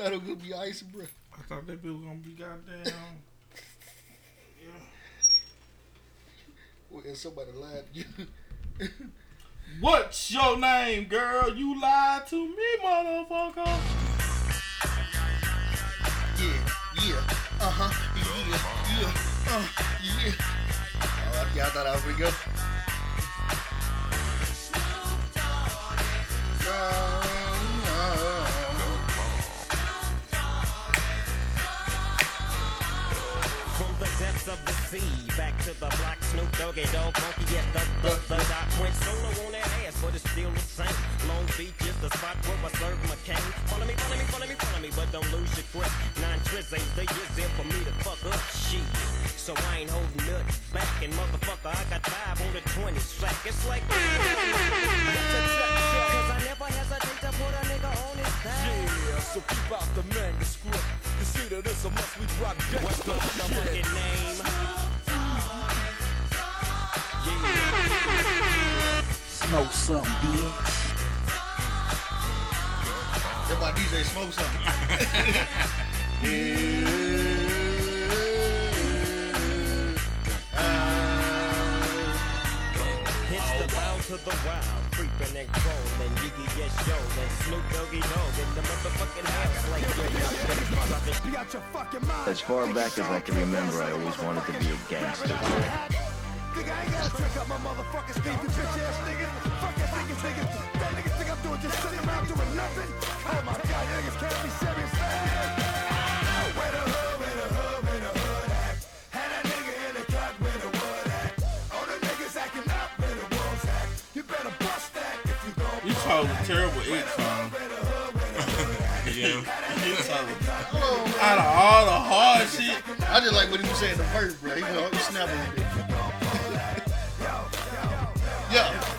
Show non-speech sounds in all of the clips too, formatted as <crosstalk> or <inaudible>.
thought it was gonna be icy, bro. I thought that bitch was gonna be goddamn. Yeah. Well, somebody lied to you. <laughs> What's your name, girl? You lied to me, motherfucker. Yeah, yeah, uh huh, yeah, yeah, uh, huh. yeah. Oh, y'all thought I was pretty good. Depths of the sea, back to the block, Snoop Doggy Dogg, Monkey at the, the, the dot. Went solo on that ass, but it's still the same. Long Beach is the spot where I serve my cane. Follow me, follow me, follow me, follow me, but don't lose your grip. Nine tris ain't the years there for me to fuck up shit. So I ain't holding nothing back, and motherfucker, I got five on the 20 slack. It's like, <laughs> cause I never hesitate to put a nigga on his back. Yeah, so keep out the manuscript. Consider this a must we drop dead. What's the motherfucking name? Smoke something, bitch. That's why DJ smoke something. <laughs> It's the bound to the wild, creeping and crawling, Yiggy yes yo, and Snoop Doggy Dogg in the motherfucking house like yo, Be out your fucking mind. As far back as I can remember, I always wanted to be a gangster. Nigga, I ain't gotta trick up my motherfucking Steve, you bitch ass nigga. Fuck that niggas, niggas. That niggas think I'm doing just sitting around doing nothing. Oh my god, niggas can't be serious, man. Where the hood, where the hood, where the hood at? Had that nigga in the cut where the wood at. All the niggas acting up where the wolves at. You better bust that if you gon' You chose terrible X song. <laughs> Yeah. You chose out of all the hard shit. I just like what he was saying the first, bro. He went he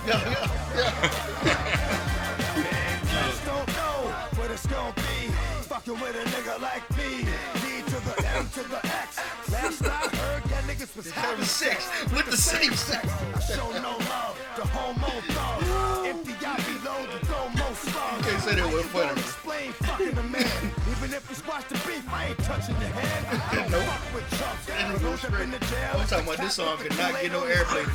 Yeah, yeah, yeah. Fucking with a nigga like me. D to the M to the X. Last I heard, that niggas was having sex with the same sex. I show no love to homo thug. Empty I below the domo slug. can't say that funny. explain fucking a man. Even if we squash the beef, I ain't touching your hand. I don't Nope. fuck with chumps. Ain't no Those up in the jail. I'm talking about this song could not get no airplay.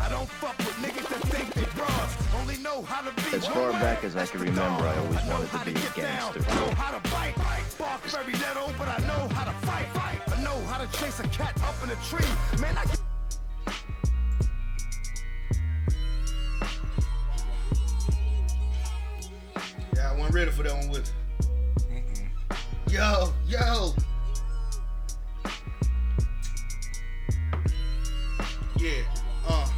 I don't fuck with niggas that think they bras. Only know how to be As far back as I can remember, I always wanted to be a gangster. I know how to bite, bark very little, but I know how to fight. I know how to chase a cat up in a tree. Man, I Yeah, I wasn't ready for that one with it. Yo, yo. Yeah, uh,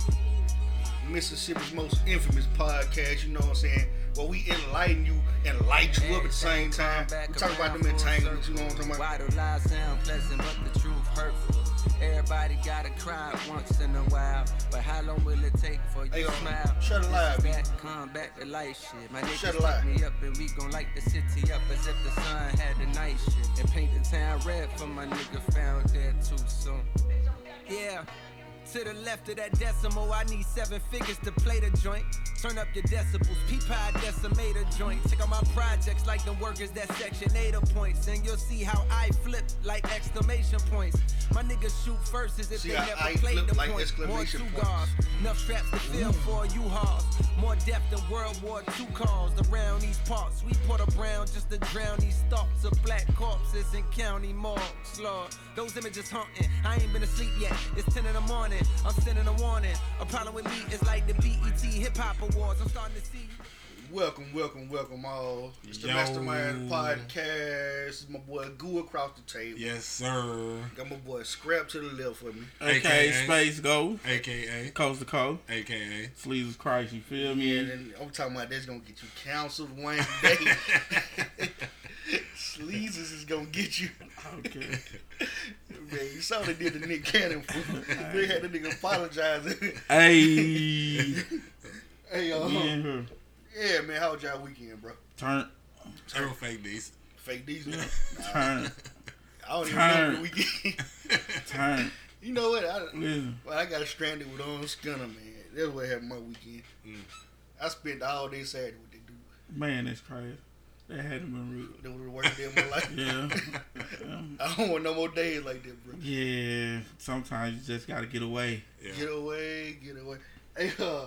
Mississippi's most infamous podcast, you know what I'm saying? Well, we enlighten you and light you up at the same time. We talk about them entanglements, you know what I'm talking about? Why do lies sound pleasant, but the truth hurtful? Everybody gotta cry once in a while, but how long will it take for you Hey, to smile? shut it This live, is B. that Come back to life shit. My niggas live. me up and we gon' light the city up as if the sun had the night shit. And paint the town red for my nigga found dead too soon. Yeah. To the left of that decimal, I need seven figures to play the joint. Turn up your decibels, P-Pie decimator joint. Check out my projects like them workers that section 8 points. And you'll see how I flip like exclamation points. My niggas shoot first as if See they how never I played the like point. More two guards, enough straps to fill for you hauls. More depth than World War II calls. Around these parts, we put a brown just to drown these thoughts of black corpses in county morgues. Lord, those images haunting. I ain't been asleep yet. It's 10 in the morning. I'm sending a warning. A problem with me is like the BET Hip Hop Awards. I'm starting to see. Welcome, welcome, welcome all. It's the Yo. Mastermind Podcast. It's my boy Goo across the table. Yes, sir. Got my boy Scrap to the left of me. AKA AKA. Space Go, AKA. coast to coast. AKA. Sleeves Christ, you feel me? And I'm talking about that's gonna get you counseled one day. <laughs> <laughs> Sleezes is gonna get you. Okay. <laughs> Man, you saw they did the Nick Cannon fool. <laughs> They had the nigga apologizing. Hey. <laughs> hey, uh, we in here. yeah, man, how was y'all weekend, bro? Turn. Turn fake these. Fake these, man. <laughs> Turn. I don't even Turn. know the weekend. Turn. you know what? I, Listen. well, I got stranded with on Skinner, man. That's what happened my weekend. Mm. I spent all day Saturday with that dude. Man, that's crazy. That hadn't been real. That was the worst day of my life. <laughs> Yeah. <laughs> I don't want no more days like that, bro. yeah. Sometimes you just gotta get away. Yeah. Get away, get away. Hey, uh,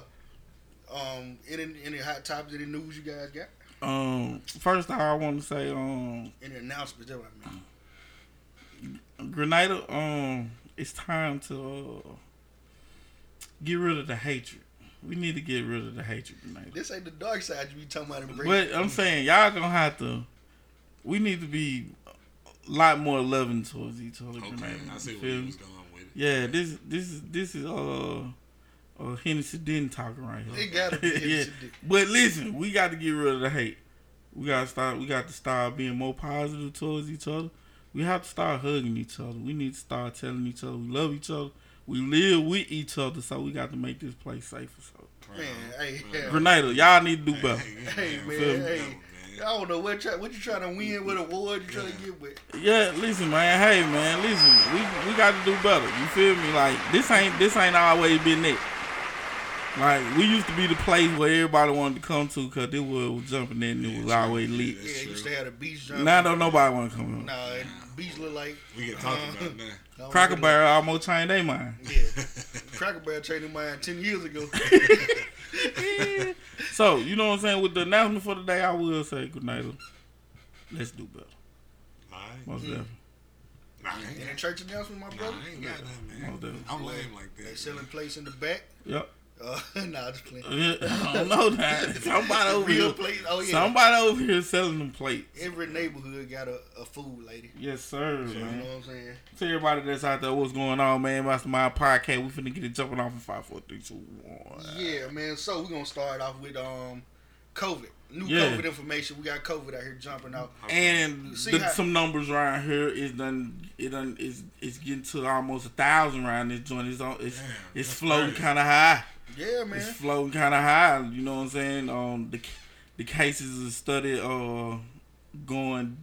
um, any any hot topics, any news you guys got? Um, first I want to say, um, Any announcements? That's what I mean. Grenada, um, it's time to uh, get rid of the hatred. We need to get rid of the hatred, Grenada. This ain't the dark side you be talking about. in break. But I'm saying y'all gonna have to. We need to be a lot more loving towards each other. Okay, Grenada. I see You where feel was going with it. Yeah, this this is this is uh uh Hennessy Denton talking right here. It gotta be <laughs> yeah. But listen, we got to get rid of the hate. We gotta start. We got to start being more positive towards each other. We have to start hugging each other. We need to start telling each other we love each other. We live with each other, so we got to make this place safer. So, man, hey, yeah. Grenada, y'all need to do better. Hey, man, Feel me? hey. Man. I don't know what try, what you trying to win, what award you trying to get with. Yeah, listen, man. Hey, man, listen. We we got to do better. You feel me? Like this ain't this ain't always been it. Like we used to be the place where everybody wanted to come to because it was jumping in. It was always lit. Yeah, That's you used true. to have the beach jump. Now don't nobody want to come. Nah, and beach look like We get talked uh-huh. about it now. Cracker look Barrel almost changed their mind. Yeah, <laughs> Cracker Barrel changed mine ten years ago. <laughs> So you know what I'm saying. With the announcement for the day, I will say good night. Let's do better. Alright. Most mm-hmm. definitely. Nah, I ain't Any got, church announcement, my nah, brother? I ain't got that, man. Most definitely. I'm lame like that. They selling place in the back. Yep. Uh, <laughs> nah, just playing. I don't know that. <laughs> Somebody over Real here. place. Oh yeah. Somebody over here selling them plates. Every neighborhood got a, a food lady. Yes, sir, You know what I'm saying? Tell everybody that's out there what's going on, man. Mastermind Podcast. We finna get it jumping off in five, four, three, two, one. Yeah, man. So we're gonna start off with um COVID. New Yeah. COVID information. We got COVID out here jumping out. And See the, how- some numbers around here is done. It done is it's getting to almost a thousand around this joint. It's on. It's Damn, it's floating kind of high. Yeah, man. It's floating kind of high. You know what I'm saying? Um, the the cases are studied uh going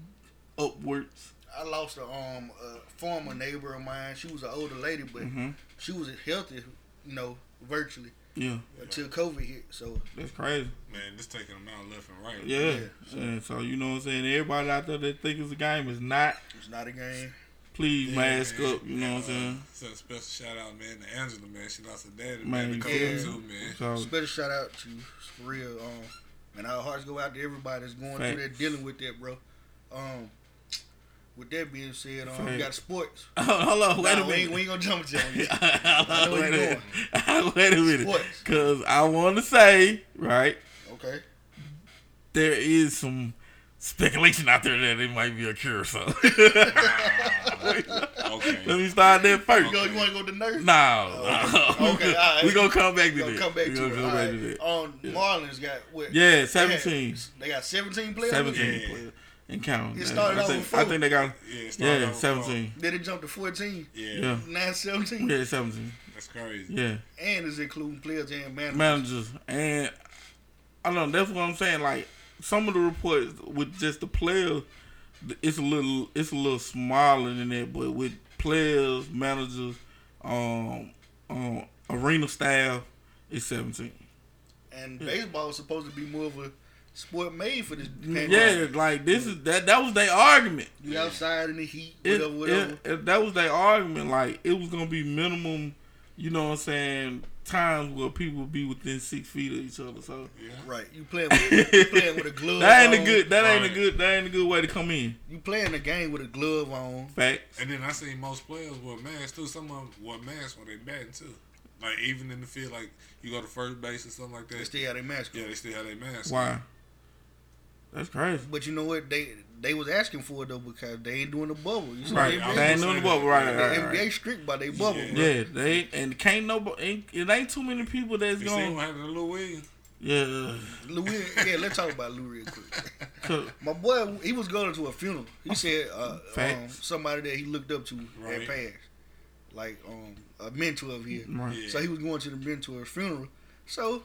upwards. I lost a um a former neighbor of mine. She was an older lady, but hmm she was healthy, you know, virtually Yeah, until COVID hit. So that's crazy. Man, this taking them out left and right. Yeah. Yeah. And so you know what I'm saying? Everybody out there that think it's a game is not. it's not a game. Please Yeah, mask man. up. You know what I'm And, saying? uh, So a special shout out, man, to Angela, man. She lost her daddy, Man, man. you To feel COVID me? too, man. So Special shout out to you, for real. Um, and our hearts go out to everybody that's going Facts. through that, dealing with that, bro. Um, with that being said, um, we got sports. <laughs> hold on, wait Nah, a we, ain't, minute. we ain't gonna jump to that. yet. <laughs> Hold on, know wait, a you <laughs> wait a minute. Sports. Cause I want to say right Okay. there is some speculation out there that it might be a cure. So <laughs> Okay. let me start there first. You, go, you want to go to the nurse? No, Okay, all right. we gonna come back to gonna that. come back we to gonna it. come back right. to that. Um, Marlins got what? Yeah, They had- 17. They got 17 players. 17 Yeah. players and count. It started I off think, with I think they got Yeah, it yeah off 17. Then it jumped to 14. Yeah, Yeah, 9 17. yeah 17. that's crazy. Yeah. And it's including players and managers. managers and I don't know. That's what I'm saying. Like some of the reports with just the players, it's a little it's a little smaller than that. But with players, managers, um, um, arena staff, it's 17. And baseball is supposed to be more of a sport made for this. Yeah, pandemic. like this is that that was their argument. You outside in the heat, It, whatever, whatever. it- it- that was their argument. Like it was gonna be minimum. You know what I'm saying? Times where people be within six feet of each other. So yeah. right. You playing with, you playing with a glove that ain't a good. That ain't a good. That ain't a good way to come in. You playing a game with a glove on. Facts. And then I seen most players wear masks too. Some of them wear masks when they batting too. Like even in the field, like you go to first base or something like that. They still have their mask. Yeah, they still have their mask. Why? That's crazy. But you know what? They they was asking for it though because they ain't doing the bubble. You see Right. the They ain't doing the bubble. Right. the right, NBA right. strict by their bubble. Yeah. bro. Yeah, they ain't, and can't no. Ain't, it ain't too many people that's You see going. what happened to Lou Williams? Yeah. Lou, yeah, let's talk about Lou real quick. <laughs> My boy, he was going to a funeral. He said uh, um, somebody that he looked up to Right. had passed, like um, a mentor of his. Right. Yeah. So he was going to the mentor's funeral. So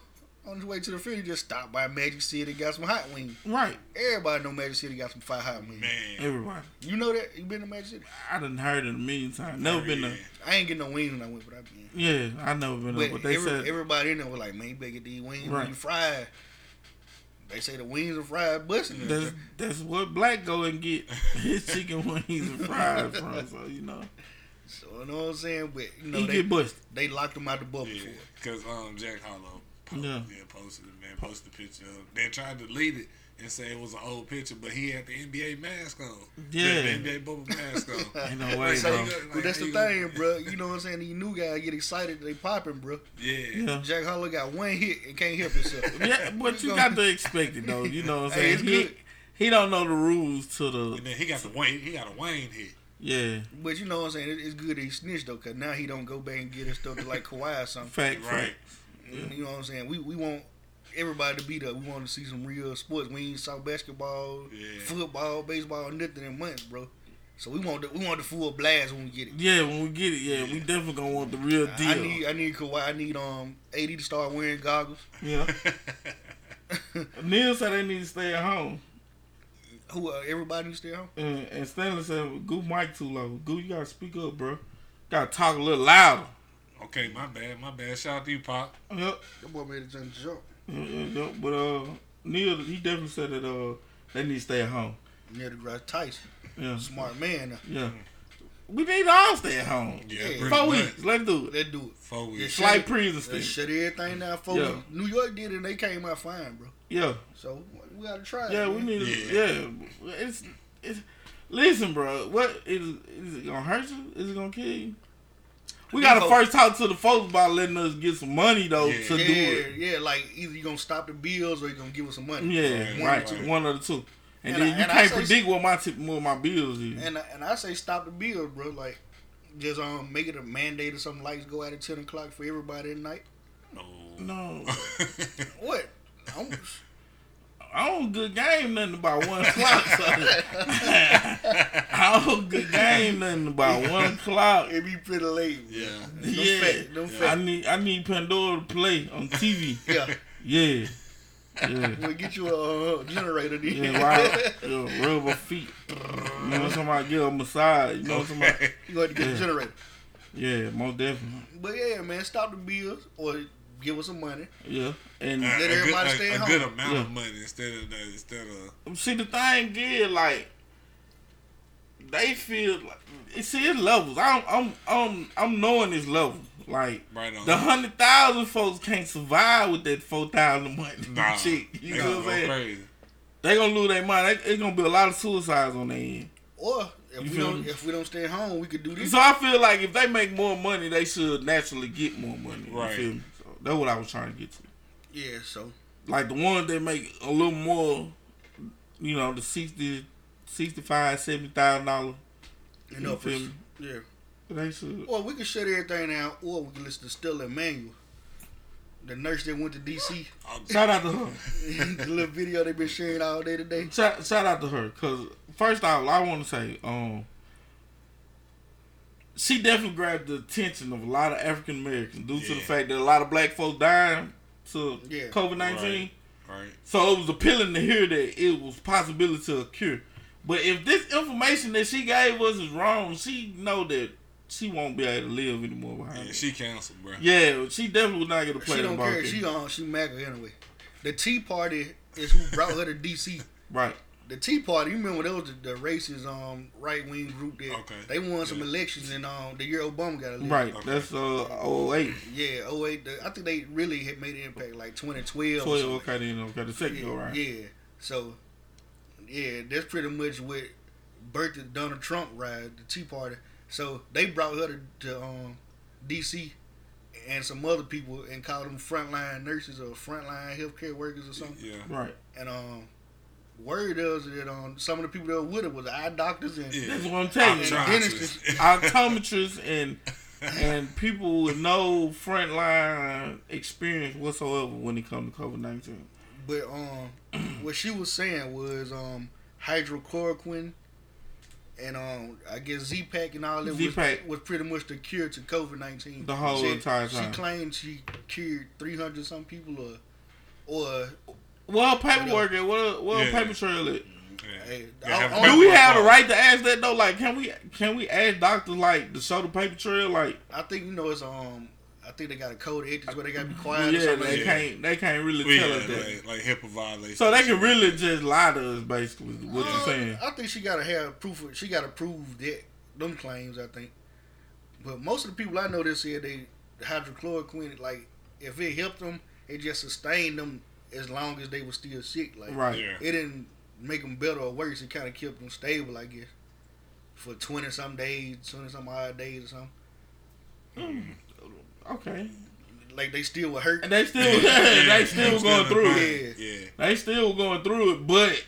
on his way to the field, he just stopped by Magic City, got some hot wings. Right. Everybody know Magic City got some fire hot wings. Man, Everybody. You know that? You been to Magic City? I done heard it a million times. Never been yeah. to. I ain't getting no wings when I went, but I been. Yeah, I never been But there. But they every, said. everybody in there was like, man, you better get these wings Right. when you fried. They say the wings are fried busting. That's that's what Black go and get <laughs> his chicken wings and fried from. So you know So you know what I'm saying? But you know he they, get busted. they locked him out the bubble Yeah, for it. because um, Jack Harlow po- Yeah. yeah. posted it, man. Posted a picture of They tried to delete it and say it was an old picture, but he had the NBA mask on. Yeah. The, the NBA bubble mask on. <laughs> Ain't no way, So, bro. Like, but that's the you- thing, bro. You know what I'm saying? These new guys get excited, they popping, bro. Yeah. Yeah. Jack Harlow got one hit and can't help himself. <laughs> Yeah, but you got to expect it though. You know what I'm Hey, saying? it's he, good. he don't know the rules to the And then he got the Wayne. He got a Wayne hit. yeah. But you know what I'm saying? It's good that he snitched though, cause now he don't go back and get his stuff to like Kawhi or something. Fact, Right. fact. You know what I'm saying? We we want everybody to be there. We want to see some real sports. We ain't saw basketball, Yeah. football, baseball, nothing in months, bro. So we want the, we want the full blast when we get it. Yeah, when we get it, yeah, we definitely gonna want the real deal. I need I need Kawhi. I need um AD to start wearing goggles. yeah. <laughs> Neil said they need to stay at home. Who uh, everybody needs to stay home. And, and Stanley said, "Goo mic too low. Goo, you gotta speak up, bro. Gotta talk a little louder." Okay, my bad. My bad. Shout out to you, Pop. Yep. That boy made a jump jump. Yeah, yeah, yeah. But uh, Neil, he definitely said that uh, they need to stay at home. Neil deGrasse, Tyson, Yeah. smart man. Yeah. We need to all stay at home. Yeah, Yeah. Four much. weeks. Let's do it. Let's do it. Four Yeah, weeks. shut Slight it- prison Let's shut everything down. For Yeah. New York did it, and they came out fine, bro. Yeah. So we gotta try. it, Yeah, we need to. Yeah. Yeah. It's, it's, listen, bro. What is, is it gonna hurt you? Is it gonna kill you? We gotta Depot. first talk to the folks about letting us get some money though Yeah. to yeah, do it. yeah, like either you gonna stop the bills or you gonna give us some money. Yeah, One or right. two. One of the two. And, And I- then you and can't say- predict what my tip, what my bills is. And I- and I say stop the bills, bro. Like just um make it a mandate or something. Lights go out at ten o'clock for everybody at night. No. no, <laughs> What? I'm, I don't good game nothing about one o'clock. So. <laughs> I don't good game nothing about one o'clock. it be pretty late. yeah. Them Yeah, fat- them I fat- need I need Pandora to play on TV. Yeah, Yeah, yeah. <laughs> we'll get you a uh, generator. Then. Yeah, right. <laughs> Yeah, rubber feet. You know, somebody get a massage. You know, somebody. Okay. you got to get Yeah. a generator. Yeah, most definitely. But yeah, man, stop the bills or give us some money. Yeah, and A, a Let good, everybody a, stay a good amount Yeah. of money instead of that, instead of see the thing is like they feel like see it's levels. I'm I'm I'm I'm knowing this level. Like right on. the hundred thousand folks can't survive with that four thousand money <laughs> Nah, chick. You they know gonna what I'm go saying? crazy. They gonna lose their mind. It's gonna be a lot of suicides on their end. Or if You we don't me? if we don't stay home, we could do this. So I feel like if they make more money, they should naturally get more money. You Right. Feel me? So that's what I was trying to get to. Yeah, so Like the ones that make a little more, you know, the 60, 65, 70,000 dollars. you know, for, feel me? yeah. They should. Or we can shut everything down, or we can listen to Stella Immanuel, the nurse that went to DC. Oh, <laughs> Shout out to her. <laughs> the little video they've been sharing all day today. Shout, shout out to her. Cause first off, I want to say, um, she definitely grabbed the attention of a lot of African Americans due to the fact that a lot of black folks dying to Yeah. COVID nineteen. Right. Right. So it was appealing to hear that it was possibility to a cure. But if this information that she gave us is wrong, she know that she won't be able to live anymore behind Yeah, it. she canceled, bro. Yeah, she definitely was not gonna play She the don't ball. care. She on. She MAGA anyway. The Tea Party is who brought her to DC. right. The Tea Party, you remember that was the, the racist um right wing group that Okay. they won some elections in um the year Obama got elected. Right. Okay. That's uh 08. Yeah, 08. The, I think they really had made an impact like 2012. 12, something. okay, then okay, the second yeah, go round. Yeah. So, yeah, that's pretty much what birthed the Donald Trump ride, the Tea Party. So they brought her to, to um, D.C. and some other people and called them frontline nurses or frontline healthcare workers or something. Yeah. Right. And um, word is that um, some of the people that were with her was eye doctors and Yeah. That's what I'm telling you. dentists. Optometrists and and people with no frontline experience whatsoever when it comes to COVID nineteen. But um, <clears throat> what she was saying was um, hydrochloroquine and um, I guess Z-Pack and all that was, Z-Pack. was pretty much the cure to COVID nineteen. The whole entire time. She claimed she cured three hundred some people, or or Well, paperwork at what what Yeah. paper trail it. Yeah. hey, Yeah, have I- the I- Do we have the right to ask that though? Like, can we can we ask doctors like to show the paper trail? Like, I think you know it's um I think they got a code of ethics where they got to be quiet. or yeah, something they like that. can't they can't really Well, tell yeah, us that. like, like HIPAA violation. So they can really just lie to us, basically. What you Uh, saying? I think she gotta have proof. Of, she gotta prove that them claims. I think, but most of the people I know that said they hydrochloroquine, like if it helped them, it just sustained them as long as they were still sick. Like Right. Yeah. it didn't make them better or worse. It kind of kept them stable, I guess, for twenty some days, twenty some odd days or something. Okay. Like they still were hurt. And <laughs> <laughs> they still they still going through it. Yeah. Yeah. They still going through it, but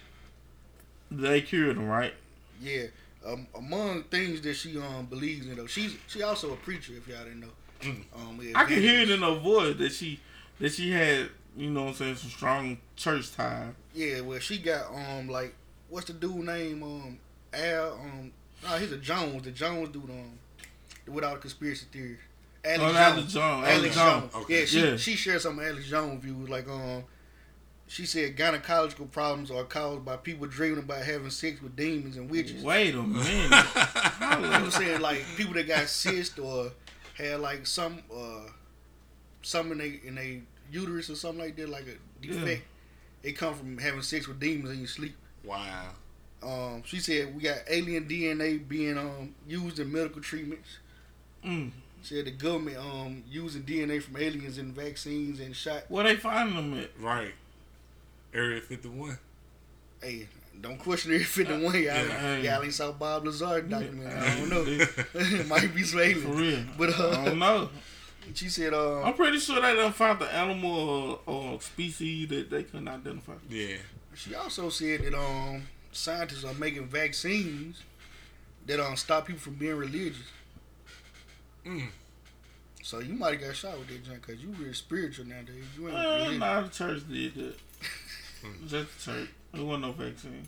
they cured them, right? Yeah. Um, among things that she um believes in though, she's she also a preacher. If y'all didn't know, um, Mm. I can hear it in her voice that she that she had, you know what I'm saying, some strong church ties. Yeah, well, she got um like what's the dude name um Al um no he's a Jones the Jones dude um without a conspiracy theories. Alex Oh, Jones. Alex Jones. Alex Alex Jones. Jones. Okay. Yeah, she Yeah. she shared some of Alex Jones views like um she said gynecological problems are caused by people dreaming about having sex with demons and witches. Wait a minute. <laughs> I'm saying like people that got cyst or had like some uh some in they in they uterus or something like that, like a defect. It come from having sex with demons in your sleep. Wow. Um, she said we got alien DNA being um used in medical treatments. Mm. Said the government um using DNA from aliens in vaccines and shot. Where they finding them at? Right. Area 51. Hey, don't question Area 51. Y'all, Yeah. y'all ain't saw Bob Lazar documentary. I don't know. It <laughs> <laughs> might be some aliens. For real. But I uh, don't know. She said uh, I'm pretty sure they done found the animal or, or species that they couldn't identify. Yeah. She also said that um scientists are making vaccines that um stop people from being religious. Mm. So you might have got shot with that junk because you real spiritual nowadays. You ain't Uh, religious. nah, the church did that. <laughs> Just the church. There wasn't no vaccine.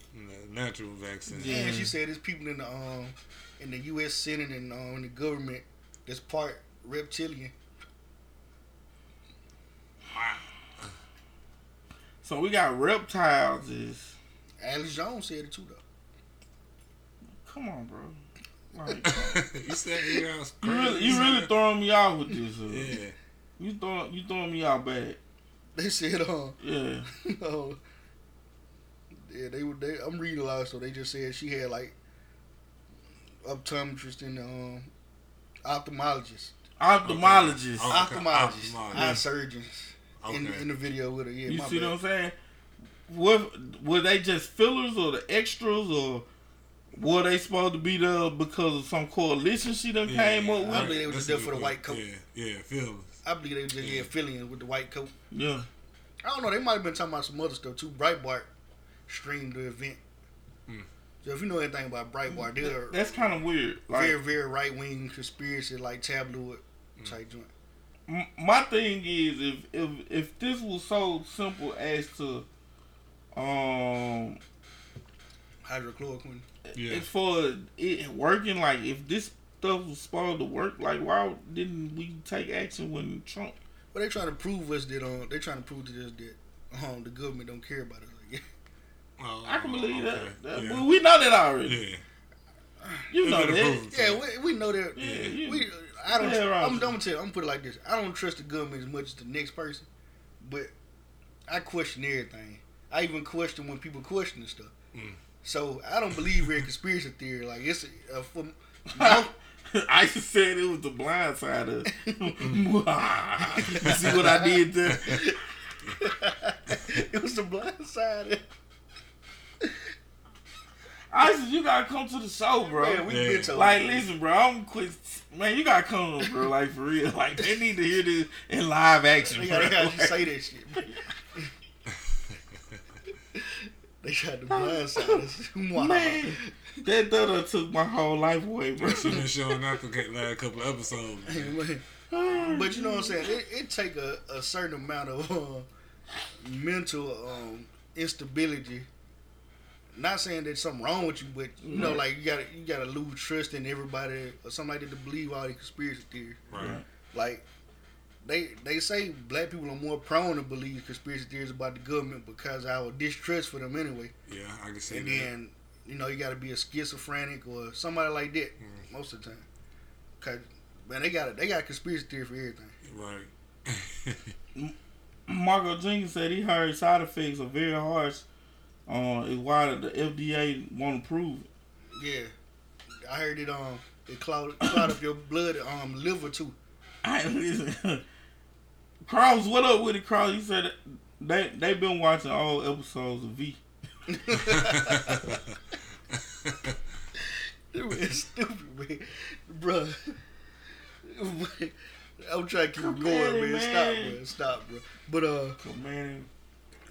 Natural vaccine. Yeah. And she said there's people in the um in the U.S. Senate and um, in the government that's part reptilian. So we got reptiles. Is Alex Jones said it too though. come on, bro. Like, <laughs> you said you guys you really, crazy. you really throwing me out with this. Uh, Yeah. You throwing you throwing me out bad. They said um Yeah. <laughs> oh, yeah they were they I'm reading a lot so they just said she had like optometrist and um ophthalmologist. Ophthalmologist. Oh, okay. ophthalmologists, Ophthalmologist. eye surgeons in, Okay. in the video with her. Yeah, you my see bad. what I'm saying? What were they just fillers or the extras or were they supposed to be there because of some coalition she done came up with? I believe they was just That's there for the white coat. Yeah, yeah, feelings. I believe they was just yeah, filling with the white coat. Yeah. I don't know. They might have been talking about some other stuff too. Breitbart streamed the event. Hmm. So if you know anything about Breitbart, they're That's kind of weird. Like very very right wing conspiracy like tabloid Hmm. type joint. M- my thing is if if if this was so simple as to um Hydrochloroquine. Yeah. as far as it working like if this stuff was supposed to work like why didn't we take action when Trump But they trying to prove us that um they trying to prove to us that um the government don't care about us. Like, Oh, <laughs> I can believe okay. that, That- Yeah. well, we know that already Yeah. you know They better that prove yeah, we, we know that. Yeah, you- we I don't. Yeah, I'm. I'm gonna tell. you, I'm gonna put it like this. I don't trust the government as much as the next person, but I question everything. I even question when people question the stuff. Mm. So I don't believe in conspiracy theory. Like it's uh, for no, <laughs> I said it was the blind side of <laughs> you see what I did there <laughs> it was the blind side. I said you gotta come to the show bro Man, we Yeah. been told. Like, listen, bro, I'm quit. Man, you gotta come, bro. Like for real. <laughs> Like they need to hear this in live action. they Bro. gotta have you <laughs> say that shit. <laughs> they tried to blindside us. Wow. Man, that done took my whole life away, bro. She been showing out the last couple episodes. Man. But you know what I'm saying? It, it take a, a certain amount of uh, mental um, instability. Not saying there's something wrong with you, but you know, Right. like you gotta you gotta lose trust in everybody or something like that to believe all these conspiracy theories. Right. Like they they say black people are more prone to believe conspiracy theories about the government because our distrust for them anyway. Yeah, I can see And that. then you know you got to be a schizophrenic or somebody like that mm. most of the time. Cause Man, they got a, they got a conspiracy theory for everything. Right. <laughs> Marco Jenkins said he heard side effects are very harsh. Uh, is why the FDA won't approve it. Yeah, I heard it. Um, it cloud cloud up your blood, um, liver too. I listen. Cross, what up with it, Cross? You said they they been watching all episodes of V. <laughs> It was stupid, man, bro. <laughs> I'm trying to keep Come going, man. man. Stop, bro. Stop, bro. But uh, man,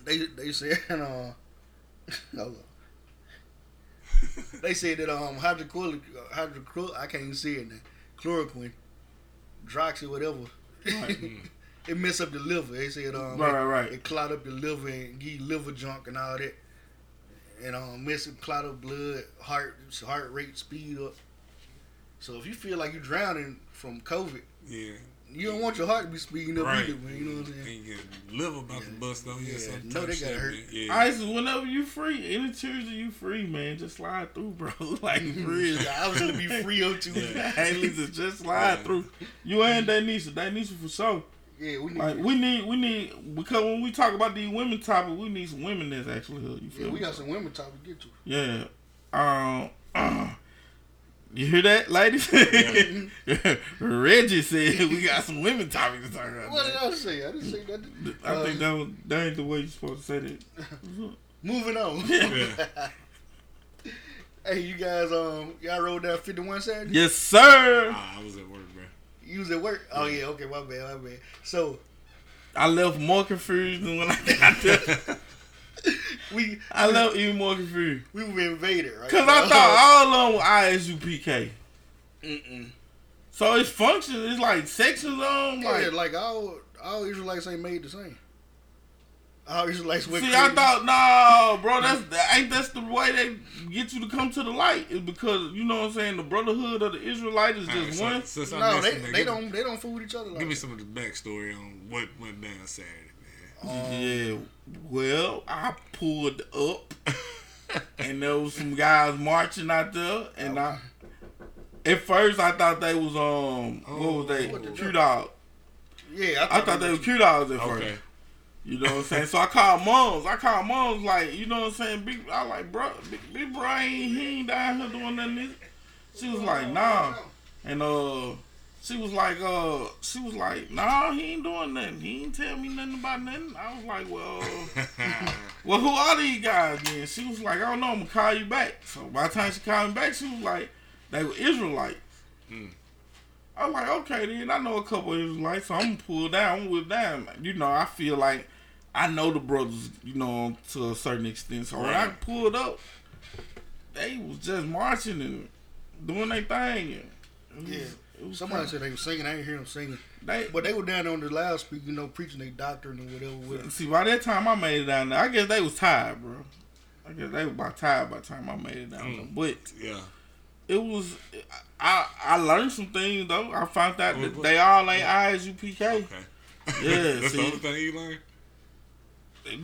they they said <laughs> uh, hold on. they said that um hydrochloric hydrochlor I can't even see it now chloroquine, droxy whatever. <laughs> it mess up the liver. They said um Right, right, right. it clot up your liver and give you liver junk and all that, and um mess up clot up blood, heart heart rate speed up. So if you feel like you're drowning from COVID, Yeah. You don't want your heart to be speeding up Right. either, man. You know what I'm saying? And your liver about to bust on you. Yeah, or some no, type they shit, gotta hurt. man. Yeah. ISIS, whenever you free, any Tuesday you free, man, just slide through, bro. <laughs> like for real. I was gonna be <laughs> free on Tuesday. <laughs> hey, listen, just slide through. You and Danisha, Danisha for sure. Yeah, we need. Like we need, we need because when we talk about these women topic, we need some women that's actually here. You feel yeah, we me? got some women talk to get to. Yeah. Um. <clears throat> uh, you hear that, ladies? <laughs> Reggie said we got some women topics to talk about. What did I say? I didn't say nothing. I Uh, think that was that ain't the way you're supposed to say that. <laughs> Moving on. Yeah. <laughs> hey, you guys, um, y'all rolled down 51 Saturday? Yes, sir. Ah, I was at work, bro. You was at work? Oh, yeah, okay, my bad, my bad. So, I left more confused than when I got there. We I love even more confused. we were invaded, right? Cause I <laughs> thought all of them were ISUPK. Mm-mm. So it's functions. It's like sections on. Yeah, Like, like, all, all Israelites ain't made the same. All Israelites went see, crazy. I thought no, bro. <laughs> That's that ain't that's the way they get you to come to the light. Is because you know what I'm saying. The brotherhood of the Israelites is Alright, just so- one. since I No, missed they, they don't they don't fool with each other like Give me that. some of the backstory on what went down Saturday, man. Um, Yeah, well, I pulled up, <laughs> and there was some guys marching out there, and I. At first, I thought they was um, what was they? What the Q dog. Yeah, I thought they was Q dogs at first. Okay. You know what I'm saying? So I called moms. I called moms like, you know what I'm saying? Big, I like, bro, big, big bro, ain't, he ain't down here doing nothing. This. She was like, nah, and uh, she was like, uh, she was like, nah, he ain't doing nothing. He ain't tell me nothing about nothing. I was like, well, <laughs> well, who are these guys then? She was like, I don't know. I'm gonna call you back. So by the time she called me back, she was like, they were Israelites. I was like, okay, then I know a couple of Israelites, so I'm gonna pull down, I'm with down. You know, I feel like I know the brothers, you know, to a certain extent. So when I pulled up, they was just marching and doing their thing. And Yeah. It was Somebody kinda- said they were singing. I ain't hear them singing, they, but they were down there on the loudspeaker, you know, preaching their doctrine or whatever. With see by that time I made it down there. I guess they was tired, bro. I guess they was about tired by the time I made it down there. Mm. But Yeah. it was, I I learned some things though. I found out that what- they all ain't ISUPK. Okay. Yeah, <laughs> That's see. the only thing you learned?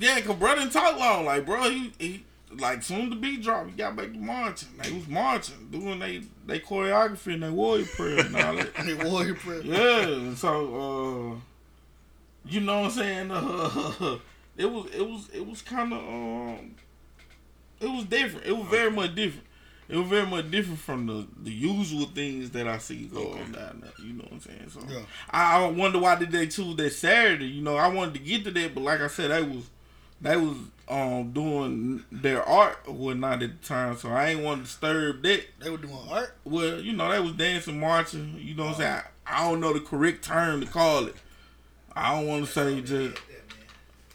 Yeah, cause brother didn't talk long. Like, bro, he, he like soon the beat dropped, he got back to marching. They was marching, doing they they choreography and they warrior prayer and all that. <laughs> they warrior prayer. Yeah, so uh, you know what I'm saying? Uh, <laughs> it was it was it was kind of um, it was different. It was very much different. It was very much different from the, the usual things that I see go on down there. You know what I'm saying? So Yeah. I, I wonder why did they choose that Saturday? You know, I wanted to get to that, but like I said, they was they was um doing their art or whatnot at the time, so I ain't want to disturb that. They were doing art. Well, you know, they was dancing, marching. You know what I'm saying? I, I don't know the correct term to call it. I don't want to say just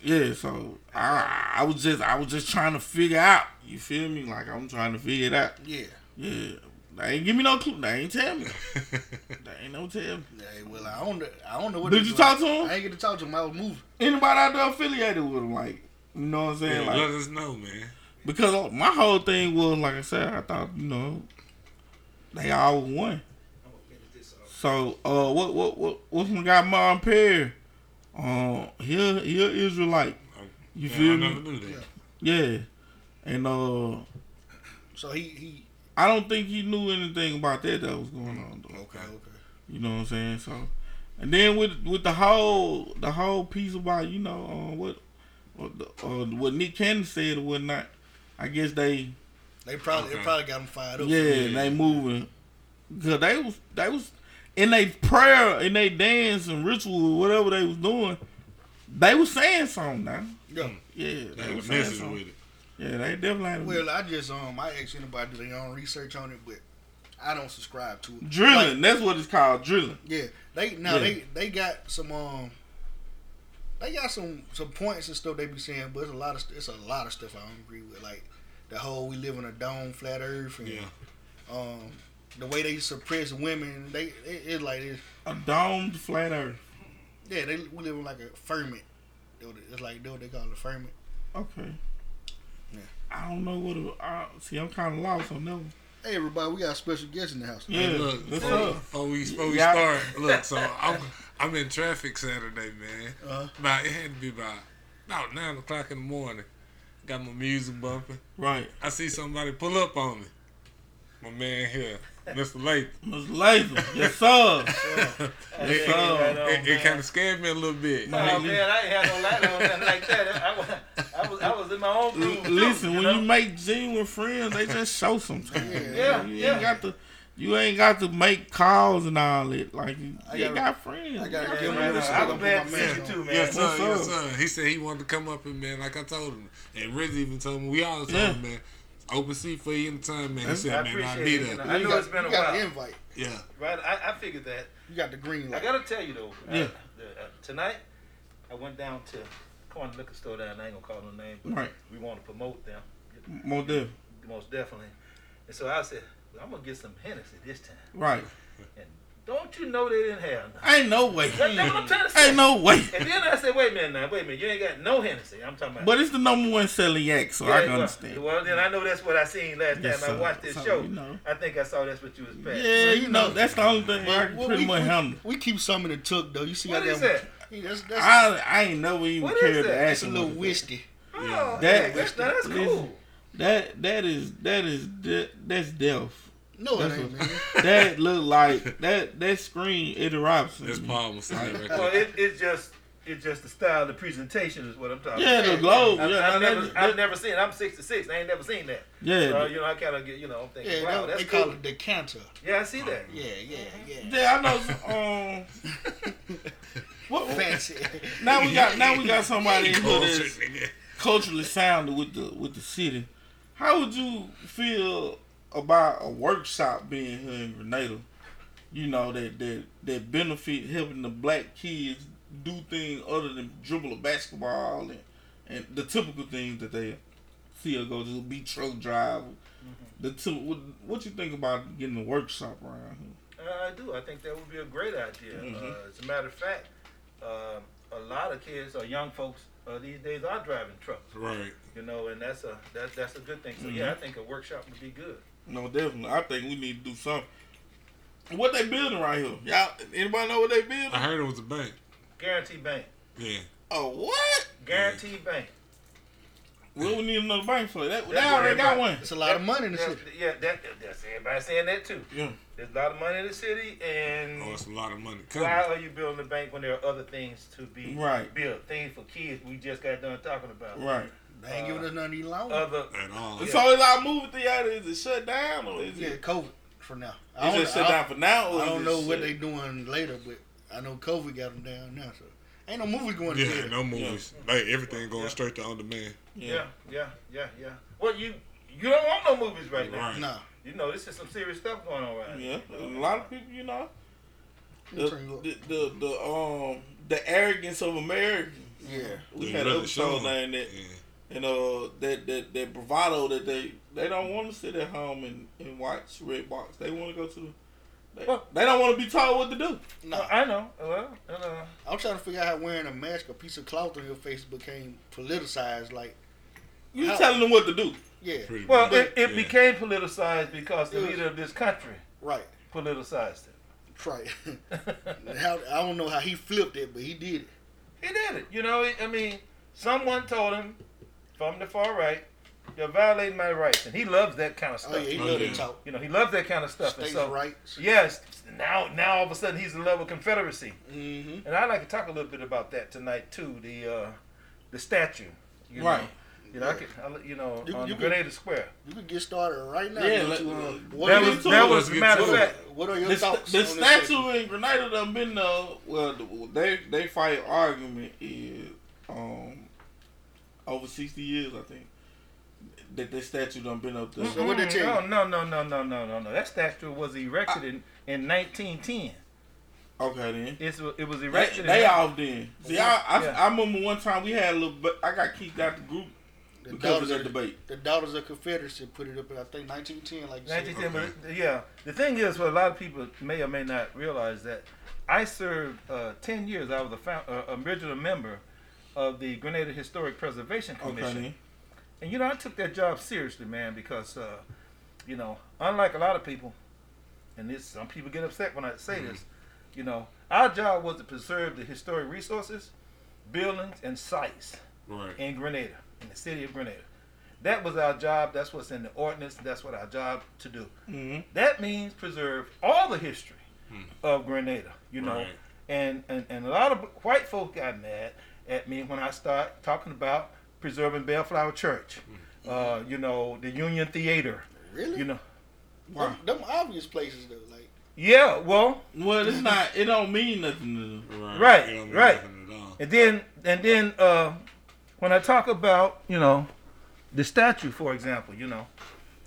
yeah. So I I was just I was just trying to figure out. You feel me? Like I'm trying to figure it out. Yeah. Yeah. They ain't give me no clue. They ain't tell me. <laughs> they ain't no tell me. Hey, well, I don't. know- I don't know what. Did you talk to him? I ain't get to talk to him. I was moving. Anybody out there affiliated with them? Like, you know what I'm saying? Yeah, like, let us know, man. because my whole thing was like I said, I thought you know they all won. So uh, what what what what's my guy Martin Perry? Uh, he a- he a Israelite. You Yeah, feel I me? never knew that. Yeah, and uh, So he he. I don't think he knew anything about that that was going on though. Okay. Okay. You know what I'm saying? So, and then with with the whole the whole piece about you know uh, what what, the, uh, what Nick Cannon said or whatnot, I guess they They probably they Okay. probably got them fired up. yeah, they moving because they was they was in their prayer in they dance and ritual or whatever they was doing. They was saying something now. Yeah. Yeah, They they had was a saying something. with it. Yeah, they definitely Well, I just um I asked anybody do their own research on it, but I don't subscribe to it. drilling. Like, that's what it's called, drilling. yeah, they now Yeah. they they got some um they got some some points and stuff they be saying, but it's a lot of it's a lot of stuff I don't agree with, like the whole we live in a dome, flat Earth, and Yeah. um the way they suppress women. They it, it's like it's, A domed flat earth. yeah they we live in like a firmament. It's like that's what they call it, a firmament. Okay. Yeah. I don't know what. A, I, see, I'm kind of lost on that. one. Hey everybody, we got a special guest in the house. Yeah, Hey, look, what's before, up? before we, before we Yeah. start, look, so I'm, I'm in traffic Saturday, man. Uh-huh. About, it had to be about, about 9 o'clock in the morning. Got my music bumping. Right. I see somebody pull up on me. My man here, Mr. Latham. Mr. Latham. yes, sir. It, <laughs> yes, sir. it, it kind of scared me a little bit. Oh man, I ain't had no light on nothing like that. I, was- I was I was in my own room. L- too, Listen, you when know? you make genuine friends, they just show sometimes. Yeah, you yeah. ain't got to. You ain't got to make calls and all that. Like you, I you gotta- got friends. I gotta Yeah, give him man, a I respect. was glad to see man. you too, man. Yes, sir. What's Yes, sir. He said he wanted to come up and man, like I told him, and Rizzy even told me. We all told Yeah. him, man. Open seat for you anytime, man. He I said, I man, I appreciate need it, it. you know. You I know got- it's been a you got while. the invite. Yeah. Right, I, I figured that. You got the green light. I gotta tell you though. Yeah. uh, the, uh, tonight, I went down to corner liquor store down. I ain't gonna call no name, but Right. we want to promote them More definitely. most definitely. And so I said, well, I'm gonna get some Hennessy this time. Right. And don't you know they didn't have none? Ain't no way. That's what I'm trying to say. Ain't no way. And then I said, wait a minute now, wait a minute, you ain't got no Hennessy. I'm talking about. But it's the number one selling yak, so I can well, understand. Well, then I know that's what I seen last Yes, time I watched this So, show. you know. I think I saw that's what you was paying. Yeah, you know that's the only thing I can well, pretty we, much we- handle. we keep some in the tuck though. You see, What I is that? Yeah, that's that's, I I ain't never even What is cared to that? ask that's a little what whiskey. Oh, That- hey, that's, that's cool. That that is that is de- that's death. No, it ain't, a- man. <laughs> That look like that that screen Eddie Robinson. That's Paul Messiah right Well, there. it, it's just it's just the style, of the presentation is what I'm talking Yeah, about. the globe. I've, Yeah, I've never, that- I've never seen. it. I'm 66. I ain't never seen that. yeah, So you know, I kind of get, you know, I'm thinking, Yeah, wow, they, that's they call it decanter. Yeah, I see that. Yeah, yeah, yeah. yeah. I know. Um, <laughs> what, Fancy. now we got now we got somebody in here that's culturally sound with the with the city. How would you feel about a workshop being here in Grenada? You know that that that benefit helping the black kids do things other than dribble a basketball and and the typical things that they see go to be truck drive. The two, what, what you think about getting a workshop around here? Uh, I do. I think that would be a great idea. Mhm. Uh, as a matter of fact, uh, a lot of kids or young folks uh, these days are driving trucks. Right. You know, and that's a that, that's a good thing. So Mm-hmm. yeah, I think a workshop would be good. No, definitely. I think we need to do something. What they building right here? Y'all, anybody know what they building? I heard it was a bank. Guaranty Bank. Yeah. Oh, what? Guaranty Bank. Well, we need another bank for it. that. They That's already what got one. It's a lot of money in the Yeah, city. yeah, that, that's everybody saying that too. Yeah. There's a lot of money in the city, and Oh, it's a lot of money why are you building a bank when there are other things to be Right. built? Things for kids we just got done talking about. Right. They ain't giving us nothing any longer. Other At all. So is our movie theater is it shut down or is yeah, it? COVID for now. Is it shut down for now? Or I don't it know what shut- they doing later, but I know COVID got them down now. So ain't no movies going to Yeah, theater. no movies. Like everything going straight to on demand. yeah, yeah, yeah, yeah. Well, you you don't want no movies right now. Right. Nah. You know, this is some serious stuff going on right Yeah, now. a lot of people, you know, Let the turn you up. the, the the um the arrogance of America. Yeah. We They had really an show episode 'em. named that. Yeah. And uh that that that bravado that they they don't want to sit at home and, and watch Red Box. They want to go to the they, Well- they don't want to be told what to do. No, No, I know. Well, uh, I'm trying to figure out how wearing a mask, a piece of cloth on your face became politicized. Like, You How- telling them what to do. yeah, Pretty well, much. it, it Yeah. became politicized because the was- leader of this country right, politicized it. right. <laughs> <laughs> how, I don't know how he flipped it, but he did it. He did it. You know, I mean, someone told him from the far right, You're violating my rights, and he loves that kind of stuff. Oh stuff. yeah, he Oh, love yeah. talk. You know, he loves that kind of stuff. and States' so, rights. yes, now now all of a sudden he's in love with Confederacy, Mm-hmm. and I'd like to talk a little bit about that tonight too. The uh, the statue, you Right. Know, you know, I could, I, you know, You- on you the could- Grenada Square. You can get started right now. Yeah, Go let- to, uh, what, That are was your- that was matter of fact. what are your The, thoughts? the on this statue statue? in Grenada done been uh well they they fight argument is um over sixty years I think that that statue done been up there. So what they tell you? No, no, no, no, no, no, no, no. That statue was erected in, in 1910. Okay then. It's, it was erected. they in, off then. See, I, I, Yeah. I remember one time we had a little, but I got kicked out the group The because of daughters that of debate. the Daughters of Confederacy put it up in I think 1910, like you said. 1910, but yeah. The thing is, what a lot of people may or may not realize that I served uh, 10 years. I was a found, uh, original member of the Grenada Historic Preservation Commission. then. And you know, I took that job seriously, man, because uh, you know, unlike a lot of people, and this some people get upset when I say this, you know, our job was to preserve the historic resources, buildings, and sites Right. in Grenada, in the city of Grenada. That was our job. That's what's in the ordinance. That's what our job to do. hmm That means preserve all the history of Grenada, you know. Right. And, and and a lot of white folk got mad at me when I start talking about preserving Belle Flower Church, uh, you know, the Union Theater, Really? you know. them, them obvious places though, like Yeah, well, Well, it's not. It don't mean nothing to them. Right. Right, It don't mean right. nothing at all. and then and then uh, when I talk about you know the statue, for example, you know,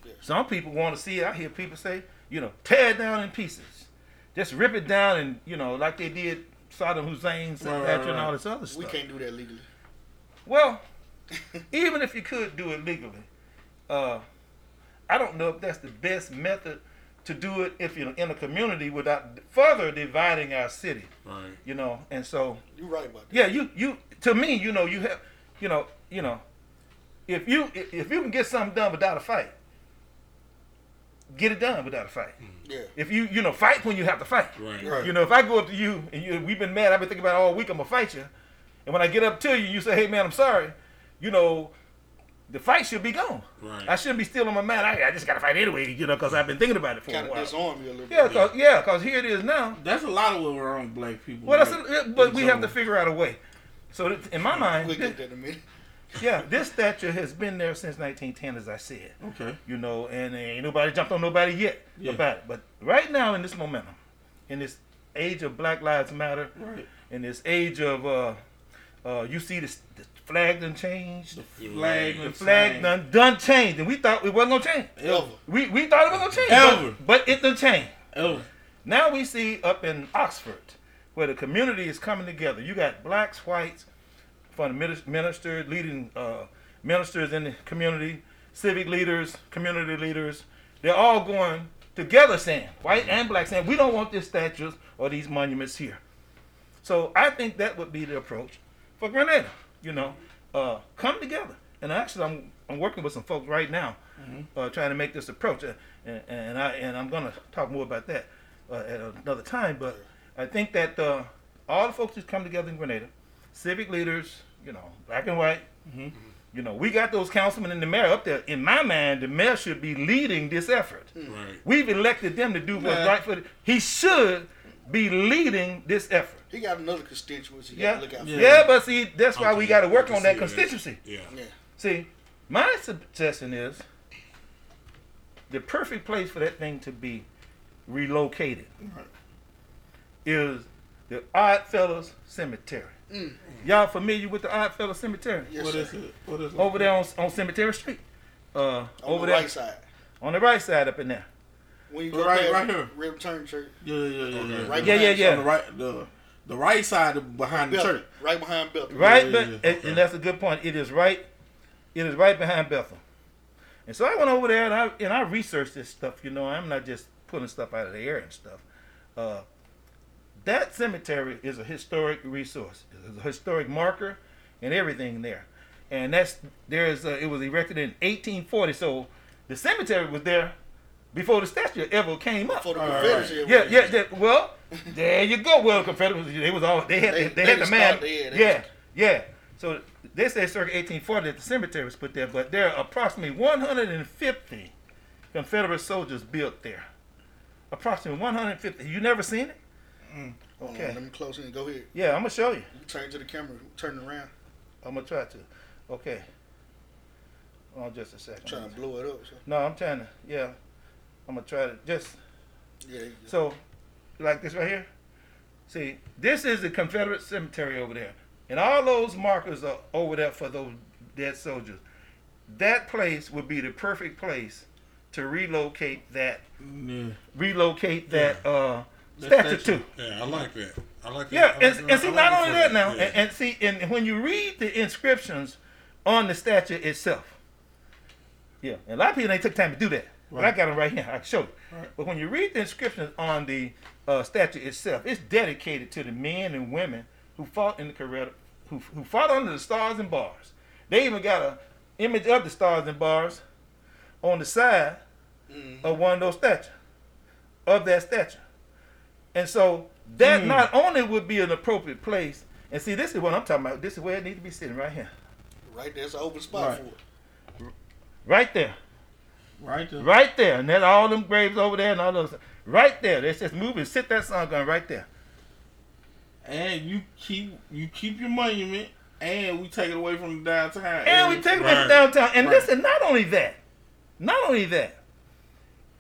Yeah. some people want to see it. I hear people say, you know, tear it down in pieces, just rip it down, and you know, like they did Saddam Hussein's Right, right, statue and all this other stuff. we can't do that legally. Well, <laughs> even if you could do it legally, uh, I don't know if that's the best method to do it if you're in a community without further dividing our city. Right. You know, and so You're right about that. yeah, you you to me, you know, you have, you know, you know, if you if if you can get something done without a fight, get it done without a fight. Mm. Yeah. If you you know fight when you have to fight. Right. Right. You know, if I go up to you and you we've been mad, I've been thinking about it all week. I'm gonna fight you, and when I get up to you, you say, "Hey man, I'm sorry." You know, the fight should be gone. Right. I shouldn't be still on my mat. I, I just gotta fight anyway. You know, because I've been thinking about it for Kind a of while. disarm you a little Yeah, bit. cause yeah, cause here it is now. That's a lot of what we're on black people. Well, that's a, but we have to figure out a way. So that- in my mind, We'll get that in a minute. Yeah, this statue has been there since 1910, as I said. Okay. You know, and ain't nobody jumped on nobody yet Yeah. about it. But right now, in this momentum, in this age of Black Lives Matter, Right. in this age of, uh, uh, you see this, the flag done changed. The flag. The flag sign. done, done changed, and we thought it wasn't gonna change. Ever. We, we thought it was gonna change, Ever. but, but it done changed. Oh, Now we see up in Oxford where the community is coming together. You got blacks, whites, from the minis- ministers, leading uh, ministers in the community, civic leaders, community leaders. They're all going together saying, white and black, saying, we don't want these statues or these monuments here. So I think that would be the approach for Grenada. You know, uh, come together. And actually, I'm I'm working with some folks right now, uh, trying to make this approach, uh, and, and I and I'm gonna talk more about that uh, at another time. But I think that uh, all the folks that come together in Grenada, civic leaders, you know, black and white. Mm-hmm. You know, we got those councilmen and the mayor up there. In my mind, the mayor should be leading this effort. Right. We've elected them to do what's Yeah. right for. The, he should be leading this effort. He got another constituency Yeah, look out for. Yeah. yeah, but see, that's why we got to work on that constituency. Yeah. Yeah. See, my suggestion is the perfect place for that thing to be relocated is the Oddfellows Cemetery. Y'all familiar with the Oddfellows Cemetery? Yes, what sir. is it? What is it? Over there on, on Cemetery Street. Uh, On over the there right side. on the right side up in there. When you go Right- past right here. Rib Turn Church. Yeah, yeah, yeah, yeah. Right Yeah, yeah, yeah. On the right, the the right side of behind the church. Right behind Bethel. Right, yeah, but yeah. and, and that's a good point. It is right. It is right behind Bethel. And so I went over there and I and I researched this stuff. You know, I'm not just pulling stuff out of the air and stuff. Uh, that cemetery is a historic resource. It's a historic marker and everything there. And that's there's uh, it was erected in 1840. So the cemetery was there before the statue ever came up. For the All Confederacy. Yeah, yeah, yeah. Well, there you go. Well, Confederacy, they was all they had. They, They- they, they had the just man. started- yeah, they yeah, just- yeah. So they say circa 1840 that the cemetery was put there, but there are approximately 150 Confederate soldiers built there. Approximately 150. You never seen it? Hold on, Okay. let me close in. Go ahead. Yeah, I'm gonna show you. You turn to the camera. Turn it around. I'm gonna try to. Okay. Hold on just a second. Trying to blow it up. So. No, I'm trying to. Yeah, I'm gonna try to just. Yeah. yeah. So, like this right here. See, this is the Confederate cemetery over there, and all those markers are over there for those dead soldiers. That place would be the perfect place to relocate that, Yeah. relocate that uh, That statue statue. Yeah, I like that. I like that. Yeah, I like and, that. and see, like not only that footage. now, Yeah. and, and see, and when you read the inscriptions on the statue itself, yeah, and a lot of people ain't took time to do that. But I got them right here. I can show you. Right. But when you read the inscriptions on the uh, statue itself, it's dedicated to the men and women who fought in the Confederate, who, who fought under the stars and bars. They even got a image of the stars and bars on the side of one of those statues, of that statue. And so that Hmm. not only would be an appropriate place, and see, this is what I'm talking about. This is where it needs to be sitting right here, Right there's an open spot Right. for it. right there, Right there. right there, and then all them graves over there and all those, right there. Let's just move and sit that sun gun right there. And you keep you keep your monument, and we take it away from the downtown. And we take it Right. to downtown. And Right. listen, not only that, not only that,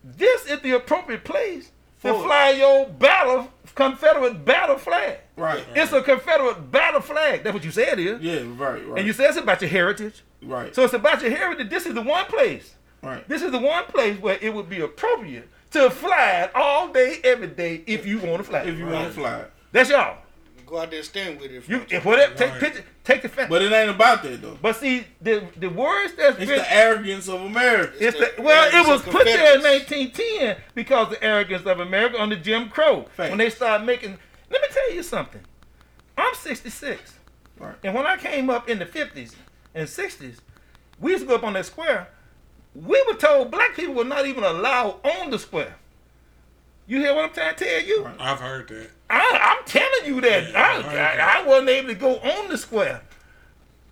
this is the appropriate place to fly your battle Confederate battle flag. right. It's a Confederate battle flag. That's what you said is. Yeah, right, right. And you said it's about your heritage. right, So it's about your heritage. This is the one place. right. This is the one place where it would be appropriate to fly it all day, every day, if you want to fly. If you want to fly, That's y'all. Go out there and stand with it. If You if whatever. Take Right. picture. Take the fan. but it ain't about that though. But see, the the words that's It's written. the arrogance of America. It's the the, well, it was put there in 1910 because the arrogance of America under Jim Crow. Facts. When they started making, let me tell you something. I'm 66, Right. and when I came up in the 50s and 60s, we used to go up on that square. We were told black people were not even allowed on the square. You hear what I'm trying to tell you? I've heard that. I, I'm telling you that Yeah, I I, that. I, wasn't able to go on the square,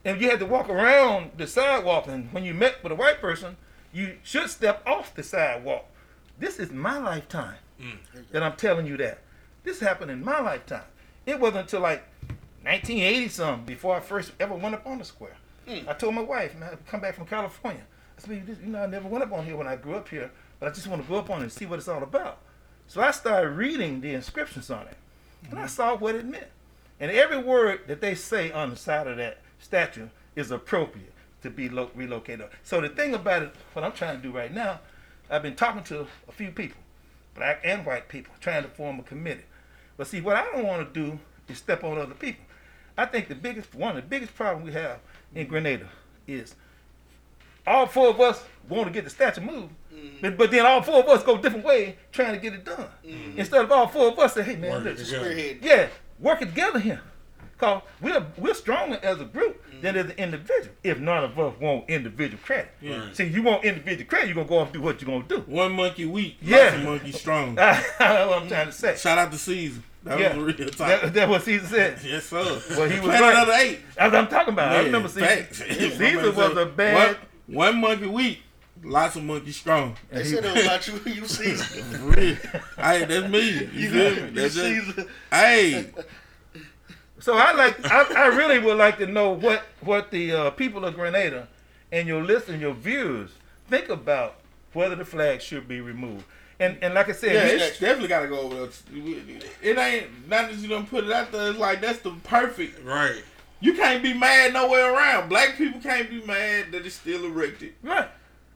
and you had to walk around the sidewalk. And when you met with a white person, you should step off the sidewalk. This is my lifetime mm. that I'm telling you that. This happened in my lifetime. It wasn't until like 1980 something before I first ever went up on the square. Mm. I told my wife, man, I come back from California. I said, you know, I never went up on here when I grew up here, but I just want to go up on it and see what it's all about. So I started reading the inscriptions on it, and I mm-hmm. saw what it meant. And every word that they say on the side of that statue is appropriate to be lo- relocated. So the thing about it, what I'm trying to do right now, I've been talking to a few people, black and white people, trying to form a committee. But see, what I don't want to do is step on other people. I think the biggest one of the biggest problem we have in Grenada is all four of us want to get the statue moved, but, but then all four of us go different ways trying to get it done. Mm. Instead of all four of us say, "Hey man, Working look, together. Spearhead. yeah, working together here, cause we're we're stronger as a group mm. than as an individual. If none of us want individual credit, Right. see, you want individual credit, you're gonna go off and do what you're gonna do. One monkey weak, Yeah. monkey strong. <laughs> That's what I'm trying to say. Shout out to Caesar. That Yeah, was a real talk. that, that's what Caesar said. <laughs> yes, sir. Well, he was Planet right. of the eight. That's what I'm talking about. I remember Caesar. facts. <laughs> Caesar was a bad. One, one monkey weak, lots of monkey strong. They said it was about you. <laughs> You see. For hey, that's me. You feel me? That's see. just, hey, So I like, I, I really would like to know what what the uh, people of Grenada and your listeners, your viewers, think about whether the flag should be removed. And and like I said, yeah, we- it's definitely got to go over there. It ain't not that you don't put it out there. It's like that's the perfect. Right. You can't be mad nowhere around. Black people can't be mad that it's still erected. right.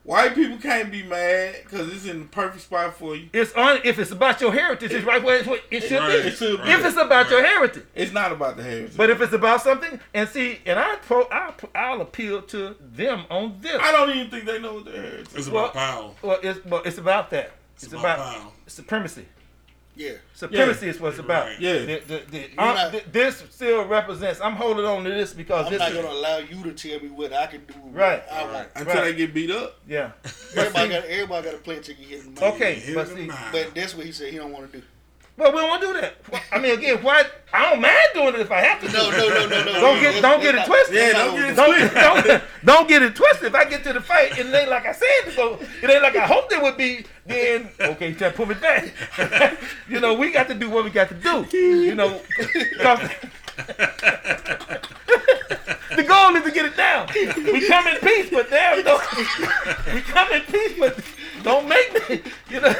White people can't be mad because it's in the perfect spot for you. It's on. If it's about your heritage, it's right where it's what it should Right. be. It should be. If it's about your heritage. It's not about the heritage. But if it's about something, and see, and I pro, I, I'll appeal to them on this. I don't even think they know what their heritage. It's is. about Well- power. Well, it's well, it's about that. It's, It's about, about power. supremacy. Yeah. Supremacy is what it's about. Right. Yeah. The- the- the- not- th- this still represents. I'm holding on to this because I'm this not is gonna allow you to tell me what I can do. Right. I want. Until Right. they get beat up. yeah. Everybody got. Everybody got to play until you hit the money. Okay, but them see. But that's what he said. He don't want to do. Well, we don't want to do that. I mean, again, why? I don't mind doing it if I have to. No, no, no, no, no. Don't get, don't get it twisted. Yeah, don't get it Don't, twisted. don't, get- don't get it twisted. If I get to the fight and it ain't like I said, so it ain't like I hoped it would be, then okay, try to pull me back. <laughs> you know, we got to do what we got to do. You know, 'cause- <laughs> the goal is to get it down. We come in peace, but damn, don't, <laughs> we come in peace, but don't make me. You know.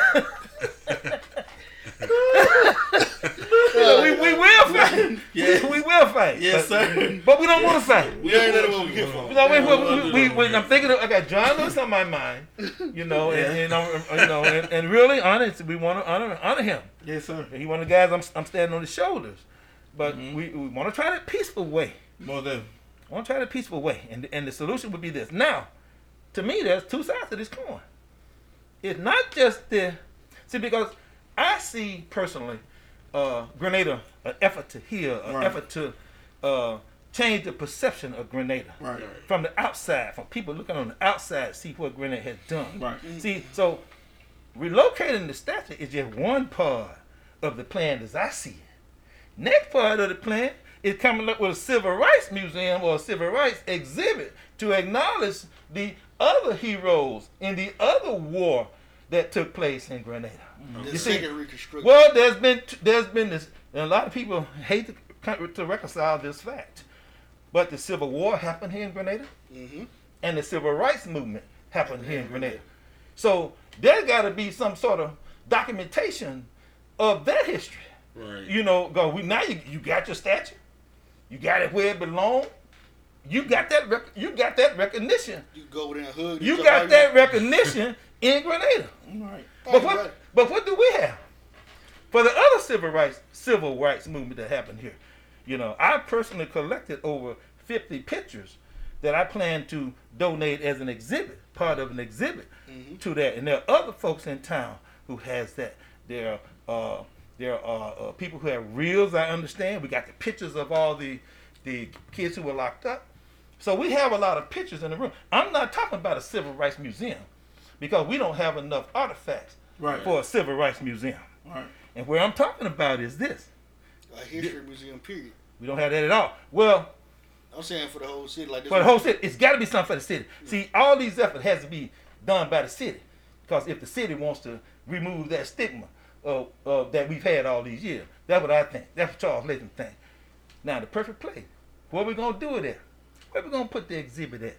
We, we will fight. Yeah. We, <laughs> we will fight. Yes, but, sir. But we don't want to fight. We ain't know what we here for. You know, we, we, we, we, I'm thinking. Of, I got John Lewis on my mind. You know, and, and um, you know, and, and really honest, we want to honor honor him. Yes, sir. He one of the guys I'm, I'm standing on his shoulders. But Mm-hmm. we, we want to try that peaceful way. More than I want to try the peaceful way, and and the solution would be this. Now, to me, there's two sides to this coin. It's not just the see because I see personally, uh, Grenada an effort to heal, an Right. effort to uh, change the perception of Grenada right. from the outside, from people looking on the outside, see what Grenada has done. Right. See, so relocating the statue is just one part of the plan as I see it. Next part of the plan is coming up with a civil rights museum or a civil rights exhibit to acknowledge the other heroes in the other war that took place in Grenada. The You see, well, there's been there's been this, and a lot of people hate to, to reconcile this fact, but the Civil War happened here in Grenada, hmm and the Civil Rights Movement happened here in Grenada. So there's got to be some sort of documentation of that history. Right. You know, go we now you, you got your statue, you got it where it belongs. You got that rec- you got that recognition. You go over there and hug. You got that recognition in Grenada. Right. But what, but what do we have? For the other civil rights civil rights movement that happened here, you know, I personally collected over 50 pictures that I plan to donate as an exhibit, part of an exhibit to that. And there are other folks in town who has that. There are uh, there are uh, people who have reels. I understand. We got the pictures of all the the kids who were locked up. So we have a lot of pictures in the room. I'm not talking about a civil rights museum because we don't have enough artifacts Right. for a civil rights museum. Right. And where I'm talking about is this. A history museum, period. We don't have that at all. Well, I'm saying for the whole city, like this. for the whole city, it's got to be something for the city. See, all these efforts has to be done by the city, because if the city wants to remove that stigma uh, uh, that we've had all these years, that's what I think. That's what Charles Layton think. Now, the perfect place. What we gonna do with it? Where we gonna put the exhibit at?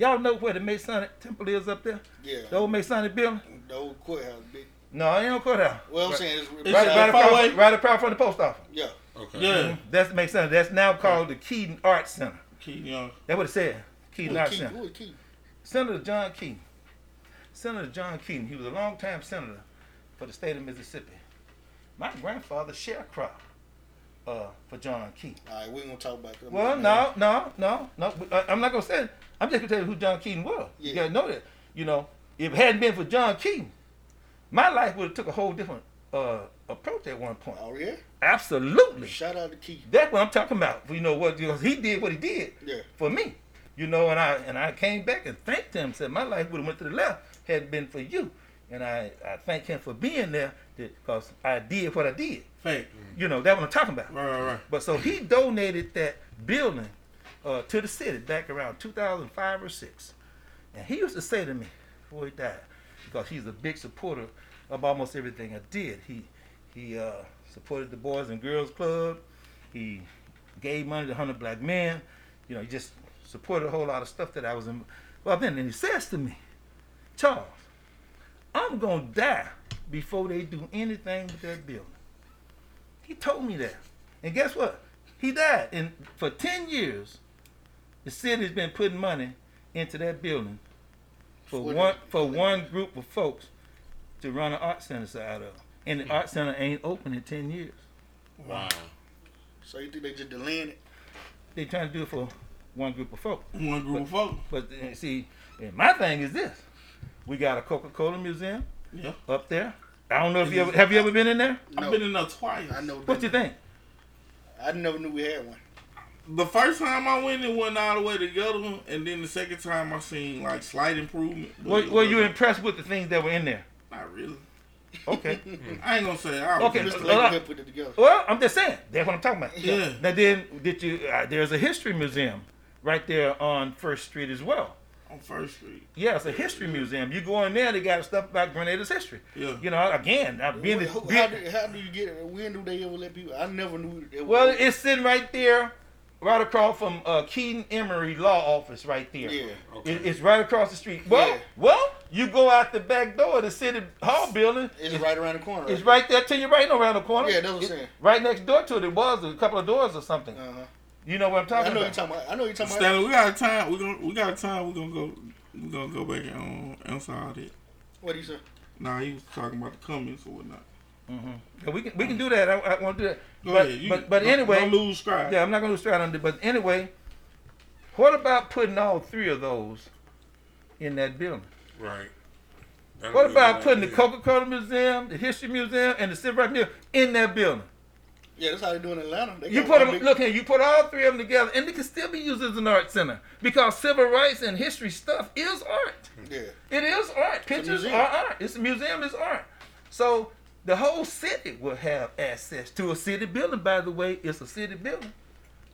Y'all know where the Masonic Temple is up there? Yeah. The old Masonic building? The old courthouse, big. No, it ain't no courthouse. Well, I'm right, saying it's, It's right, uh, right, far across, away. right across from the post office. yeah. Okay. Yeah. Mm-hmm. That makes sense. That's now called the Keaton Arts Center. Keep young. That's what it said. Keaton Who Arts Keaton? Center. Who was Keaton? Senator John Keaton. Senator John Keaton. He was a longtime senator for the state of Mississippi. My grandfather sharecropped uh, for John Keaton. All right, we ain't gonna talk about that. Well, no, no, no, no. I'm not gonna say. It. I'm just gonna tell you who John Keaton was. You Yeah. gotta know that. You know, if it hadn't been for John Keaton, my life would have took a whole different uh, approach at one point. Oh yeah. Absolutely. Shout out to Keaton. That's what I'm talking about. You know what? Because he did what he did Yeah. for me. You know, and I and I came back and thanked him. Said my life would have went to the left had it been for you. And I, I thank him for being there because I did what I did. Fake. You know, that's what I'm talking about. Right, right, right. But so he donated that building uh, to the city back around 2005 or six, and he used to say to me before he died, because he's a big supporter of almost everything I did. He he uh, supported the Boys and Girls Club. He gave money to hundred black men. You know, he just supported a whole lot of stuff that I was in. Well, then, and he says to me, Charles, I'm gonna die before they do anything with that building. He told me that. And guess what? He died. And for 10 years, the city's been putting money into that building for one for one group of folks to run an art center out of. And the art center ain't open in 10 years. Wow. So you think they just delaying it? They trying to do it for one group of folks. One group of folks. But uh, see, and my thing is this. We got a Coca-Cola museum Yeah. up there. I don't know if you ever have you ever been in there? No. I've been in there twice. I know. What you think? I never knew we had one. The first time I went, it went all the way together, and then the second time I seen like slight improvement. but Were, were you impressed with the things that were in there? Not really. Okay. <laughs> I ain't gonna say I Okay, was Mr. uh, Laker uh, put it together. Well, I'm just saying. That's what I'm talking about. Yeah. Now then, did you? Uh, there's a history museum right there on First Street as well. On First Street. Yeah, it's a history museum. You go in there, they got stuff about Grenada's history. Yeah. You know, again, being, Wh- the, who- being- how, do, how do you get it? When do they ever let people? I never knew. It well, it's sitting right there, right across from uh, Keaton Emery Law Office, right there. yeah. Okay. It- it's right across the street. Well, Yeah. well, you go out the back door of the city hall building. It's right around the corner. It's right there till you're right around the corner. Yeah, that's what I'm saying. Right next door to it, it was a couple of doors or something. Uh-huh. You know what I'm talking I talking know you're about? talking about. I know you're talking about. Stanley, we got a time. We gonna we got time. We gonna go. We gonna go back and um, answer all that. What do you say? Nah, he was talking about the comments or whatnot. Yeah, we can we can do that. I, I want to do that. Go but, ahead. You, but but don't- anyway, don't lose stride. yeah, I'm not gonna lose straight on it. But anyway, what about putting all three of those in that building? Right. That'd What about good putting the. Coca-Cola Museum, the History Museum, and the Civil Rights Museum in that building? Yeah, that's how they do in Atlanta. They You put them. big- Look here, you put all three of them together, and they can still be used as an art center because civil rights and history stuff is art. Yeah. It is art. Pictures are art. It's a museum. Is art. So the whole city will have access to a city building. By the way, it's a city building.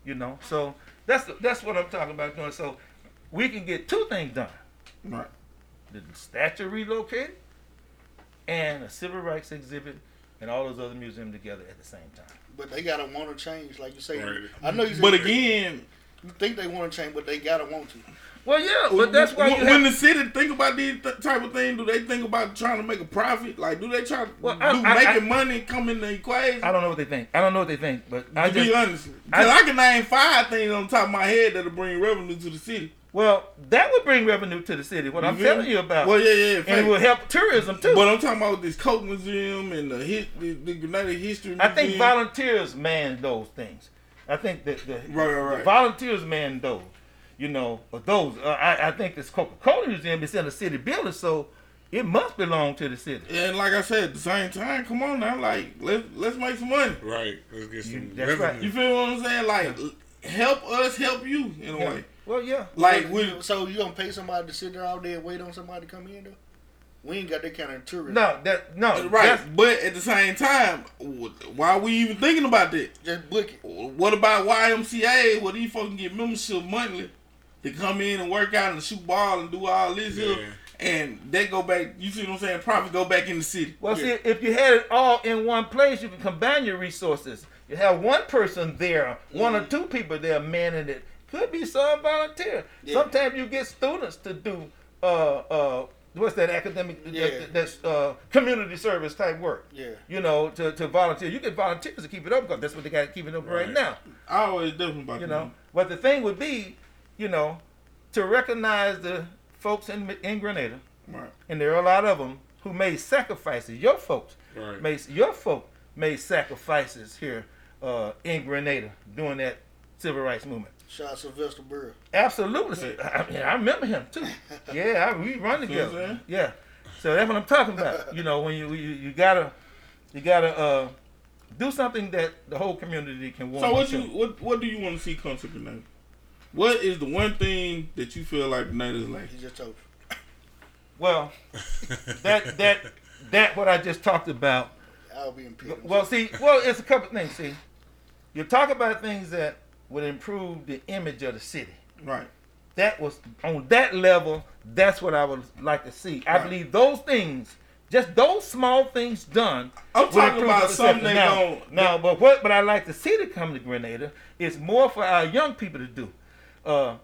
You know. So that's that's what I'm talking about doing. So we can get two things done: Right. the statue relocated and a civil rights exhibit and all those other museums together at the same time. But they gotta want to change, like you say. Right. I know you. Said But again, you think they want to change, but they gotta want to. Well, yeah, but that's why you when have. the city think about these th- type of thing, do they think about trying to make a profit? Like, do they try to Well, do I- I- making I- money come in the equation? I don't know what they think. I don't know what they think, but I to just be honest, I- I, can name five things on top of my head that'll bring revenue to the city. Well, that would bring revenue to the city. What I'm feel telling you about. Well, yeah, yeah, and it fact. will help tourism too. But I'm talking about this Coke Museum and the hit, the, the United History. Museum. I think volunteers man those things. I think that the, Right, right, right. the volunteers man those. You know, but those. Uh, I, I think this Coca-Cola museum is in a city building, so it must belong to the city. And like I said, at the same time, come on now, like let's let's make some money. Right. Let's get some You- that's right. You feel what I'm saying? Like help us help you in a Yeah. way. Well, yeah. Like we So you gonna pay somebody to sit there all day and wait on somebody to come in though? We ain't got that kind of tourism. No, that no. right, that's- but at the same time, why are we even thinking about that? Just book it. What about YMCA? Where these folks can get membership monthly to come in and work out and shoot ball and do all this Yeah. here, and they go back. You see what I'm saying? Profit go back in the city. Well, see, if you had it all in one place, you can combine your resources. You have one person there, one or mm-hmm. two people there manning it. Could be some volunteer. Yeah. Sometimes you get students to do uh uh what's that academic Yeah. that- that's uh community service type work. Yeah. You know, to, to volunteer. You get volunteers to keep it up because that's what they got to keep it up right, Right. now. I always different about You know, but the thing would be, you know, to recognize the folks in in Grenada Right. and there are a lot of them who made sacrifices. Your folks Right. made your folk made sacrifices here uh, in Grenada during that civil rights movement. Shout out Sylvester Burr. Absolutely, I, mean, I remember him too. <laughs> Yeah, I, we run together. saying? Yeah, so that's what I'm talking about. You know, when you you, you gotta you gotta uh, do something that the whole community can want. So what you what what do you want to see come to Grenada? What is the one thing that you feel like Grenada is like? He just told you. Well, that that that what I just talked about I'll be in pit. Well, see, well, it's a couple things. See, you talk about things that would improve the image of the city. Right. That was on that level. That's what I would like to see. I Right. believe those things, just those small things done. I'm talking about something they now, gon- now, but what? But I like to see to come to Grenada is more for our young people to do. Uh,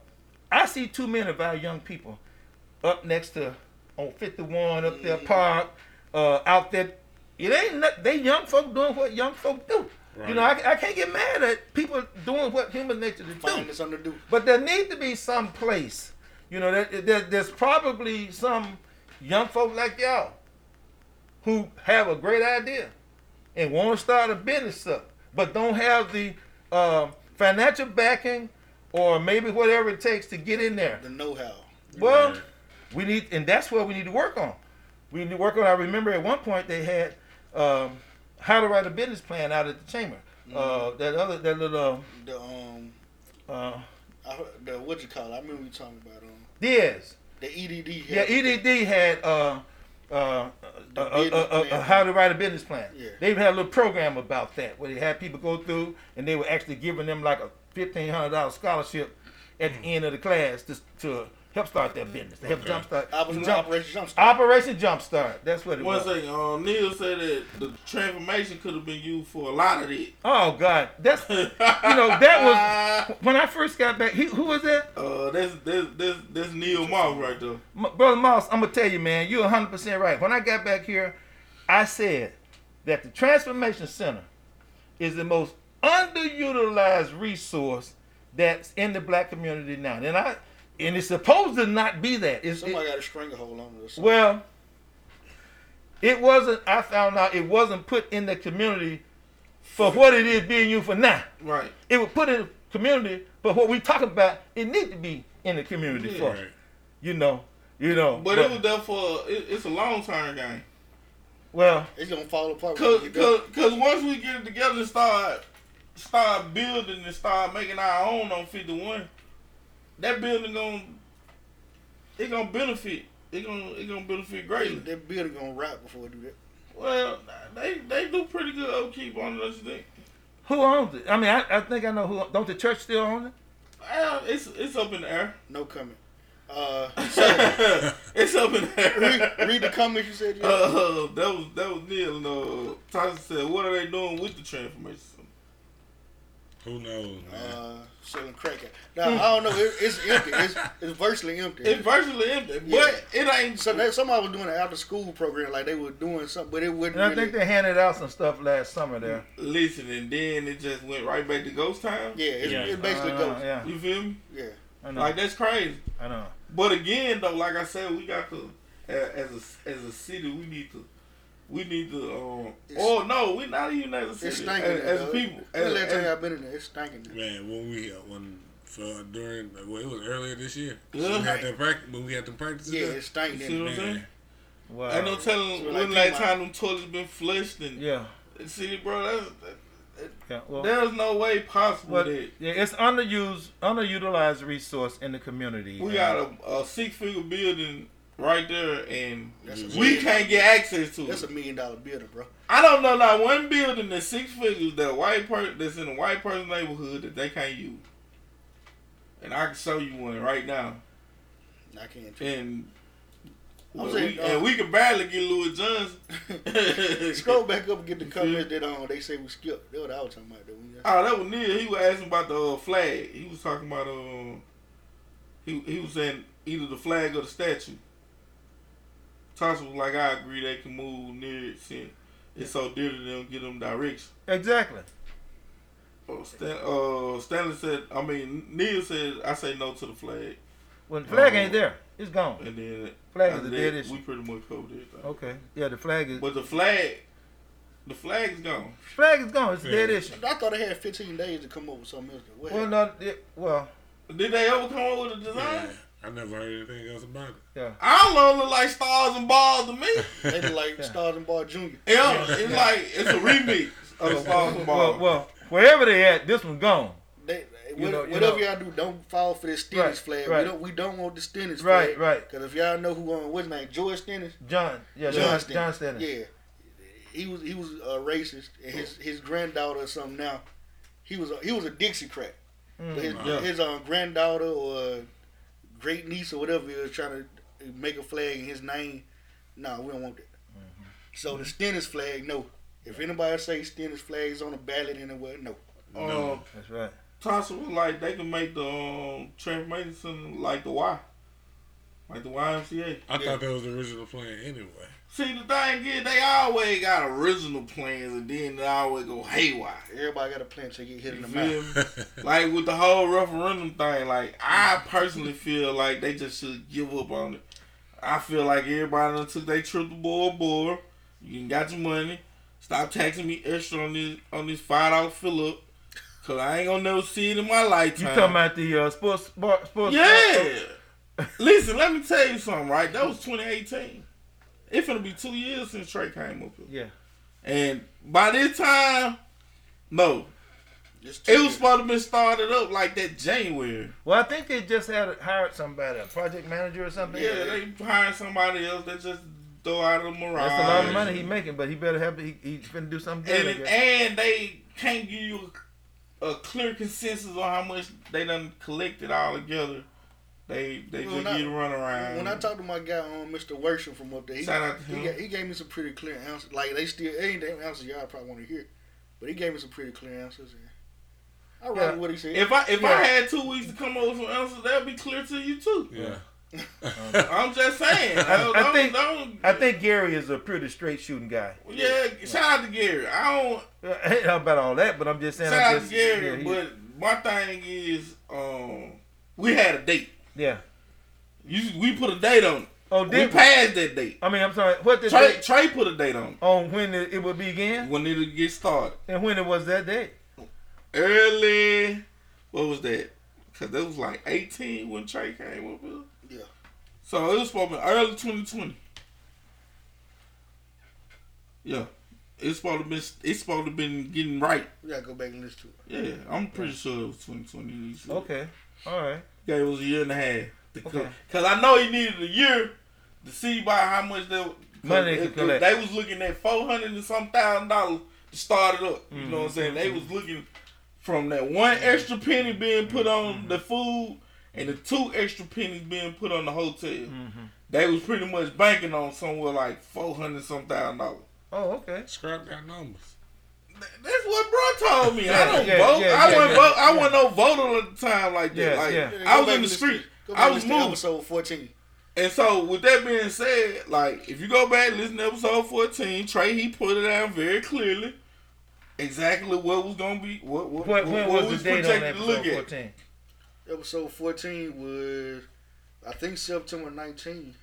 I see too many of our young people up next to on 51 up there park uh, out there. It ain't not, they young folk doing what young folk do. You know, I, I can't get mad at people doing what human nature to do. Finding something to do. But there need to be some place, you know, there, there, there's probably some young folk like y'all who have a great idea and want to start a business up, but don't have the uh, financial backing or maybe whatever it takes to get in there. The know-how. Well, we need, and that's what we need to work on. We need to work on. I remember at one point they had um, how to write a business plan out at the chamber. Uh, that other, that little, The um, uh, I the what you call it? I remember you talking about um, Diaz. the EDD. Yeah, EDD had uh, uh, uh, uh, uh, uh, how to write a business plan. Yeah. They even had a little program about that where they had people go through and they were actually giving them like a fifteen hundred dollar scholarship at the end of the class to, to help start their business. To help jumpstart Operation jump- Operation Jumpstart. Operation Jumpstart. That's what it One was. second, uh, Neil said that the transformation could have been used for a lot of it. Oh God, that's you know that was when I first got back. He, who was that? Uh, that's that's that's, that's Neil Moss right there. M- Brother Moss, I'm gonna tell you, man, you're 100 percent right. When I got back here, I said that the Transformation Center is the most underutilized resource that's in the black community now, and I and it's supposed to not be that. It's, Somebody it- got a stranglehold on it. or something. well, it wasn't. I found out it wasn't put in the community for what it is being used for now. Right. It was put in the community, but what we talking about, it need to be in the community Yeah. for. Right. You know, you know. But it was there for it, it's a long term game. well, it's gonna fall apart. Cause, we get done. cause, cause once we get it together and start start building and start making our own on fifty one, that building gonna it gonna benefit. It gonna it gonna benefit greatly. That building gonna rot before we do that. Well, they they do pretty good upkeep on it. don't you think? who owns it? I mean, I, I think I know who. Don't the church still own it? Well, it's it's up in the air. No comment. Uh, so, <laughs> it's up in the air. read, read the comments you said. You. Uh, that was that was Neil and uh, Tyson said, "What are they doing with the transformation?" Center?" Who knows, man? uh, selling crack. Now I don't know. It, it's empty. It's, it's virtually empty. It's virtually empty, but Yeah. it ain't. so they, somebody was doing an after school program, like they were doing something, but it wouldn't. And I really, think they handed out some stuff last summer there. Listen, and then it just went right back to ghost town. yeah, it's, Yeah. it basically Uh, goes. Yeah, You feel me? Yeah. I know. Like that's crazy. I know. But again, though, like I said, we got to as a as a city, we need to. We need to, um, oh no, we're not even as a city. It's stinking. as, as though. people, When as, last time as- y'all been in there? It's stinking. now. Man, when we uh, when for during well, it was earlier this year. Yeah. We had that practice when we had them practices. Yeah, it's stinking. See what I'm saying? there. Wow. ain't no telling So, when like, last time them toilets been flushed and Yeah. see, bro, that's, that, Yeah. Well, there's no way possible well, that yeah, it's underused, underutilized resource in the community. we got a, a six figure building right there and That's we can't get access to it. That's it. a million dollar building, bro. I don't know not one building that's six figures that a white person that's in a white person neighborhood that they can't use. And I can show you one right now. I can't. And well, saying, we, uh, and we can barely get Louis Johnson. <laughs> Scroll back up and get the <laughs> comments that um they say we skipped. That's what I was talking about. Though. We Oh, that was Neil. He was asking about the uh, flag. He was talking about um. He he was saying either the flag or the statue. Tasha was like, I agree they can move near it since it's so dear to them, give them direction. exactly. Uh, Stan, uh, Stanley said, I mean, Neil said, I say no to the flag. When the flag Uh, ain't there, it's gone. And then Flag is after a dead issue. we pretty much covered everything. Okay. Yeah, the flag is. But the flag, the flag is gone. Flag is gone. It's a dead Yeah. issue. I thought they had 15 days to come up with something else. What Well, no. It, well, Did they ever come up with a design? Yeah. I never heard anything else about it. yeah. I don't know, look like stars and balls to me. <laughs> they look like Stars and Bar Junior. Yeah, it's like it's a remix of Stars and Well, Balls. well, wherever they at, this one's gone. They, You what- know- you whatever know- y'all do, don't fall for this Stennis Right, flag. right. We don't. We don't want the Stennis Right, flag. right. right. Because if y'all know who on what's name, George Stennis. John. Yeah, John John. Stennis. John Stennis. Yeah, he was he was a racist, and his his granddaughter or something now. He was a, he was a Dixiecrat. Mm. But his Yeah. his um, granddaughter or great niece or whatever he was trying to make a flag in his name. No, we don't want that. Mm-hmm. So the Stennis flag, no. If anybody say Stennis flag is on the ballot anywhere, no. Um, That's right. Tasha was like they can make the um, transformation like the Y, like the YMCA. I Yeah. thought that was the original plan anyway. See, the thing is, they always got original plans, and then they always go haywire. Everybody got a plan to get hit in the mouth. <laughs> like with the whole referendum thing, like I personally feel like they just should give up on it. I feel like everybody done took their trip to Bora Bora. You done got your money. Stop taxing me extra on this on this five dollar fill up. Cause I ain't gonna never see it in my lifetime. You lifetime. talking about the uh, sports bar, sports? Yeah. <laughs> Listen, let me tell you something, right? That was 2018. It's gonna be two years since Trey came up here. Yeah. And by this time, no. Just It was supposed to be started up like that January. Well, I think they just had hired somebody, a project manager or something. Yeah, they hired somebody else that just throw out of the Mirage. That's a lot of money he making, but he better have he gonna do something good. And and they can't give you a, a clear consensus on how much they done collected all together. They they When just I- get run around. When I talked to my guy on Mr. Worship from up there, he, out he, him. he gave me some pretty clear answers. Like they still ain't them answers y'all probably want to hear, but he gave me some pretty clear answers. And I read Yeah. what he said. if I if Yeah. I had two weeks to come up with some answers, that'd be clear to you too. Yeah. <laughs> I'm just saying. I- don't- I don't- think- don't- I think Gary is a pretty straight shooting guy. yeah. Shout out to Gary. I don't. <laughs> I ain't know about all that, but I'm just saying. Shout I out just, to Gary. yeah, but my thing is, um, we had a date. Yeah. You, we put a date on it. Oh, We did we? passed that date. I mean, I'm sorry. What did Trey, they, Trey put a date on it on when it, it would begin when it would get started. and when it was that day? Early, what was that? Cause that was like 18 when Trey came up here. Yeah. So it was supposed to be early 2020. Yeah, it's supposed to be. It's supposed to been getting right. we gotta go back and listen to it. Yeah, I'm pretty sure it was 2020. Okay. All right. Gave was a year and a half. Because Okay. cause I know he needed a year to see by how much they Money they if- could collect. They was looking at four hundred and some thousand dollars to start it up. You know what I'm Mm-hmm. saying? They was looking from that one extra penny being put on Mm-hmm. the food and the two extra pennies being put on the hotel. Mm-hmm. They was pretty much banking on somewhere like four hundred some thousand dollars. Oh, okay. Scrap that numbers. That's what bro told me. I don't yeah, vote. yeah, I yeah, wasn't yeah, vote. I wasn't no voter at the time like that. Yeah, like yeah. Yeah, I was in the street. listen- Go back I was listen moving. episode 14. And so, with that being said, like if you go back and listen to episode fourteen, Trey he put it down very clearly, exactly what was gonna be, what what, When, what, when what was the date on projected to look episode at. 14? Episode 14 was, I think September 19.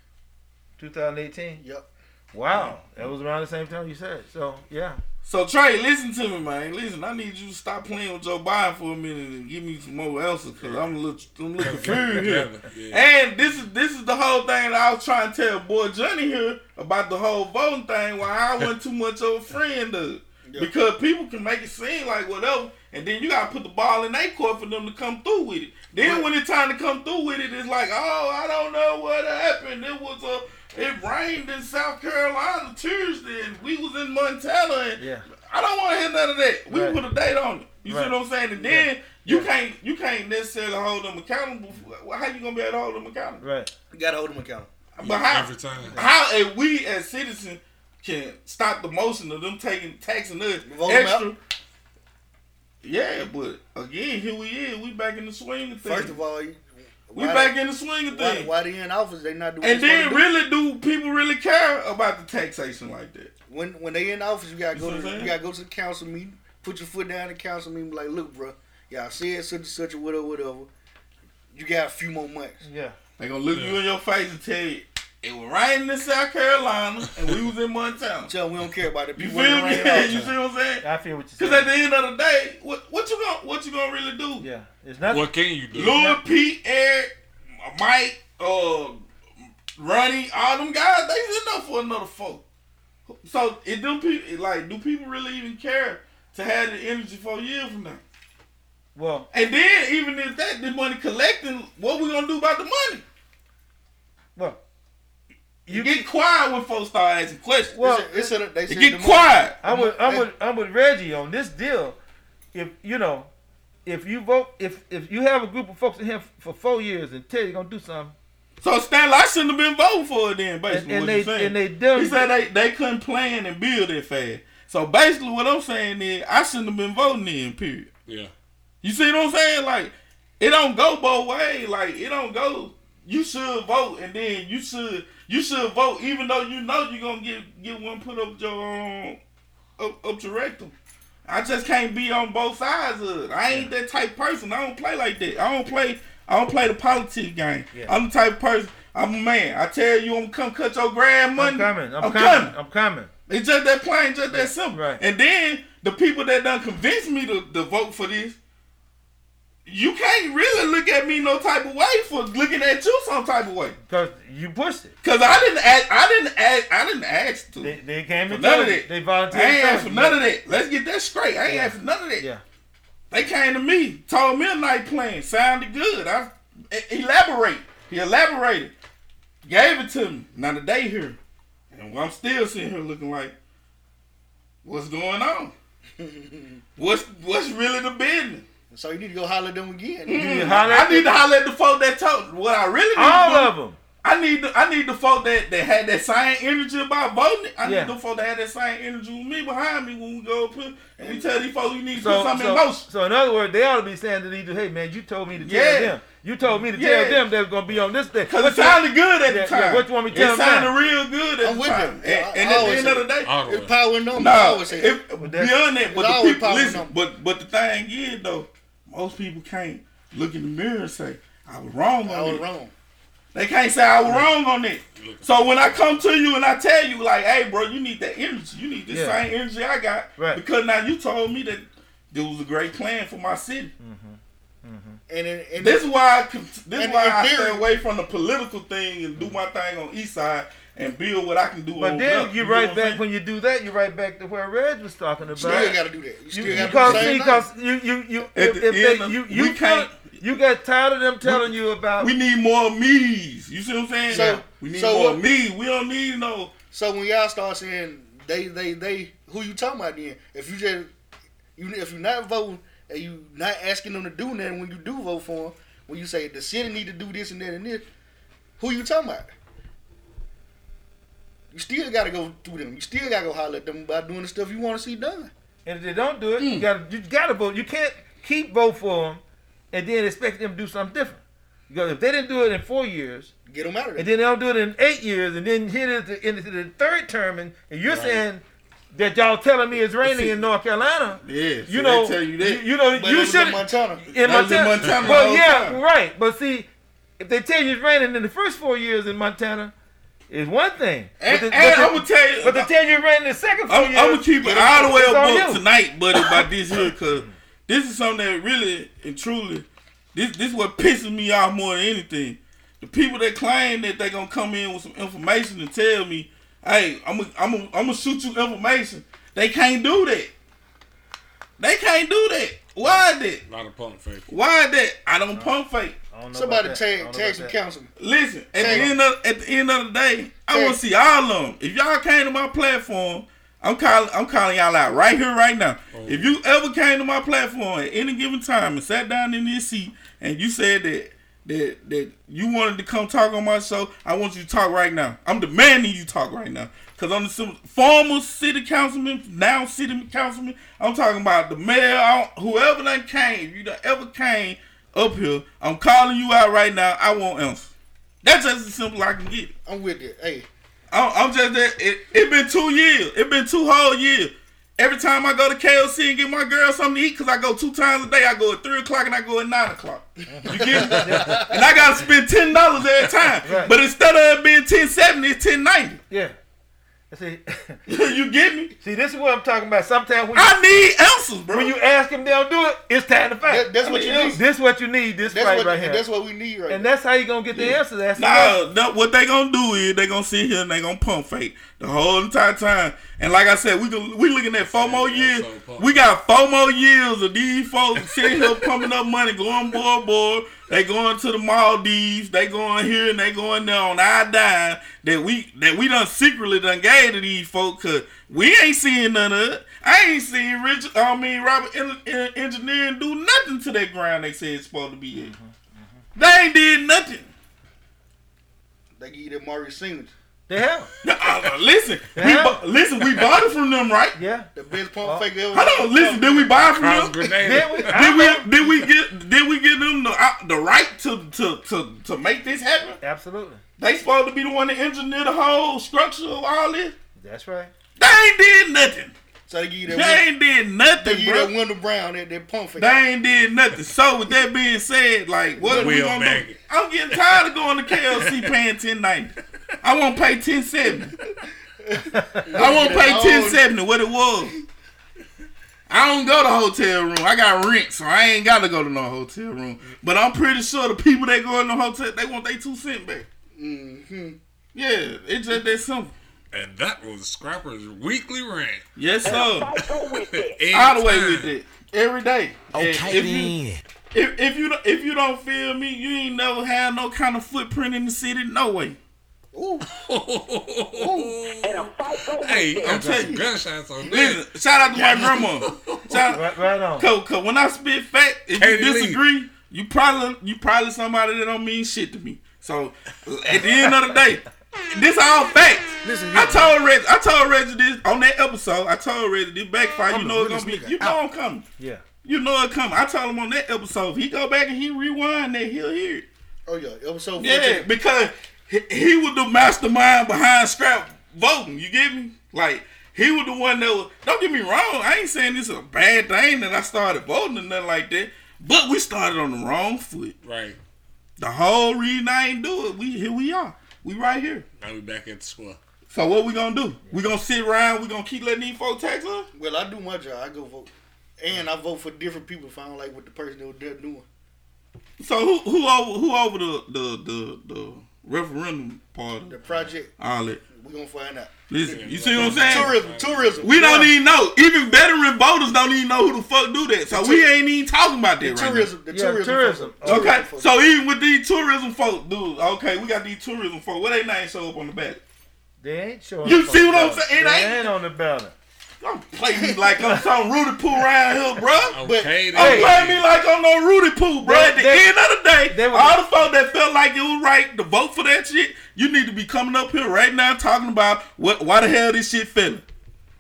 2018. Yep. Wow, that was around the same time you said. So yeah. So Trey, listen to me, man. Listen, I need you to stop playing with Joe Biden for a minute and give me some more answers because I'm a little, I'm a little <laughs> confused here. Yeah. And this is this is the whole thing that I was trying to tell boy Johnny here about the whole voting thing. Why I wasn't too much of a friend of it. <laughs> Yeah. Because people can make it seem like whatever, and then you gotta put the ball in their court for them to come through with it. Then Right. when it's time to come through with it, it's like, oh, I don't know what happened. It was a it rained in South Carolina Tuesday, and we was in Montana, and Yeah. I don't want to hear none of that. We Right. put a date on it. You Right. see what I'm saying? And then you Yeah. can't you can't necessarily hold them accountable. For, well, how you gonna be able to hold them accountable? Right. You gotta hold them accountable. But how Every time. how if we as citizens can stop the motion of them taking taxing us Vote 'em extra? Yeah, but again, here we is. We back in the swing of things. First of all, you- we why, back in the swing of why, things. why they in office, they not doing and they then supposed really, do people really care about the taxation like that? when when they in office, you gotta You go to you gotta go to the council meeting, put your foot down in the council meeting, be like, look, bro, y'all said such and such or whatever, whatever. You got a few more months. Yeah. They gonna look you in your face and tell you it was raining in South Carolina and we was in Montana. Tell them we don't care about it. You feel me? rain all the you time. see what I'm saying? I feel what you're saying. Because at the end of the day, what what you gonna what you gonna really do? yeah. It's not. What can you do? Louis, Pete, Eric, Mike, uh, Ronnie, all them guys, they sitting up for another four. So it do people like do people really even care to have the energy for a year from now? Well, And then even if that the money collecting, what we gonna do about the money? well. You get quiet when folks start asking questions. Well, It's a- it's a- they you get the money- quiet. I'm with I'm with I'm with Reggie on this deal. If you know, if you vote, if if you have a group of folks in here for four years and tell you gonna do something, So Stanley, I shouldn't have been voting for it then, basically. and, and what they you saying. and they done. He said they, they couldn't plan and build it fast. So basically, what I'm saying is, I shouldn't have been voting in. Period. Yeah. You see what I'm saying? Like, it don't go both ways. Like, it don't go. You should vote, and then you should you should vote, even though you know you're gonna get get one put up your um, up, up your rectum. I just can't be on both sides of it. I ain't that type person. I don't play like that. I don't play. I don't play the politics game. Yeah. I'm the type of person. I'm a man. I tell you, I'm gonna come cut your grand money. I'm coming. I'm, I'm coming. coming. I'm coming. It's just that plain, just that simple. Right. And then the people that done convinced me to, to vote for this, you can't really look at me no type of way for looking at you some type of way. Cause you pushed it. Cause I didn't ask, I didn't ask, I didn't ask to. They, they came for and none of that. They I volunteered. ain't asked for none of that. Let's get that straight. I ain't Yeah. asked for none of that. Yeah. They came to me, told me a night plan, sounded good. I elaborate. He elaborated, gave it to me. Now the day here, And I'm still sitting here looking like, what's going on? <laughs> what's what's really the business? So you need to go holler at them again. You mm. holler at I need to holler at the folk that told what I really need all to do. of them. I need the I need the folk that, that had that same energy about voting. I Yeah. need the folk that had that same energy with me behind me when we go up here and we tell these folks we need to So, put something so, in motion. so in other words, they ought to be saying to these, hey man, you told me to tell Yeah. them. You told me to Yeah. tell them they was gonna be on this day. Cause What it you- sounded good at the time. yeah, what you want me to tell It them sounded now? real good at I'm the with time. them. And, Yeah, I- and I at the always end say of the day, It's way. power in numbers. I no, always say if, that. that's- beyond that, but the people listen. But but the thing is though, most people can't look in the mirror and say I was wrong on I was it. wrong. They can't say I was wrong on it. So when I come to you and I tell you like, hey, bro, you need that energy. You need the Yeah. same energy I got. Right. Because now you told me that there was a great plan for my city. Mm-hmm. Mm-hmm. And, in, and This is why I, this is why I theory- stay away from the political thing and do my thing on East Side and build what I can do. But over then there. you know right back when you do that, you right back to where Reg was talking about. You still got to do that. You You, still got to cause, do the see, cause you you you if, the if they, end, you we you can't- you got tired of them telling you about We need more me's. You see what I'm saying? So- we need so more what- me. We don't need no. So when y'all start saying they, they, they, who you talking about then? If you just, you, if you're not voting and you not asking them to do nothing when you do vote for them, when you say the city need to do this and that and this, who you talking about? You still got to go through them. You still got to go holler at them about doing the stuff you want to see done. and if they don't do it, Hmm. you got to you got to vote. You can't keep vote for them and then expect them to do something different. Because if they didn't do it in four years, Get them out of there. and then they don't do it in eight years, and then hit it to- into the third term, and, and you're saying that y'all telling me it's raining See- in North Carolina. Yeah, You know, tell you that. you, know, but you should in Montana. in That in Montana. Montana Well, yeah, time. right. But see, if they tell you it's raining in the first four years in Montana, is one thing. and, but, the, and but, I'm gonna tell you, but to tell you it's raining in the second 4 I'm, years, I'm gonna keep it all the way on up you. book tonight, buddy, about <laughs> this here, cause this is something that really and truly, this this what pisses me off more than anything. The people that claim that they gonna come in with some information and tell me, hey, I'm gonna I'm gonna I'm gonna shoot you information. They can't do that. They can't do that. Why that? Not A pump fake. Why that? I don't pump fake. I don't know Somebody about that. I tag, tag some that. councilman. Listen, at the Tag 'em. end of at the end of the day, I Tag. want to see all of them. If y'all came to my platform, I'm calling I'm calling y'all out right here, right now. Oh. If you ever came to my platform at any given time and sat down in this seat and you said that that that you wanted to come talk on my show, I want you to talk right now. I'm demanding you talk right now. Cause I'm the former city councilman, now city councilman. I'm talking about the mayor, whoever that came. If you done ever came up here, I'm calling you out right now. I won't answer. That's just as simple I can get. I'm with it. Hey, I'm, I'm just that. It, it been two years. It been two whole years. Every time I go to KFC and get my girl something to eat, cause I go two times a day. I go at three o'clock and I go at nine o'clock. You get me? <laughs> and I gotta spend ten dollars every time. Right. But instead of it being ten seventy, it's ten ninety. Yeah. See, <laughs> you get me? see, this is what I'm talking about. Sometimes when you, I need answers, bro. when you ask them, they don't do it. It's time to fight. that, that's what you need. This is what you need. This That's fight what, right here. that's what we need right and now. that's how you're gonna get the answers. That's the answer. Nah, no, what they gonna do is they gonna sit here and they gonna pump fake the whole entire time. And like I said, we gon- we looking at four more Yeah, years. so. We got four more years of these folks sitting here pumping up money, going board board. They going to the Maldives. They going here and they going there on our dime that we that we done secretly done gave to these folks. Cause we ain't seeing none of it. I ain't seen Rich. I mean Robert En- En- Engineering do nothing to that ground they said it's supposed to be in. Mm-hmm, mm-hmm. They ain't did nothing. They give you that Maurice Siemens, They have. Uh, listen, we Yeah. bu- listen. We bought it from them, right? Yeah. the best pump Oh. fake ever. Hold on, listen. Did we buy it from Cross them? grenade. Then we, Did we? Did we get? Did we give them the uh, the right to to to to make this happen? Absolutely. They supposed to be the one that engineer the whole structure of all this. That's right. They ain't did nothing. So they give you that. They Win- ain't did they nothing, give you that bro. window brown, that, that pump fake. They ain't did nothing. So with that being said, like what are we gonna bag do? I'm getting tired of going to KFC paying ten ninety. I won't pay ten seventy. I won't pay ten seventy. What it was. I don't go to hotel room. I got rent, so I ain't got to go to no hotel room. But I'm pretty sure the people that go in the hotel, they want their two cent back. Mm-hmm. Yeah, it's just that simple. And that was Scrapper's weekly rant. Yes, sir. <laughs> Every All the way time. with it every day. And Okay if you, then. if, if you don't- if you don't feel me, you ain't never had no kind of footprint in the city. No way. Ooh, Hey, I'm I'm telling taking you. gunshots on that. Shout out to my <laughs> grandma. Shout Right, right on. Cause, cause when I spit fact, if Katie you Lee. disagree, you probably you probably somebody that don't mean shit to me. So at the end of the day, this all facts. Listen, I told Reggie, I told Reggie this on that episode. I told Reggie this backfire. I'm You know it's gonna realest be. You know I'm coming. Yeah. You know it coming. I told him on that episode. If he go back and he rewind that, he'll hear it. oh yeah, episode 14. Yeah, because he, he was the mastermind behind scrap voting. You get me? Like he was the one that was. Don't get me wrong. I ain't saying this is a bad thing that I started voting or nothing like that. But we started on the wrong foot. Right. The whole reason I ain't do it, we here we are. We right here. Now we back at the square. So what we gonna do? We gonna sit around. We gonna keep letting these folks tax us? Well, I do my job. I go vote, and I vote for different people if I don't like what the person that was there doing. So who who over who over the the the, the referendum part? The project, All that. we gonna find out. Listen, you see what I'm saying? Tourism, tourism. We don't Yeah. even know. Even veteran voters don't even know who the fuck do that. So The we ain't even talking about that the right tourism. The Yeah, tourism. tourism. folks. now. Okay, Tourism folks. so even with these tourism folk, dude, okay, we got these tourism folk. What they name show up on the back? They ain't showing. You see on what I'm saying? It They ain't- ain't on the ballot. Don't play me like I'm some Rudy Poo around here, bro. Okay, Don't play me like I'm no Rudy Poo, bro. They- At the they- end of the day, they were- all the folk that felt like it was right to vote for that shit, you need to be coming up here right now talking about what why the hell this shit failing.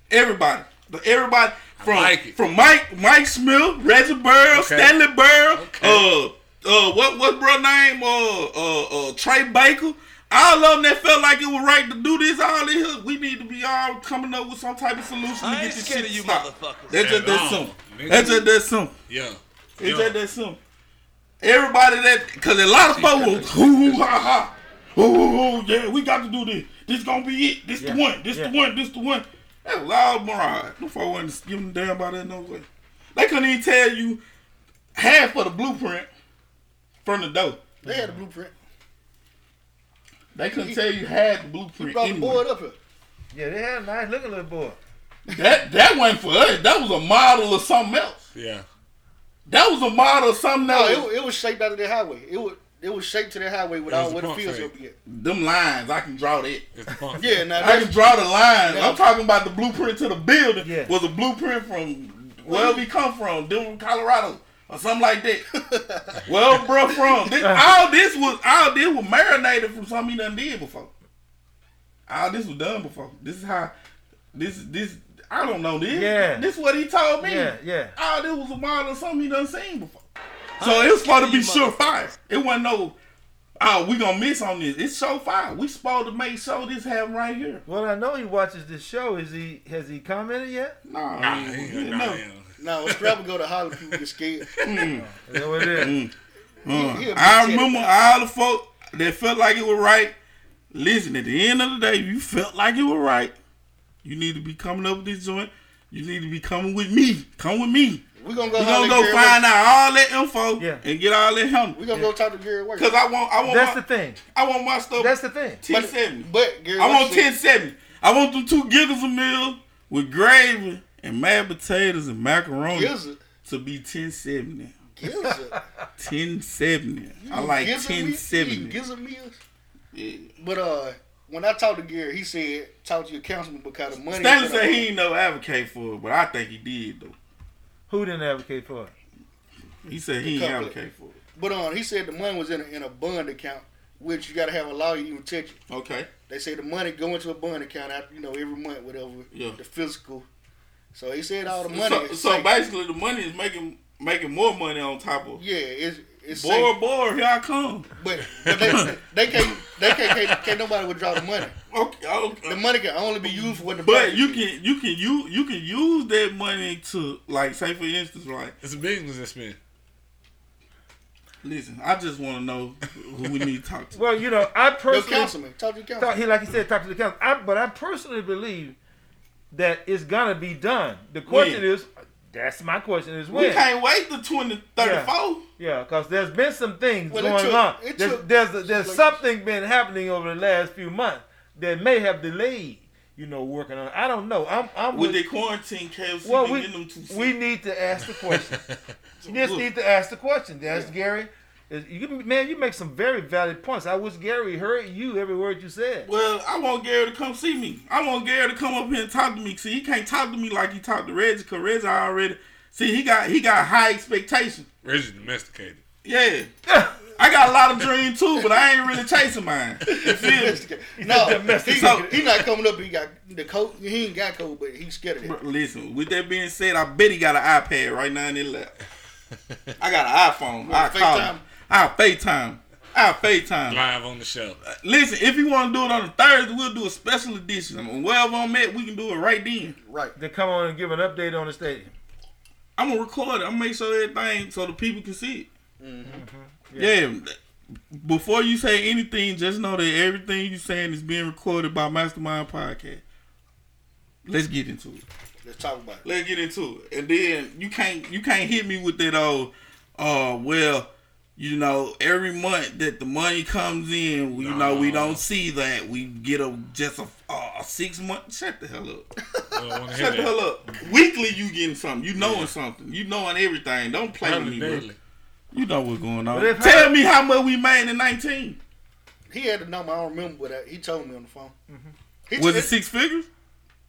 Everybody, everybody from like from Mike Mike Smith, Reggie Burrow, Okay. Stanley Burrow, Okay. uh, uh, what what bro name, uh, uh, uh, Trey Baker. All of them that felt like it was right to do this, all this, we need to be all coming up with some type of solution to get ain't this scared shit of you stopped. motherfuckers. That's just that all, simple. That's just that simple. Yeah. It's just that simple. Everybody that, because a lot of folks was hoo hoo ha ha. Hoo hoo hoo, yeah, we got to do this. This gonna be it. This Yeah. the one. This Yeah. the one. This the one. That was all mirage. No folks wasn't giving a damn about that no way. They couldn't even tell you half of the blueprint from the door. They had a blueprint. They couldn't tell you had the He blueprint. brought the anyway. board up here. Yeah, they had a nice looking little boy. That that wasn't for us. That was a model of something else. Yeah. That was a model of something else. No, it, it was shaped out of the highway. It was it was shaped to the highway without was a where the fields fake. gonna be at. Them lines, I can draw that. It's the pump. Yeah, now I can draw the line. Yeah. I'm talking about the blueprint to the building. Yeah. Was a blueprint from wherever he come from, Denver, Colorado, or something like that. <laughs> well, bro, from this, all this was all this was marinated from something he done did before. All this was done before. This is how this this I don't know this. Yeah. This is what he told me. Yeah, yeah. All this was a model of something he done seen before. So it was supposed to be surefire. It wasn't no. Oh, we gonna miss on this. It's surefire. We supposed to make sure this happen right here. Well, I know he watches this show. Is he? Has he commented yet? Nah, Nah, he- he he ain't nah, never- yeah. Now when Scrabble go to Holland, people get scared. <laughs> Mm. Is that what it is? He- he a I big remember all the folk that felt like it was right. Listen, at the end of the day, if you felt like it was right, you need to be coming up with this joint. You need to be coming with me. Come with me. We're gonna go. We holler gonna go find White. out all that info Yeah. and get all that We're gonna go talk to Gary White. Cause I want, I want, That's my, the thing. I want my stuff. That's the thing. ten seventy. But Gary I White want said- ten seventy. I want them two giggles a meal with gravy and mashed potatoes and macaroni Gizzard. to be ten seventy. Gizzard. <laughs> Ten seventy. I like Gizzard ten meal- you seventy. eat Gizzard meals. Yeah. But uh, when I talked to Gary, he said talk to your councilman because the money. Stanley said a- he ain't no advocate for it, but I think he did though. Who didn't advocate for it? He said he ain't Couple- advocate for it. But um, he said the money was in a, in a bond account, which you got to have a lawyer even touch it. Okay. They say the money go into a bond account after you know every month, whatever. Yeah. The physical. So he said all the money. So, is so safe. basically, the money is making making more money on top of. yeah, it's it's Boy, safe. boy, here I come. But, but they, they can't they can't, can't can't nobody withdraw the money. Okay, okay. The money can only be used for what the. But project you is. can you can you you can use that money to like say for instance like It's a business man. listen I just want to know who we need to talk to. Well, you know, I Your personally councilman, talk to your thought councilman. he, like he said, talk to the council. I, but I personally believe that it's gonna be done. The question When? is, that's my question is when. We can't wait to twenty thirty four. Yeah, because there's been some things Well, going took- on. There's took- there's, there's something been happening over the last few months that may have delayed, you know, working on. I don't know. I'm I'm With with, the quarantine KFC well, we them too we need to ask the question. <laughs> you just Look. need to ask the question. Ask Gary. Is you man, you make some very valid points. I wish Gary heard you every word you said. Well, I want Gary to come see me. I want Gary to come up here and talk to me. See, he can't talk to me like he talked to Reggie, cause Reggie already. See, he got he got high expectations. Reggie domesticated. Yeah. I got a lot of dreams too, but I ain't really chasing mine. You feel me? <laughs> No, domestic. he, So- he not coming up. He got the coat. He ain't got coat, but he's scared of Bro, it. Listen, with that being said, I bet he got an iPad right now in his lap. I got an iPhone. I call him. I FaceTime. I FaceTime. Live on the show. Listen, if you want to do it on a Thursday, we'll do a special edition. I mean, wherever I'm at, we can do it right then. Right. Then come on and give an update on the stadium. I'm gonna record it. I'm gonna make sure everything so the people can see it. Mm-hmm. Yeah. Before you say anything, just know that everything you're saying is being recorded by Mastermind Podcast. Let's get into it. Let's talk about it. Let's get into it. And then you can't you can't hit me with that old uh well, you know, every month that the money comes in, you know, we don't see that. We get a just a, a six month shut the hell up. <laughs> I don't want to hear Shut the that. hell up. Weekly you getting something. You knowing something. You knowing everything. Don't play with me, Probably bro. You know what's going on. Tell I- me how much we made in 19. He had the number. I don't remember, but uh, he told me on the phone. He Was it six figures?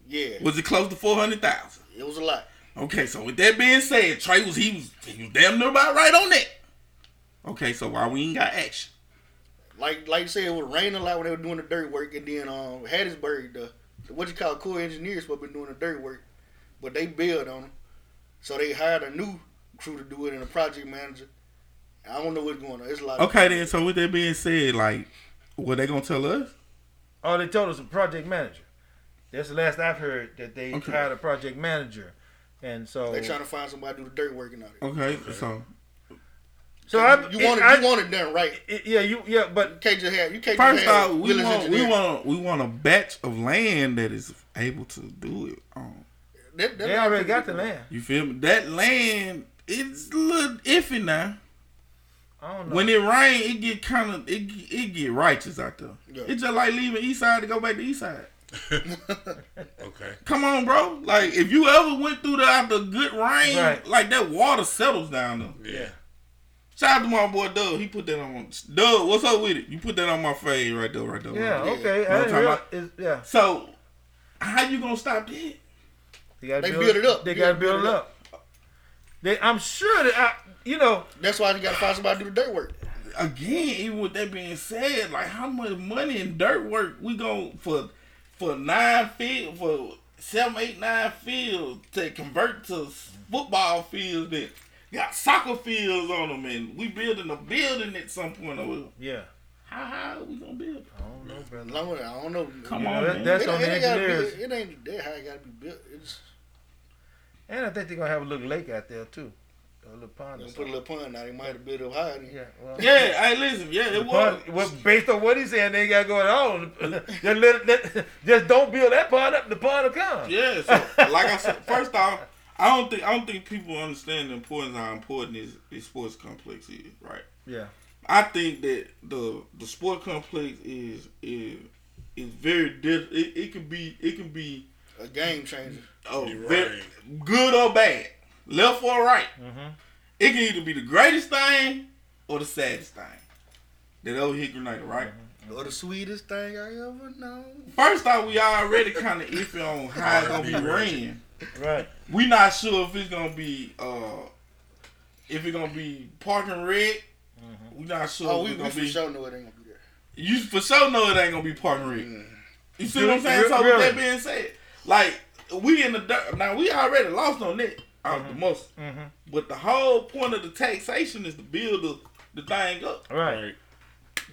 Yeah, Was it close to 400,000? it was a lot. Okay, so with that being said, Trey was he was he was damn near about right on that. Okay, so why we ain't got action? Like like you said, it was raining a lot when they were doing the dirt work, and then um, Hattiesburg, the, the what you call core engineers, what been doing the dirt work, but they bailed on them, so they hired a new crew to do it and a project manager. I don't know what's going on. It's a lot. Okay, then. So with that being said, like, what they gonna tell us? Oh, they told us a project manager. That's the last I've heard that they Okay. hired a project manager, and so They trying to find somebody to do the dirt work and all that. Okay, so so I, you want it, I, you want it done right. it- yeah, you yeah, You but can't just have you can't first just have off, we Willis want we want we want a batch of land that is able to do it on. That- that they already got the land. You feel me? That land it's a little iffy now. I don't know. When it rain, it get kind of it get- it get righteous out there. Yeah. It's just like leaving East Side to go back to East Side. <laughs> <laughs> Okay. Come on, bro. Like if you ever went through the after good rain, Right. like that water settles down there. Yeah. Shout out to my boy Doug. He put that on. Doug, what's up with it? You put that on my face right there, right there. yeah, right there. okay. You know I what didn't I'm realize, talking it's, yeah, So, how you gonna stop that? they got They build, build it up. They You got to gotta build it up. They, I'm sure that I, you know, That's why you got to find somebody to do the dirt work. Again, even with that being said, like how much money and dirt work we go for for nine field for seven, eight, nine fields to convert to football fields that got soccer fields on them, and we building a building at some point. Over. yeah. How high are we gonna build? it? I don't know, brother. Long I don't know. Come You know, on, that- man. that's it, on it the ain't gotta be- engineers. It ain't that high. Got to be built. It's And I think they're gonna have a little lake out there too, a little pond. Or gonna put a little pond now. They might have built up higher. than- Yeah, well, Yeah, hey, listen, yeah, it was. pond, well, based on what he's saying, they got going on. <laughs> just, let, let, just don't build that pond up. The pond will come. Yeah, so like I said, first off, I don't think I don't think people understand the importance of how important this, this sports complex is, right? Yeah. I think that the the sport complex is is is very diff- it, it can be it can be A game changer. oh, very, right. good or bad, left or right. Mm-hmm. It can either be the greatest thing or the saddest thing. That old hit grenade, right? Mm-hmm. Or the sweetest thing I ever known. First off, we already kind of iffy on how it's gonna be ran. Right. We not sure if it's gonna be uh if it's gonna be park and red. We not sure. Oh, if we, it's we gonna for be. sure know it ain't gonna be there. You for sure know it ain't gonna be park and red. Mm. You see what I'm saying? Re- So with that being said, like we in the dirt now, we already lost on that out the most. Mm-hmm. But the whole point of the taxation is to build the, the thing up. Right. Right.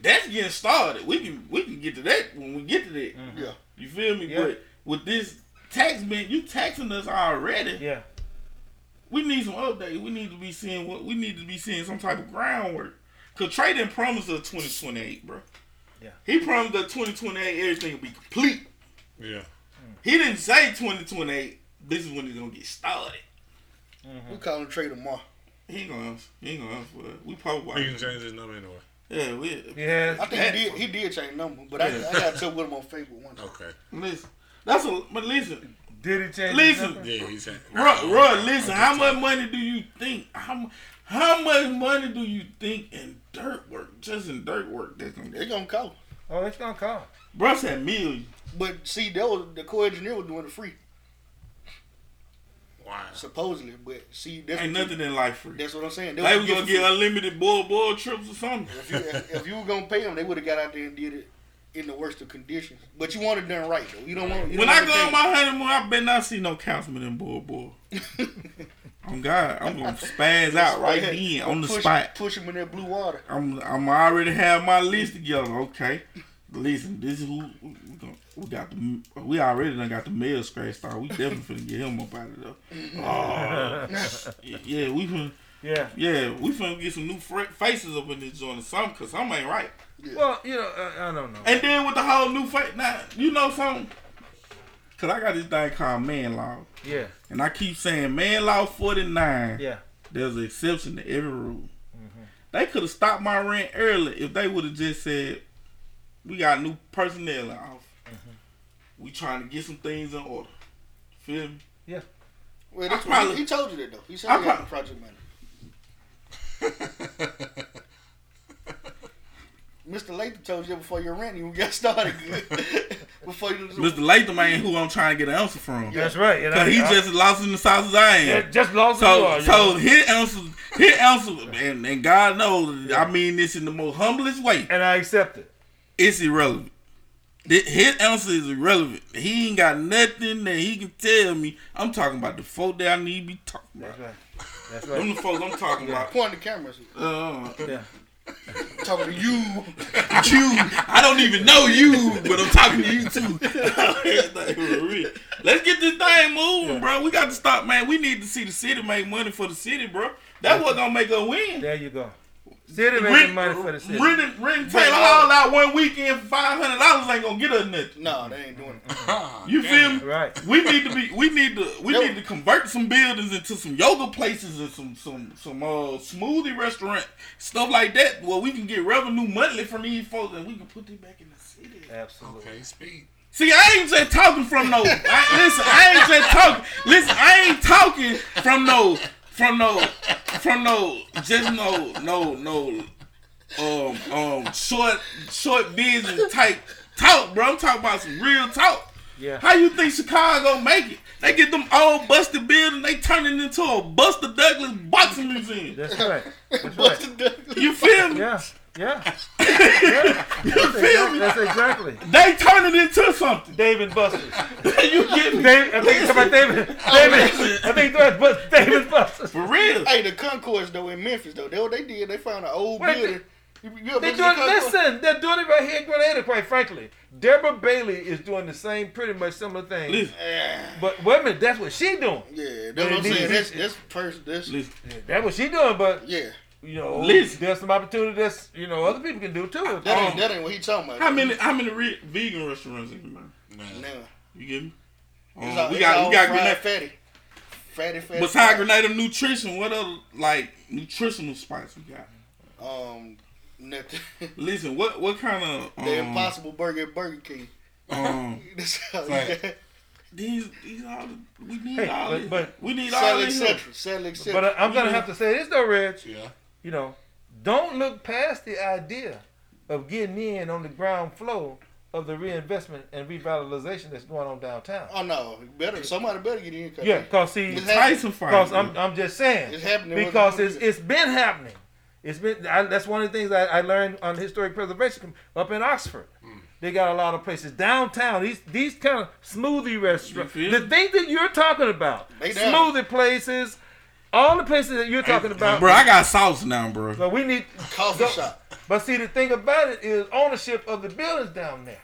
That's getting started. We can we can get to that when we get to that. Yeah. You feel me? Yeah. But with this tax man, you taxing us already. Yeah. We need some update. We need to be seeing what we need to be seeing some type of groundwork. Cause Trey didn't promise us 2028, bro. Yeah. He promised us 2028 everything will be complete. Yeah. He didn't say 2028. This is when it's gonna get started. Mm-hmm. We call him Trey tomorrow. He ain't gonna answer. He ain't gonna answer for that. We probably He can change his number anyway. Yeah, we He has. I think he did. He did change number, but I, I got to with him on Facebook one time. Okay. listen. That's a but listen. Did he change? his Listen. number? Yeah, he's saying. Run, run, listen, how much money do you think how How much money do you think in dirt work, just in dirt work, that's gonna They get? gonna cost. Oh, it's gonna cost. Bro said million. But see, that was the co-engineer was doing it free, Wow. supposedly. But see, that's Ain't what nothing in life free. That's what I'm saying. They They was was gonna giving get free. unlimited boy boy trips or something. If you, if, if you were gonna pay them, they would have got out there and did it in the worst of conditions. But you want it done right though. You don't want. You When don't I go on my honeymoon, I better not see no councilman in boy boy. <laughs> On God, I'm gonna spaz out right then on the push, spot. Push him in that blue water. I'm I'm already have my list together. Okay, listen, this is who we, gonna, we got. The, we already done got the mail scratched out. We definitely finna get him up out of there. <laughs> Oh, yeah, we finna. Yeah. Yeah, we finna get some new faces up in this joint or something, cause something ain't right. Well, you know, uh, I don't know. And then with the whole new face, now you know something. Cause I got this thing called man law, Yeah. and I keep saying man law forty nine. Yeah. There's an exception to every rule. They could have stopped my rent early if they would have just said, "We got new personnel off. We trying to get some things in order." Feel me? Yeah. Well, that's I he, probably- he told you that though. He said I he got the project manager. <laughs> Mr. Latham told you before your rent you got started <laughs> before you Mr. Latham ain't who I'm trying to get an answer from. That's right. And Cause I- he I- just lost in the sauce as I am. yeah, just lost So, the war, you so know. his answer, his answer, and, and God knows, I mean this in the most humblest way. and I accept it. It's irrelevant. His answer is irrelevant. He ain't got nothing that he can tell me. I'm talking about the folk that I need to be talking about. That's right. That's right. Them right. the folks I'm talking about. point the cameras. Uh, Yeah. Talking to you. you, I don't even know you, but I'm talking to you too. <laughs> Let's get this thing moving, bro. We got to stop, man. We need to see the city make money for the city, bro. That's what gonna make us win. There you go. City making money for the city. Renting, renting Taylor Hall out one weekend for five hundred dollars ain't gonna get us nothing. No, they ain't doing it. <laughs> You feel me? Right. We need to be. We need to. We Yo. need to convert some buildings into some yoga places and some some some uh smoothie restaurant stuff like that, where we can get revenue monthly from these folks and we can put it back in the city. Absolutely. Okay, speed. See, I ain't just talking from no. I, listen, I ain't just talking. Listen, I ain't talking from no, from no, from no, just no, no, no, um, um, short, short business type talk, bro. I'm talking about some real talk. Yeah. How you think Chicago make it? They get them old busted buildings, they turn it into a Buster Douglas boxing museum. That's right. <laughs> That's right. Douglas. You feel me? Yeah. Yeah. <laughs> yeah. You That's, feel me? exactly, that's exactly. They turn it into something. David Buster's. <laughs> you get me? David, I think it's about David. <laughs> David. I think it's about David Buster's. For real. Hey, the concourse though in Memphis though, they what they did, they found an old Wait, building. You, you they doing, the listen, they're doing it right here in Grenada. Quite frankly, Deborah Bailey is doing the same, pretty much similar thing. Listen, But wait a minute, that's what she doing. Yeah, that's what I'm saying. That's that's person. That's listen. That's what she doing. But yeah. You know, Listen. there's some opportunity that's you know other people can do too. That ain't Um, that ain't what he talking about. How many how many re- vegan restaurants in man? Man. Now, You get me? Um, all, we got all we got fried Grenada. fatty, fatty, fatty. Besides fried. Grenada nutrition, what other like nutritional spice we got? um, nothing. <laughs> Listen, what what kind of um, the Impossible Burger at Burger King. um <laughs> That's how you got- these these all we need Hey, all but- this. but- we need all Sell this. etc. Sell etc. But I, I'm gonna have to say this though, Reg. Yeah. You know, don't look past the idea of getting in on the ground floor of the reinvestment and revitalization that's going on downtown. Oh no, better somebody better get in. 'cause Yeah, cause see, It's Tyson. Because I'm, I'm just saying. It's happening. Because it's, it's been happening. It's been. I, that's one of the things I, I learned on historic preservation up in Oxford. Mm. They got a lot of places downtown. These these kind of smoothie restaurants. The thing that you're talking about, They smoothie places, all the places that you're talking about. bro. I got sauce now, bro. But we need coffee go- shop. But see, the thing about it is ownership of the buildings down there.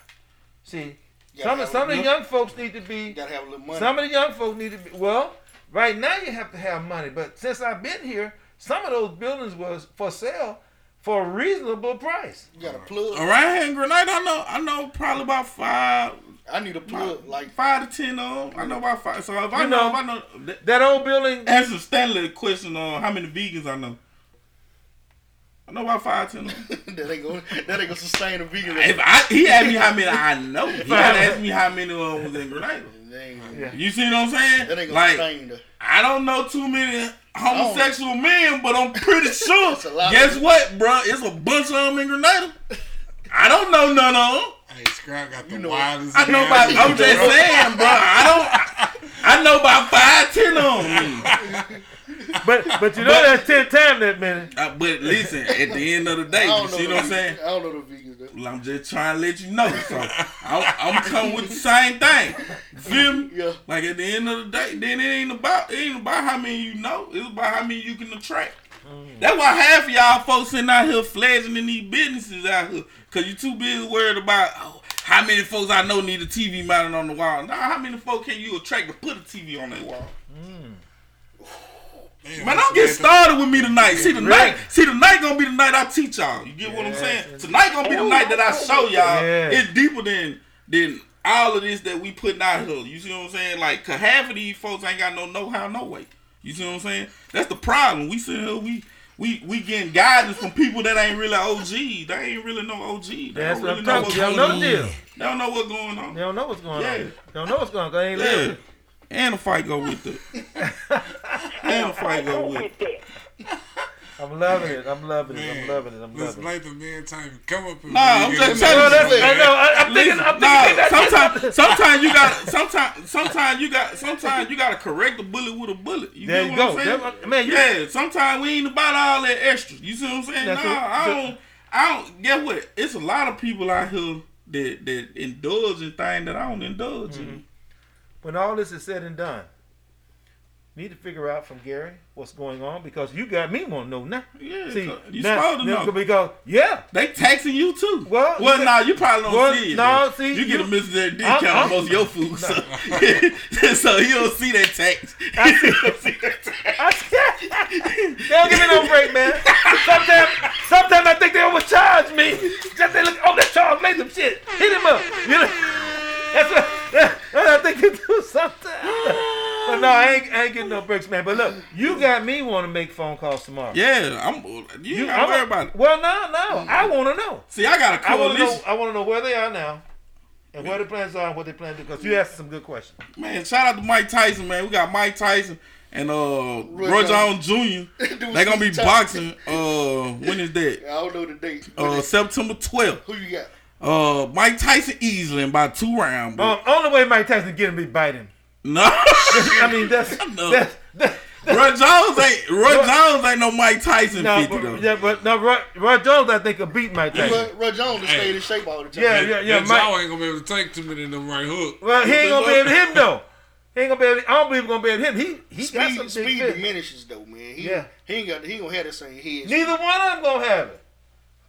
See, some of some of the have- young folks need to be You gotta have a little money. some of the young folks need to be well. Right now, you have to have money, but since I've been here, some of those buildings was for sale for a reasonable price. you got a plug. Around here in Grenada, I know I know probably about five I need a plug. Like five to ten of them. I know about five. So if I know, know- if I know, that- That old building, answer Stanley question on how many vegans I know. I know about five ten of them. <laughs> that ain't gonna that ain't gonna sustain a vegan. If I, he asked me how many <laughs> I know. He gotta ask me how many of them was in Grenada. Yeah. You see what I'm saying? that ain't gonna Like sustain the. I don't know too many homosexual men, but I'm pretty <laughs> sure. That's a lot guess what, bro? It's a bunch of them in Grenada. I don't know none of them. Hey, Scrap got the know- wildest. I know about. I'm just <laughs> saying, bro. I don't. I know about five, ten of them. <laughs> But but you know that's ten times that many. Uh, but listen, at the end of the day, you see what I'm saying? I don't know the vegans. though. Well, I'm just trying to let you know. So I'm, I'm coming with the same thing. Feel me? Yeah. Like at the end of the day, then it ain't about it ain't about how many you know. It's about how many you can attract. That's why half of y'all folks sitting out here flashing in these businesses out here. Cause you too busy worried about oh, how many folks I know need a TV mounted on the wall. Now how many folks can you attract to put a TV on their wall? Man, don't get started with me tonight. See tonight, see tonight gonna be the night I teach y'all. You get what I'm saying? Tonight gonna be the night that I show y'all. Yeah. It's deeper than than all of this that we putting out here. You see what I'm saying? Like, cause half of these folks ain't got no know how, no way. You see what I'm saying? That's the problem. We sit here, we we we getting guidance from people that ain't really OG. They ain't really no OG. They That's don't what really I'm know talking. what's They don't going know on. the deal. They don't know what's going on. They don't know what's going Yeah. on. They don't know what's going on. 'cause They ain't Yeah. living. And a fight go with it. <laughs> and a fight go with it. I'm loving it. I'm loving it. I'm loving it. I'm Let's loving it. like the man time. Come up and Nah, I'm just telling you. that's, I man. know. I, I'm thinking. I'm nah, thinking. that- sometimes, sometimes you got, sometimes, sometimes you got, sometimes you got to correct a bullet with a bullet. You There you what go. I'm? That- man, you- yeah. Sometimes we ain't about all that extra. You see what I'm saying? That's nah, what- I don't, I don't. Get what? It's a lot of people out here that that indulge in things that I don't indulge Mm-hmm. in. when all this is said and done, need to figure out from Gary what's going on because you got me want to know now. Yeah, See, you now- supposed to know. because yeah, They taxing you too. Well, well, you nah, you probably don't well, see it. no, though. see, you get a. I'm- discount on most of your food, so <laughs> so you don't see that tax. I see- don't see that tax. <laughs> They don't give me no break, man. Sometimes, sometimes I think they overcharge me. Just they look, oh, that Charles made some shit. Hit him up. You know, that's what, <laughs> that's what I think they do sometimes. But no, I ain't, I ain't getting no breaks, man. But look, you got me want to make phone calls tomorrow. Yeah, I'm. You, You, I'm- worry about it. Well, no, no. I want to know. See, I got a I want to coalition. know. I want to know where they are now, and where the plans are, and what they plan to do. Because you asked some good questions. Man, shout out to Mike Tyson, man. We got Mike Tyson and uh Roy Roy Jones. Jones Jr. Dude, they gonna be Steve boxing. Uh, when is that? I don't know the date. Uh, September 12th. Who you got? Uh, Mike Tyson easily in about two rounds. Um, only way Mike Tyson get him be bite him. No, <laughs> I mean, that's <laughs> No. that's. that's Roy Jones ain't Roy Roy- Jones ain't no Mike Tyson no, 50 but, though. yeah, but no, Roy, Roy Jones, I think, will beat Mike Tyson. Roy, Roy Jones to Hey. stay in shape all the time. Yeah, yeah, yeah. that Mike, jaw ain't gonna be able to take too many of them right hook. well, he ain't gonna be able to hit him though. He ain't gonna be able. To, I don't believe he's gonna be able to hit him. He he got Speed, some speed big fist. diminishes though, man. He, Yeah. he ain't got he gonna have the same head. Neither one of them gonna have it.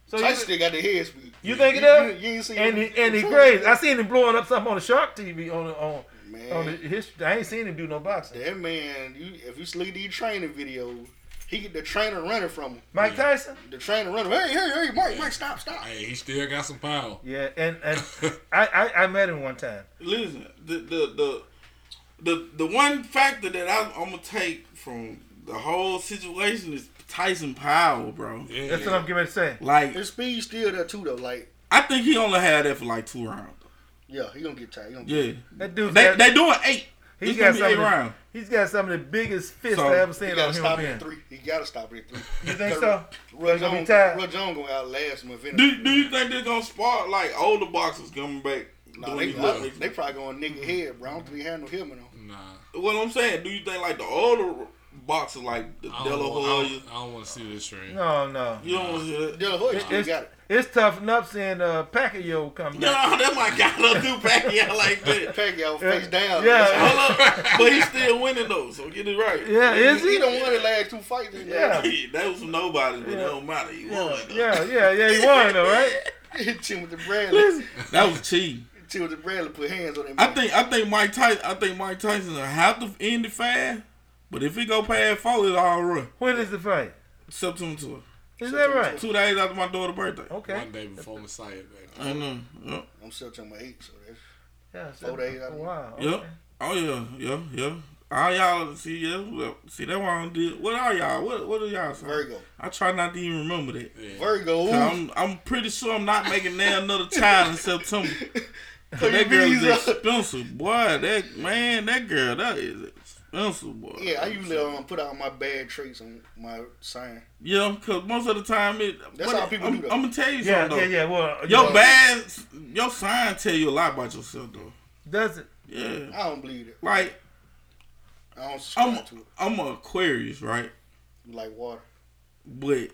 So Tyson still got the head speed. you think it You- does? you- you ain't seen And him- he and he crazy. I seen him blowing up something on the Shark TV on the- on Man, on the, his. I ain't seen him do no boxing. that man, you, if you see these training videos, he get the trainer running from him. Mike Tyson. The trainer running. Hey, hey, hey, Mike, Mike, stop, stop. Hey, he still got some power. Yeah, and and <laughs> I, I I met him one time. Listen, the the the the, the one factor that I, I'm gonna take from the whole situation is Tyson power, bro. Yeah, That's what I'm getting ready to say. Like His speed still there too though. Like, I think he only had that for like two rounds. Yeah, he gonna get tired. He gonna Yeah, That dude. they got, they doing eight. he's It's got gonna be some eight of rounds. he's got some of the biggest fists So, I ever seen on gotta a stop human it being. at three. He gotta stop it at three. You think so? Roy gonna be Jones, tired. Roy Jones gonna outlast him if anything. Do Do you think they're gonna spark like older boxers coming back? Nah, doing they, these I- little- they probably gonna nigga head, bro. I don't think he had no helmet on. Nah, What I'm saying, do you think like the older boxers like the I De La don't, want, I don't, don't want to see this trend. No, no. You don't want to see that? De still got it. It's tough enough seeing uh, Pacquiao come No, back. that my guy don't do Pacquiao like that. <laughs> Pacquiao face down. Yeah. Hold up, <laughs> but he's still winning though, so get it right. Yeah, is he he? don't won the last two fights. in Yeah. Hey, that was nobody, but it don't matter. He won. though. Yeah, yeah, yeah. He won though, right? <laughs> Timothy Bradley. That was cheap. Timothy Bradley put hands on him. I think I think Mike Tyson I think Mike Tyson will have to end it fast. But if he go past four, it's all right. When is the fight? September two. Is that right? Two days after my daughter's birthday. Okay. One day before Messiah, baby. I know. Yep. I'm September 8th, so that's Yeah, Four days out of- Wow. Yep. Oh yeah, yeah, yeah. All y'all see, yeah, well, see that one did. What are y'all? What what are y'all saying? Virgo. I try not to even remember that. Virgo. 'Cause I'm I'm pretty sure I'm not making now another child in September. <laughs> 'Cause that girl is expensive, boy. That man, that girl, that is answer, boy. Yeah, I usually um, put out my bad traits on my sign. Yeah, because most of the time it. That's but how people I'm, do, though. I'm gonna tell you Yeah, something. yeah, though. yeah. Well, Your you know, bad, your sign tell you a lot about yourself, though. does it? Yeah, I don't believe it. like I don't I'm, to it. I'm a Aquarius, right? You like water. But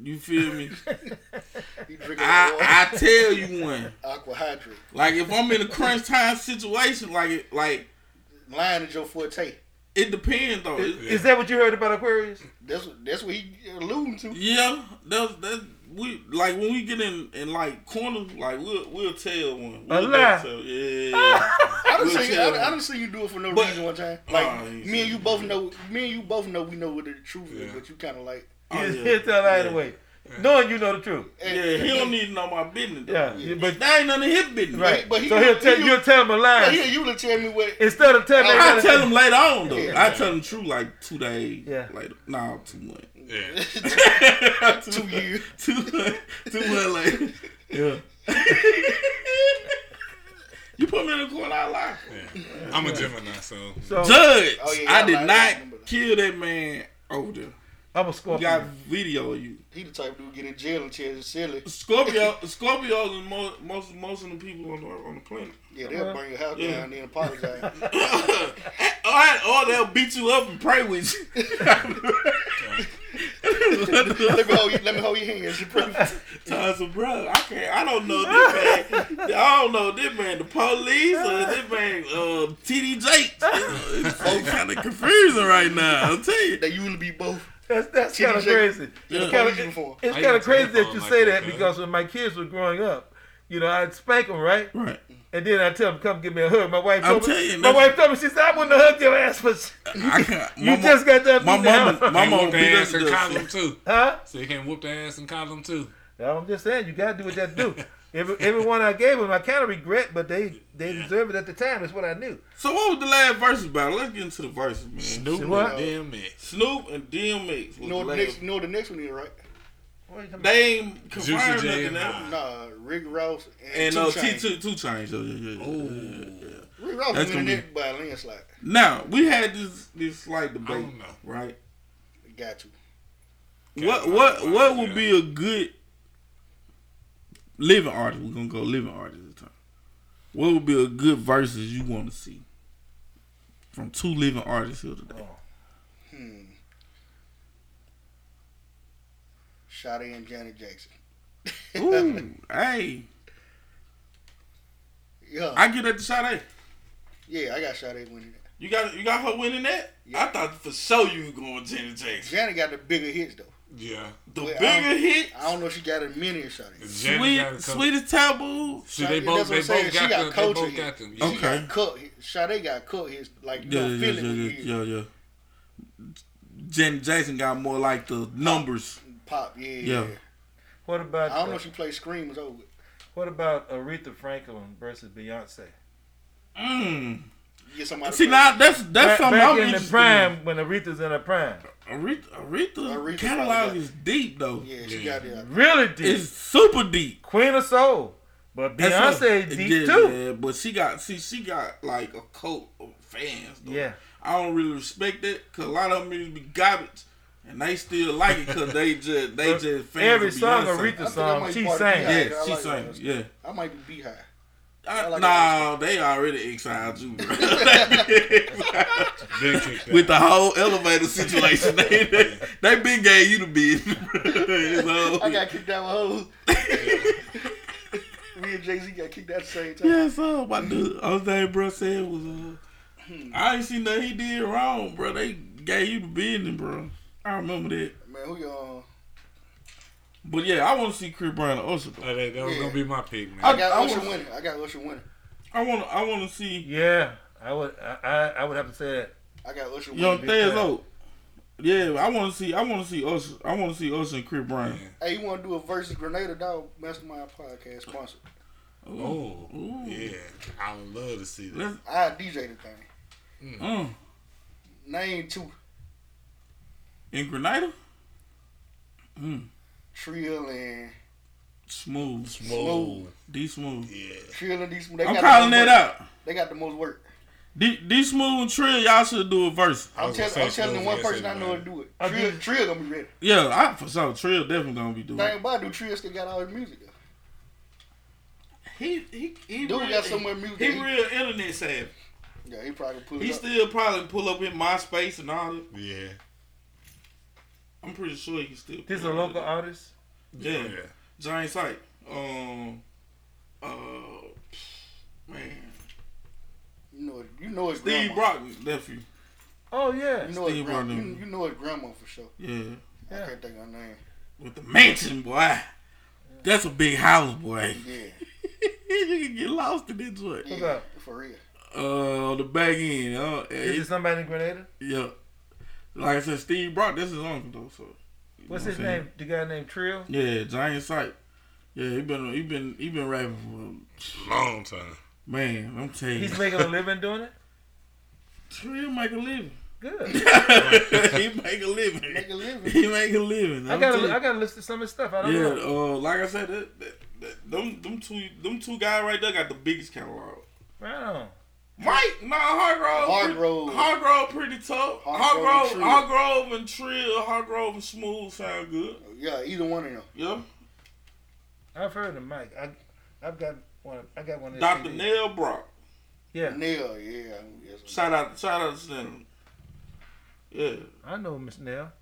you feel me? <laughs> You water. I I tell you one. Aqua hydrate. Like if I'm in a crunch time situation, like it, like Lying is your forte. It depends though. Is, It- is that what you heard about Aquarius? That's what that's what he alluding to. Yeah, that's that. We like when we get in in like corners, like we'll we'll tell one. We'll lie. tell, yeah. <laughs> I done We'll see tell I, I them. done see you do it for no But- reason one time. Oh, like Oh, you me and you both know. Me and you both know we know what the truth is, but you kind of like. Oh, He'll yeah. he'll tell right Yeah. away, knowing you know the truth. Yeah, he don't need to know my business. Though. Yeah, Yeah. but that ain't none of his business. right. but he- so he'll tell he- you'll tell him a lie here you to tell me what. instead of telling. I I him tell him later on though. Yeah. I tell him true like two days. Yeah. Later. Nah, two months. Yeah. <laughs> two, Two years. Two months. Two months later. Yeah. <laughs> You put me in the corner, I lie. yeah. I'm a Gemini, so So Judge, Oh, yeah, I I did not that. kill that man over there. I'm a We Scorpio. got video of you. He the type of dude get in jail and tell you silly. Scorpio, <laughs> Scorpios and most, most most of the people on the on the planet. Yeah, they'll bring your house Yeah. down and then apologize. <laughs> or, or they'll beat you up and pray with you. let me hold you. Let me hold your hands. You pray. Times of bro, I can't. I don't know this man. I don't know this man. The police or this man, uh, TD Jake. It's <laughs> kind of confusing right now. I'll tell you. They usually be both. That's that's kind of crazy. Yeah. It's kind of uniform. it's kind of crazy that you say that that, because when my kids were growing up, you know, I'd spank them right, Right. and then I tell them come give me a hug. My wife I'm told me. you, my wife told me she said I wouldn't have hugged your ass, but <laughs> you my mo- just got that. My beat down. mama, my can't mama whoop beat their us ass to and collar too. huh? So you can't whoop their ass and collar them too. I'm just saying you gotta do what you have to do. <laughs> Every everyone I gave them, I kind of regret, but they they deserve it at the time. That's what I knew. So what was the last verses about? Let's get into the verses, man. Snoop and what? DMX. Snoop and DMX. Was You know the last. next? You know what the next one is, right? What are you They ain't Juicy confirmed J nothing and else. Nas. Nah, Rick Ross and, And Two uh, T Chainz. two two chains. Yeah, yeah, yeah, yeah, yeah. Rick Ross That's was in be- it by a landslide. Now we had this this slight I debate, don't know. right? Got you. What Got what to. what would Yeah. be a good living artist? We're gonna go living artist this time. What would be a good verses you want to see from two living artists here today? Hmm. Sade and Janet Jackson. <laughs> Ooh, hey, Yeah, I get at the Sade. yeah, I got Sade winning that. You got you got her winning that. Yeah. I thought for sure you were going with Janet Jackson. Janet got the bigger hits though. Yeah. The Well, I bigger don't- hit, I don't know if she got as many as Sade. Sweet, got a couple- sweetest taboo. See, they both they both got got them. They both got them. She Okay. got cut. Sade got cut hits like Yeah, know, yeah, feeling yeah, yeah, yeah, yeah. Janet Jackson got more like the numbers. pop. Yeah, Yeah. yeah. What about I don't know uh, if she plays screamers over. what about Aretha Franklin versus Beyonce? Mm. Get somebody. See now that's that's Back, something back I'm in the interested prime when Aretha's in her prime, in. Aretha, Aretha, Aretha catalog is deep though. Yeah, she Yeah. got it. really deep, It's super deep. Queen of Soul. But That's Beyonce deep yeah, too. yeah, but she got see she got like a cult of fans. Though. Yeah. I don't really respect it because a lot of them used to be garbage, and they still like it because they just they <laughs> just fans Every of song I Aretha think song, she part of sang. Beyonce. Yeah, I she like sang. Yeah. I might be BeyHive. I, like nah, they already exiled you, bro. Big kick that. With the whole elevator situation, they, they, <laughs> they been gave you the bid. so, I got kicked out with hoes. <laughs> Me and Jay Z got kicked out at the same time. yeah, so my dude, all thing bro said was, uh, I ain't seen nothing he did wrong, bro. They gave you the business, bro. I remember that. Man, who y'all? But yeah, I want to see Chris Brown and Usher. Though. Oh, that, that was Yeah. gonna be my pick, man. I got I Usher wanna- winning. I got Usher winning. I want I want to see Yeah, I would. I, I I would have to say that. I got Usher Young winning. Thez out. Yeah, I want to see, I want to see Usher. I want to see Usher and Chris Brown. Hey, you want to do a versus Grenada Dog Mastermind podcast sponsor? Oh, yeah. I would love to see that. Let's, I DJ the thing. mm, Name two. in Grenada, mm, Trill and smooth, Whoa. D smooth. Yeah. Trill and these. They I'm got calling the most that work. out. They got the most work. D, D Smooth and Trill, y'all should do a verse. I'm, was tell, gonna I'm telling you one person I know Man. to do it. I Trill, do. Trill gonna be ready. Yeah, I for sure Trill definitely gonna be doing. Thing it. about it, do Trill still got all his music. He he he Dude real, got somewhere music. He He- real internet savvy. Yeah, he probably put He it up. still probably pull up in MySpace and all that. Yeah. I'm pretty sure he can still. This pull a local with artist. It. Yeah, Yeah. Giant Sight. Um, uh, man, You know, it- you know his Steve grandma. Brock nephew. Oh yeah. You know his Steve grandma. Brock You, you know his grandma for sure. Yeah, I can't think of her name. with the mansion, boy. That's a big house, boy. Yeah, <laughs> you can get lost in that joint. yeah, that? for real. Uh, the back end. Uh, Is it- it somebody in Grenada? yeah. Like I said, Steve Brock. That's his uncle though. So. You What's his saying? name? The guy named Trill. Yeah, Giant Sight. Yeah, he been he been he been rapping for a Long time. man. I'm telling you, He's making a <laughs> living doing it. Trill make a living. Good. <laughs> he make a living. Make a living. He make a living. I I'm gotta. I gotta listen to some of his stuff. I don't yeah, know. uh, like I said, that, that, that, them them two them two guys right there got the biggest catalog. Right on. Mike, nah, Hargrove, Hargrove. Hargrove, pretty tough. Hargrove and Hargrove, Hargrove and Trill, Hargrove and Smooth sound good. Yeah, either one of them. Yeah, I've heard of Mike. I I've got one. I got one. Doctor CDs. Nail Brock. Yeah, Neil, yeah. yes. Shout out, shout out to them. Yeah, I know Miss Nell.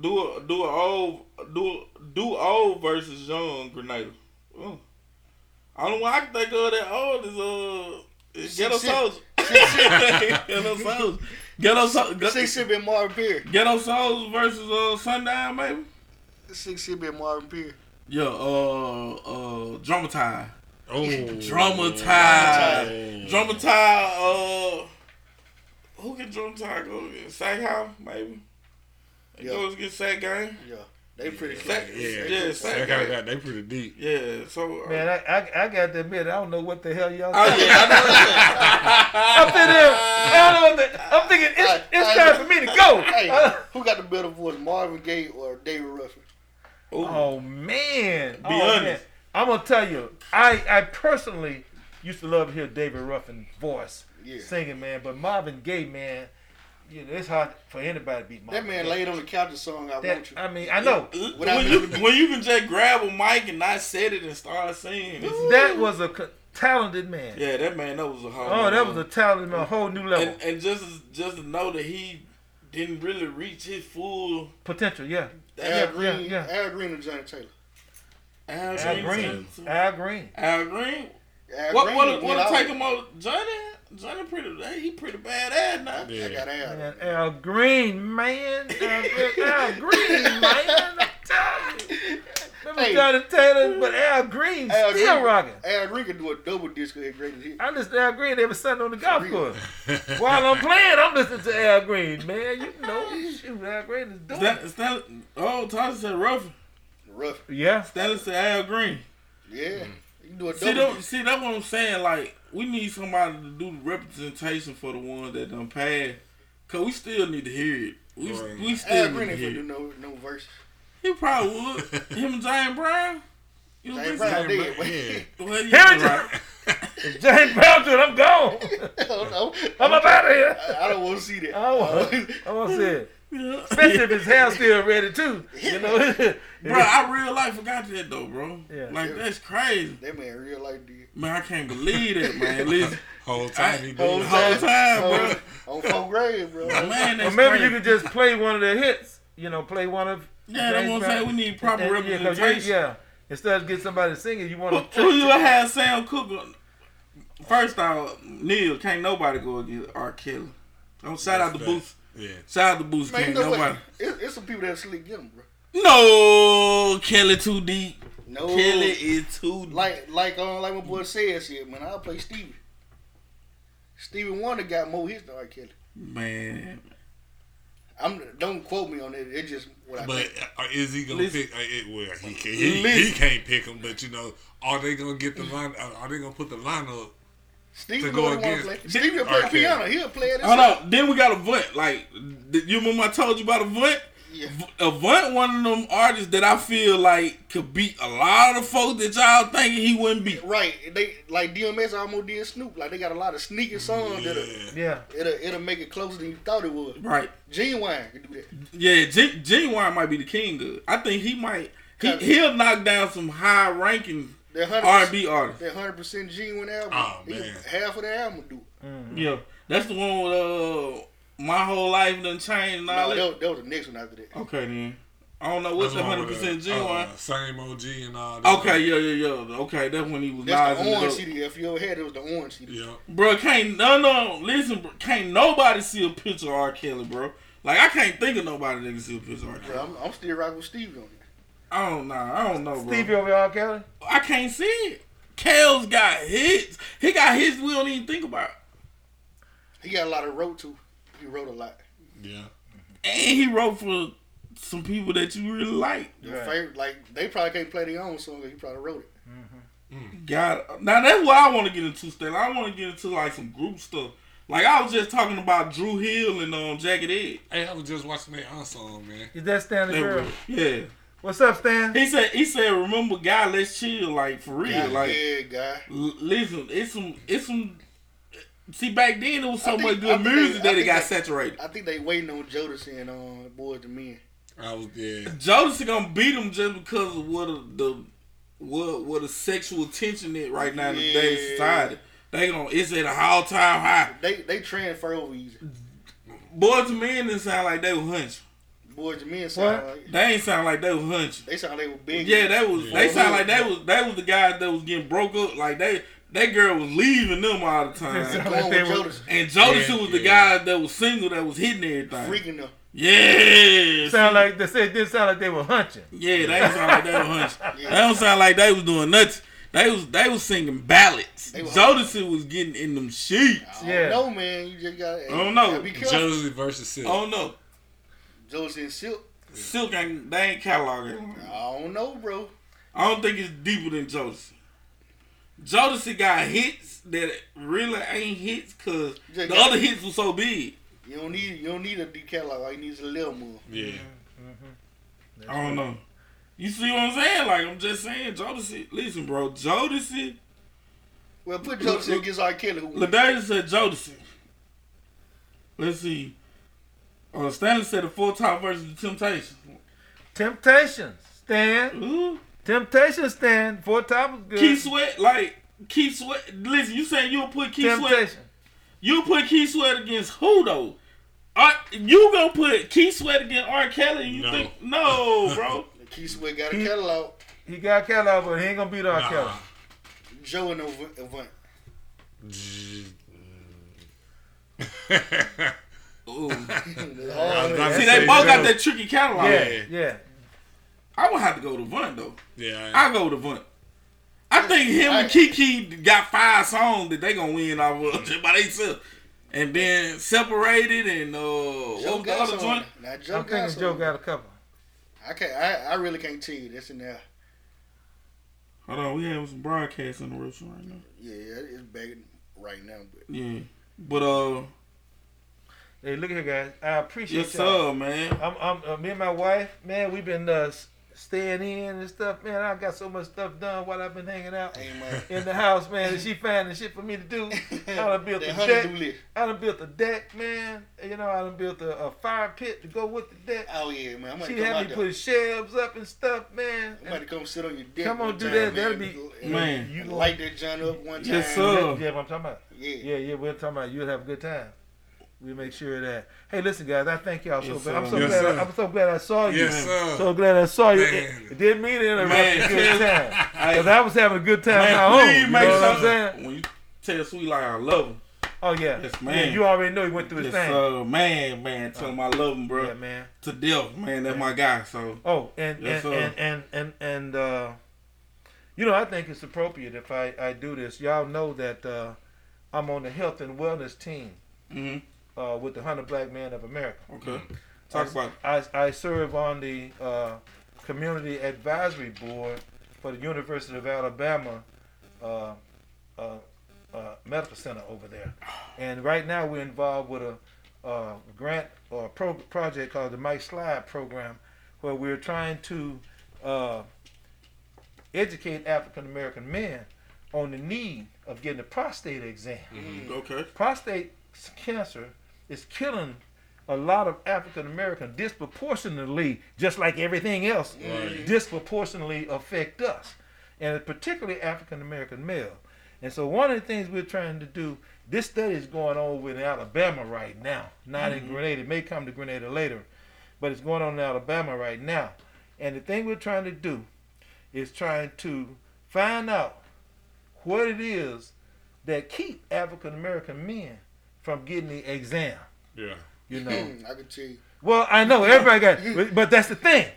do a do a old do a, do old versus young Grenada. Oh. Only one I can think of that old is uh is Ghetto Six- Souls. <laughs> <laughs> Ghetto Souls. Ghetto Souls. Six should be Marvin Pierre. Ghetto Souls versus uh Sundown, maybe. Six should be Marvin Pierre. Yeah, uh, uh, Dramatized. Oh. Dramatized. Dramatized, uh, who can Dramatized go against? Sack maybe? They Yeah. Go against Sack Gang? Yeah, they pretty Sack, close. yeah, Yeah. yeah, Sack That guy Gang. got they pretty deep. Yeah, so. Uh, Man, I, I I got to admit I don't know what the hell y'all. oh, talking yeah, I know that. <laughs> I'm sitting there. I don't know. The, I'm thinking it's, Hey, it's hey, time for me to go. Hey, Uh, who got the better voice, Marvin Gaye or David Ruffin? Ooh. oh man. Be oh, honest. Man. I'm gonna tell you, I I personally used to love to hear David Ruffin's voice Yeah. singing, man. But Marvin Gaye, man, you know, it's hard for anybody to beat Marvin. That man laid on the couch the song I That, Want You. I mean, I know uh, uh, Without When you, when you can just grab a mic and not set it and start singing. that was a talented man. Yeah, that man, that was a whole. Oh, that was a talented man, a whole new level and, and just just to know that he didn't really reach his full. potential. Yeah, Al yeah, Green, yeah. Al Green and Johnnie Taylor. Al, Al Green. Green, Al Green. Al Green. Al What Green what went what out. take him over? Johnny. Johnny pretty. He pretty badass now. I got Al. Man, Al Green, man. <laughs> Al, Green- Al Green, man. I'm telling you. Remember Hey. Johnnie Taylor, but Al Green Al still Green, rocking. Al Green can do a double disc of greatest hit. I listen to Al Green every Sunday on the golf course. While I'm playing, I'm listening to Al Green, man. You know, <laughs> shoot, Al Green is doing. Stan, Stan, oh, Tyler said rough. Rough. Yeah, Stanley said Al Green. Yeah. Mm. You do a See, double that, see, that's what I'm saying. Like, we need somebody to do the representation for the ones that done passed. Cause we still need to hear it. We, Right. we still Green need to hear finna do it. no, no verse. He probably would. <laughs> Him and James Brown. You don't James think Brown so? dead. Yeah. Well, Him yeah, and right. if James Brown do I'm gone. <laughs> I don't know. I'm up out of here. I, I don't want to see that. I want, <laughs> I want to see it. Yeah. Especially if his hair's still ready too. You know. <laughs> Bro, I real life forgot that though, bro. Yeah. Like that's crazy. That man real life did. Man, I can't believe that, man. <laughs> Listen, Whole time he did. whole time, bro. On fourth grade, bro. Man, that's Or maybe crazy. you could just play one of their hits. You know, play one of. Yeah, that's what I'm saying. We need proper And- yeah, 'cause you- representation. Yeah, instead of get somebody singing, you want to. who you had Sam Cooke? on- First off, Neil can't nobody go against R. Kelly. Don't shout out the That's Boost. Yeah. Shout out the Boost. Man, you Can't know nobody. what? It, it's some people that sleep get him, bro. No, Kelly too deep. No. Kelly is too deep. Like, like, um, like my boy said, shit, man. I'll play Stevie. Stevie Wonder got more hits than R. Kelly. Man, I'm don't quote me on it. It's just what I But think. uh, is he gonna Listen. pick? Uh, it, well, he can, he, he can't pick him. But you know, are they gonna get the line? uh, Are they gonna put the lineup? Stevie to go what he want to against play. Stevie will play R. piano. He'll play it. hold himself. on. Then we got Avant. Like, th- you remember I told you about Avant? Yeah. Avant one of them artists that I feel like could beat a lot of folks that y'all thinking he wouldn't beat. Right, they like DMX almost did Snoop. Like they got a lot of sneaky songs that'll uh, Yeah. it'll, it'll make it closer than you thought it would. Right. Ginuwine can do that. Yeah, Gen- Ginuwine might be the king of. I think he might. he he'll knock down some high ranking That hundred R and B artists. that hundred percent Ginuwine album. Oh, man. half of the album do it. Yeah, that's the one with uh, my whole life done changed and all No, that. that, was, the next one after that. Okay then. I don't know what's That's the hundred percent uh, Ginuwine. uh, Same Ol' G and all that. Okay, yeah, yeah, yeah. Okay, that's when he was That's the orange CD. If you ever had it, it was the orange CD. Yeah. Bro, can't no no listen, bro, can't nobody see a picture of R. Kelly, bro. Like I can't think of nobody that can see a picture of R. Kelly. Bro, I'm, I'm still rocking with Stevie on it. I don't know. I don't know, bro. Stevie over R. Kelly. I can't see it. Kel's got hits. He got hits we don't even think about. He got a lot of wrote to. He wrote a lot. Yeah. And he wrote for some people that you really like. Your Right. favorite, like they probably can't play their own song. 'cause He probably wrote it. God, now that's what I want to get into. Still, I want to get into like some group stuff. Like I was just talking about Dru Hill and um Jagged Edge. Hey, I was just watching that on song, man. Is that Stanley They Girl? yeah. What's up, Stan? He said he said remember guy let's chill like for real Yeah, like yeah, guy. l- listen it's some it's some see back then there was so I think- much good music they- that it got they- saturated. I think they waiting on Jodeci and um, Boyz II Men. I was yeah. Jodeci gonna beat him just because of what a, the what what a sexual tension is right now in today's society. They gonna it's at a all time high. They they transfer over easy. Boyz II Men didn't sound like they were hunching. Boyz II Men sound What? like They ain't sound like they were hunching. they sound like they were big. Yeah, that was Yeah. they sound like they was they was the guys that was getting broke up. Like they that girl was leaving them all the time. like they with were- And Jodeci Yeah, was the guy that was single that was hitting everything. freaking them. Yeah. Sound like they said. Did sound like they were hunching. Yeah, they sound like they were hunching. <laughs> Yeah. They don't sound like they was doing nothing. They was they was singing ballads. They was- Jodeci was getting in them sheets. I Yeah. don't know, man. You just got. I don't know. Be versus Josie versus Silk. Oh no, Jodeci and Silk. Silk ain't they ain't cataloging. I don't know, bro. I don't think it's deeper than Jodeci. Jodeci got hits that really ain't hits because Just the got- other hits were so big. You don't need you don't need a D catalog. All you need is a little more. Yeah. Mm-hmm. Mm-hmm. I don't know. You see what I'm saying? Like I'm just saying, Jodeci. Listen, bro, Jodeci. Well, put Jodeci against R. Kelly. Who won? Ladarius said Jodeci. Let's see. Uh, Stanley said the Four Top versus of Temptations. Temptations, Stan. Ooh. Temptations, Stan. Four top was good. Keith Sweat, like Keith Sweat. Listen, you saying you'll put Keith Sweat? Temptation. You put Keith Sweat against who though? Are, you gonna put Keith Sweat against R. Kelly? You No. think no, <laughs> bro? Keith Sweat got a He- catalog. He got catalog, but he ain't gonna beat R. Nah. Kelly. Joe and Avant. Avant. Ooh. <laughs> I was about to See, they both got Joe. that tricky catalog. Yeah, yeah. I would have to go to Vunt though. Yeah. I go to Vunt. I think him and KeKe got five songs that they gonna win off of just <laughs> by themselves. And then separated and uh what Joe was the got other joint? Now Joe I'm got thinking. Joe got a couple. I can't. I, I really can't tell you. That's in there. Hold on, we have some broadcast interruption right now. Yeah, it's back right now. But Yeah. But uh Hey, look here, guys. I appreciate yes y'all. sir, man. I'm, I'm, uh, me and my wife, man, we've been uh, staying in and stuff, man. I got so much stuff done while I've been hanging out man, <laughs> in the house, man. And she finding shit for me to do. <laughs> I done built a deck. I done built a deck, man. You know, I done built a, a fire pit to go with the deck. Oh yeah, man. I'm She had me put shelves up and stuff, man. I'm about to come sit on your deck. Come on, do time, that. Man. That'll be- Man. You Light that joint up one time. Yes, sir. Yeah, what I'm talking about. Yeah. Yeah, yeah, we're talking about you'll have a good time. We make sure that. Hey, listen, guys, I thank y'all so Yes, bad. I'm so Yes, glad. sir. I'm so glad I saw you. Yes, sir. So glad I saw you. It, Man. it didn't mean to interrupt Man, a good time. <laughs> Because I was having a good time man, at home. You make know what I'm saying? when you tell Sweet like I love him. Oh, yeah. Yes, Yeah, you already know he went through his Yes, thing. sir, man, man. Tell him I love him, bro. Yeah, man. To death, man. That's my guy. So Oh, and Yes, and, and and and and uh, you know, I think it's appropriate if I I do this. Y'all know that uh, I'm on the health and wellness team Mm hmm uh, with the Hundred Black Men of America. okay. Talk I, about. I, I serve on the uh, community advisory board for the University of Alabama uh, uh, uh, Medical Center over there, and right now we're involved with a uh, grant or pro- project called the Mike Slide program, where we're trying to uh, educate African American men on the need of getting a prostate exam. Okay. Prostate cancer is killing a lot of African American disproportionately, just like everything else, disproportionately affect us, and particularly African American male. And so one of the things we're trying to do, this study is going on over in Alabama right now, not in mm-hmm. Grenada. It may come to Grenada later, but it's going on in Alabama right now. And the thing we're trying to do is trying to find out what it is that keep African American men from getting the exam. Yeah. You know. Hmm, I can tell you. Well, I know everybody got, <laughs> but, but that's the thing.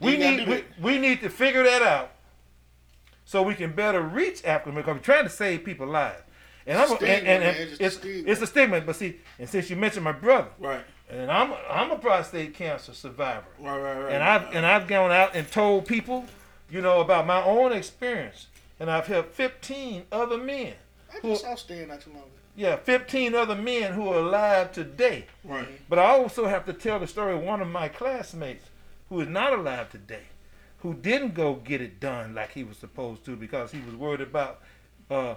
We need we, we need to figure that out so we can better reach African American. We're trying to save people's lives, and I'm Stigma, and, and, and man, it's a it's stigma. it's a stigma. But see, and since you mentioned my brother, Right. and I'm I'm a prostate cancer survivor, Right. Right. Right. and I've and I've gone out and told people, you know, about my own experience, and I've helped 15 other men. I Who- just saw Stan not too long ago. Yeah, 15 other men who are alive today. Right. But I also have to tell the story of one of my classmates who is not alive today, who didn't go get it done like he was supposed to because he was worried about uh,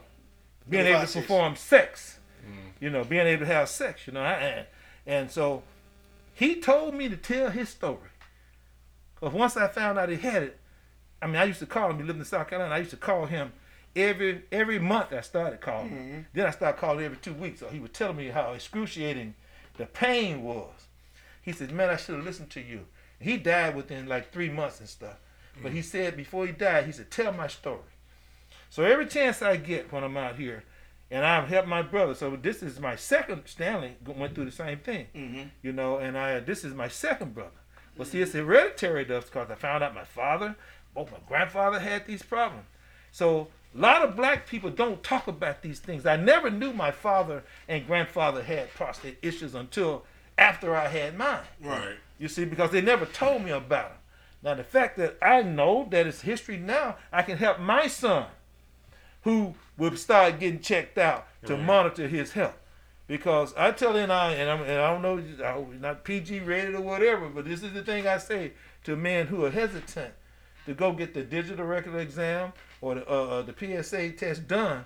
being able to perform sex. You know, being able to have sex. You know, and, and so he told me to tell his story. Because once I found out he had it, I mean, I used to call him. He lived in South Carolina. I used to call him every every month. I started calling. him. Then I started calling every two weeks. So he was telling me how excruciating the pain was. He said, "Man, I should have listened to you." He died within like three months and stuff. But he mm-hmm. said before he died, he said, "Tell my story." So every chance I get when I'm out here, and I've helped my brother. So this is my second. Stanley went through the same thing, mm-hmm. you know, and I this is my second brother. But see, it's hereditary stuff because I found out my father, both my grandfather had these problems. So a lot of black people don't talk about these things. I never knew my father and grandfather had prostate issues until after I had mine. Right. You see, because they never told me about them. Now, the fact that I know that it's history now, I can help my son, who will start getting checked out to monitor his health. Because I tell him, I and, I'm, and I don't know, I'm not PG rated or whatever, but this is the thing I say to men who are hesitant to go get the digital rectal exam or the, uh, uh, the PSA test done.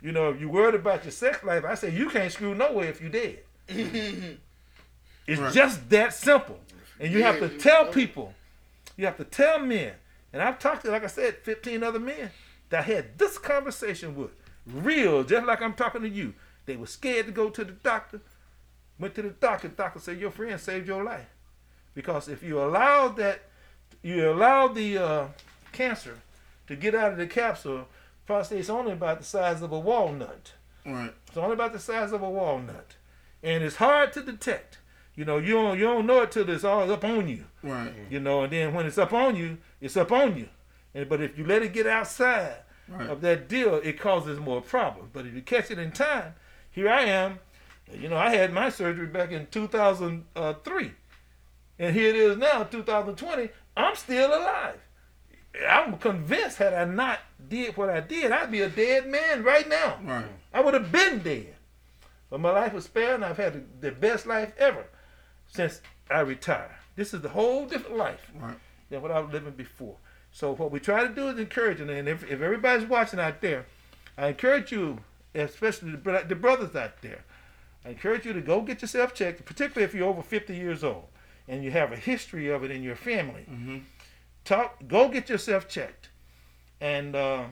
You know, if you're worried about your sex life, I say you can't screw nowhere if you dead. <laughs> It's Right. just that simple. And you have to Yeah, tell yeah. people, you have to tell men. And I've talked to, like I said, 15 other men that I had this conversation with. Real, just like I'm talking to you. They were scared to go to the doctor. Went to the doctor. The doctor said, Your friend saved your life. Because if you allow that, you allow the uh, cancer to get out of the capsule, prostate's only about the size of a walnut. Right. It's only about the size of a walnut, and it's hard to detect. You know, you don't you don't know it till it's all up on you. Right. You know, and then when it's up on you, it's up on you. And but if you let it get outside Right. of that deal, it causes more problems. But if you catch it in time, here I am. You know, I had my surgery back in 2003, uh, and here it is now, 2020. I'm still alive. I'm convinced had I not did what I did, I'd be a dead man right now. Right. I would have been dead. But my life was spared, and I've had the, best life ever since I retired. This is the whole different life Right. than what I was living before. So what we try to do is encourage, and if, if everybody's watching out there, I encourage you, especially the, the brothers out there, I encourage you to go get yourself checked, particularly if you're over 50 years old and you have a history of it in your family. Mm-hmm. Talk, go get yourself checked, and uh,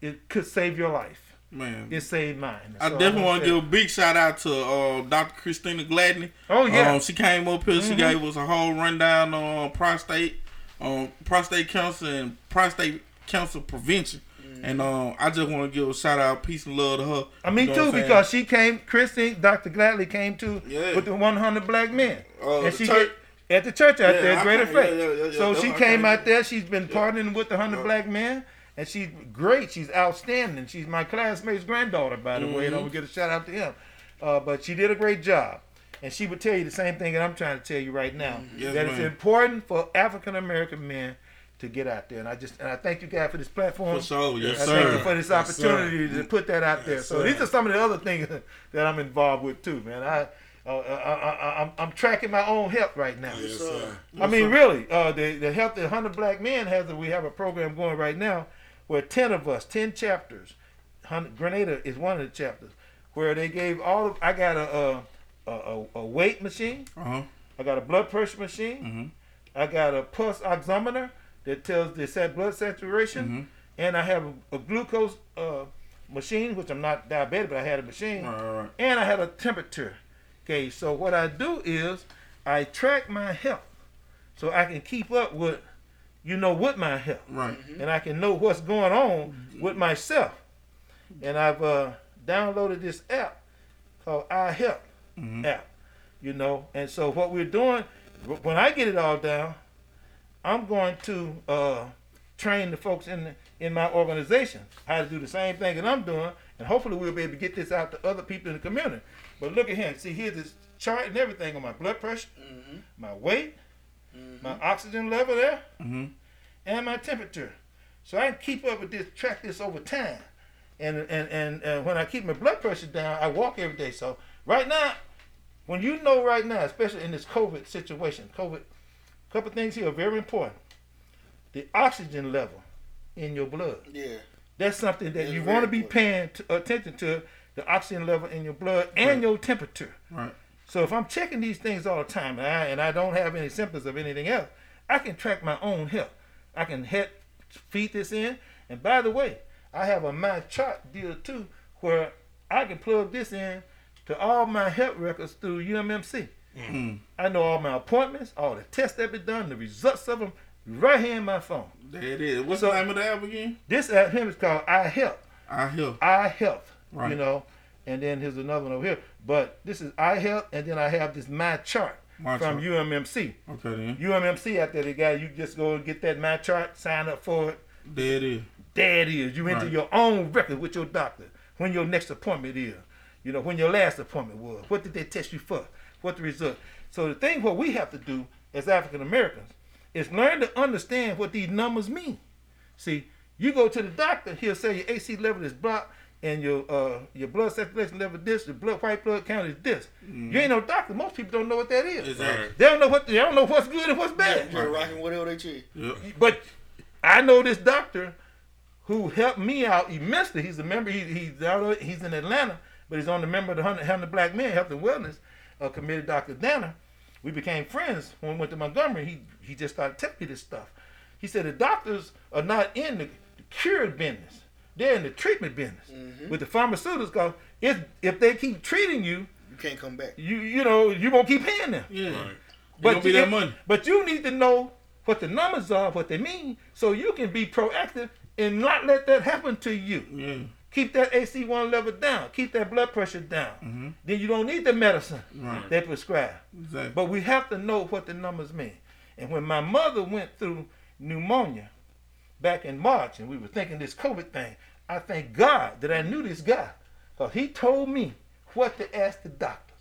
it could save your life. Man. It saved mine. I So definitely want to give a big shout out to uh, Dr. Christina Gladney. Oh, yeah. Mm-hmm. Um, she came up here. She gave us a whole rundown on prostate, on prostate cancer and prostate cancer prevention. And um, I just want to give a shout out, peace and love to her. Mm-hmm. I mean, You know too, what I'm saying? because she came, Christine, Dr. Gladley came too Yeah. with the 100 black men. Uh, and she church- get, at the church out Yeah, there, I Greater Faith. yeah, so she came out there. She's been partnering with the 100 black men, and she's great. She's outstanding. She's my classmate's granddaughter, by the way. And I'm going to get a shout out to him. Uh, but she did a great job. And she would tell you the same thing that I'm trying to tell you right now. Yes, that it's important for African American men to get out there. And I just and I thank you guys for this platform. For sure, yes, I sir. thank you for this Yes, sir. opportunity to put that out there. So sir. these are some of the other things <laughs> that I'm involved with too, man. I Uh, I, I, I, I'm, I'm tracking my own health right now. Yes, sir. I mean, really, uh, the the health of hundred black men has a, we have a program going right now where ten of us, ten chapters, Grenada is one of the chapters where they gave all of. I got a a, a, a weight machine. Uh huh. I got a blood pressure machine. Mm-hmm. I got a pulse oximeter that tells the set blood saturation, Mm-hmm. and I have a, a glucose uh, machine, which I'm not diabetic, but I had a machine, Right, right, right. and I had a temperature gauge. So what I do is I track my health, so I can keep up with, you know, with my health, Right. and I can know what's going on with myself. And I've uh, downloaded this app called iHealth app, you know. And so what we're doing, when I get it all down, I'm going to uh, train the folks in the, in my organization how to do the same thing that I'm doing, and hopefully we'll be able to get this out to other people in the community. But look at him. see here's this chart and everything on my blood pressure, my weight, my oxygen level there, Mhm. and my temperature. So I can keep up with this, track this over time. And and, and and when I keep my blood pressure down, I walk every day. So right now, when you know right now, especially in this COVID situation, COVID, a couple things here are very important. The oxygen level in your blood. Yeah. That's something that It's you want to be paying t- attention to. The oxygen level in your blood and your temperature. Right. So if I'm checking these things all the time and I, and I don't have any symptoms of anything else, I can track my own health. I can head, feed this in. And by the way, I have a my chart deal too, where I can plug this in to all my health records through UMMC. Mm-hmm. I know all my appointments, all the tests that been done, the results of them, right here in my phone. There it is. What's So- the name of the app again? This app here is called I Help. I Help. I iHealth. Right. You know, and then here's another one over here. But this is iHealth, and then I have this My Chart My from Chart. UMMC. Okay then. UMMC out there, the guy, you just go and get that My Chart, sign up for it. There it is. There it is. You enter Right. your own record with your doctor. When your next appointment is. You know, when your last appointment was. What did they test you for? What the result? So the thing what we have to do as African Americans is learn to understand what these numbers mean. See, you go to the doctor, he'll say your AC level is blocked and your uh, your blood circulation level this, your blood white blood count is this. You ain't no doctor. Most people don't know what that is. Exactly. They don't know what they don't know what's good and what's bad. Just rocking whatever they choose. Yep. But I know this doctor who helped me out immensely. He's a member. He, he's out. He's in Atlanta, but he's on the member of the Hundred Hundred Black Men Health and Wellness uh, Committee. Dr. Danner. We became friends when we went to Montgomery. He he just started telling me this stuff. He said the doctors are not in the, the cure business. They're in the treatment business mm-hmm. with the pharmaceuticals. Cause if if they keep treating you, You can't come back. you you know you won't keep paying them. Yeah. Right. But gonna be you, that money. But you need to know what the numbers are, what they mean, so you can be proactive and not let that happen to you. Yeah. Keep that A1C level down. Keep that blood pressure down. Mm-hmm. Then you don't need the medicine Right. they prescribe. Exactly. But we have to know what the numbers mean. And when my mother went through pneumonia back in March, and we were thinking this COVID thing, I thank God that I knew this guy, because he told me what to ask the doctors.